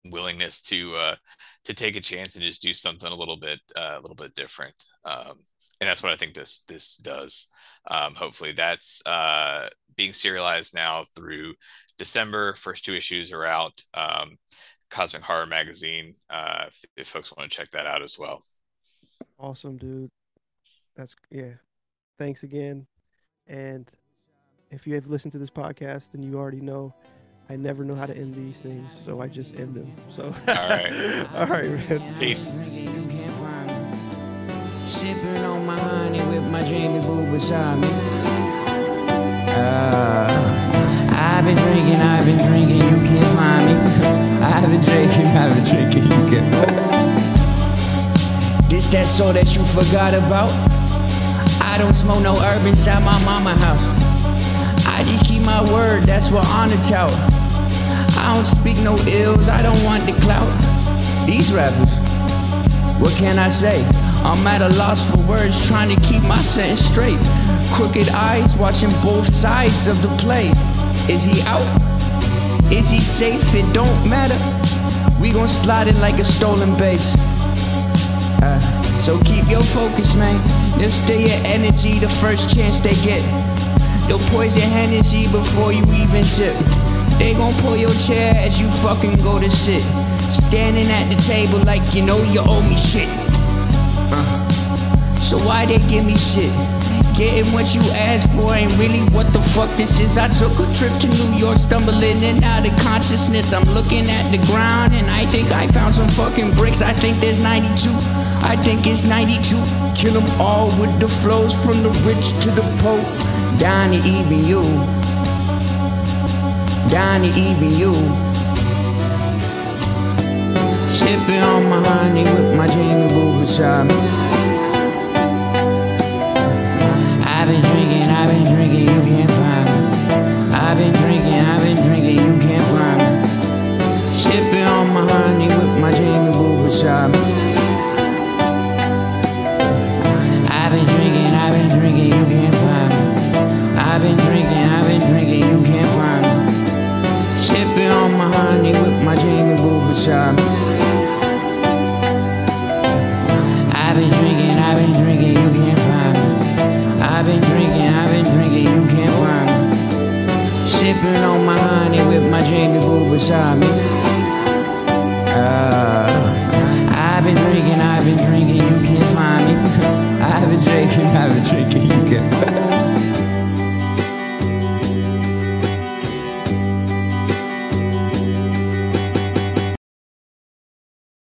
willingness to uh to take a chance and just do something a little bit uh, a little bit different um and that's what i think this this does um hopefully that's uh being serialized now through december first two issues are out um cosmic horror magazine uh if, if folks want to check that out as well awesome, dude. That's yeah. Thanks again. And if you have listened to this podcast, then you already know I never know how to end these things, so I just end them. So All right. all right, man. peace You can't find me. Sipping on my honey with my Jamie Boo beside me. Uh, I've been drinking, I've been drinking, you can't find me. I've been drinking, I've been drinking, you can't. This that soul that you forgot about. I don't smoke no herb inside my mama house. I just keep my word, that's what honor tout. I don't speak no ills, I don't want the clout. These rappers, what can I say? I'm at a loss for words, trying to keep my sentence straight. Crooked eyes watching both sides of the play. Is he out? Is he safe? It don't matter. We gon' slide it like a stolen base. Uh, so keep your focus, man. They'll stay your energy the first chance they get. They'll poison Hennessy before you even sip. They gon' pull your chair as you fucking go to sit. Standing at the table like you know you owe me shit. Uh, so why they give me shit? Getting what you asked for ain't really what the fuck this is. I took a trip to New York, stumbling in out of consciousness. I'm looking at the ground and I think I found some fucking bricks. I think there's 92. I think it's 92. Kill them all with the flows from the rich to the poor. Down to even you. Down to even you. Sipping on my honey with my Jamie Boo beside me. I've been drinking, I've been drinking, you can't find me. I've been drinking, I've been drinking, you can't find me. Sipping on my honey with my Jamie Boo beside me. Barney with my Jamie Boo. I've been drinking, I've been drinking, you can't find me. I've been drinking, I've been drinking, you can't find me. Sipping on my honey with my Jamie Boo beside me. Uh, I've been drinking, I've been drinking, you can't find me. I've been drinking, I've been drinking.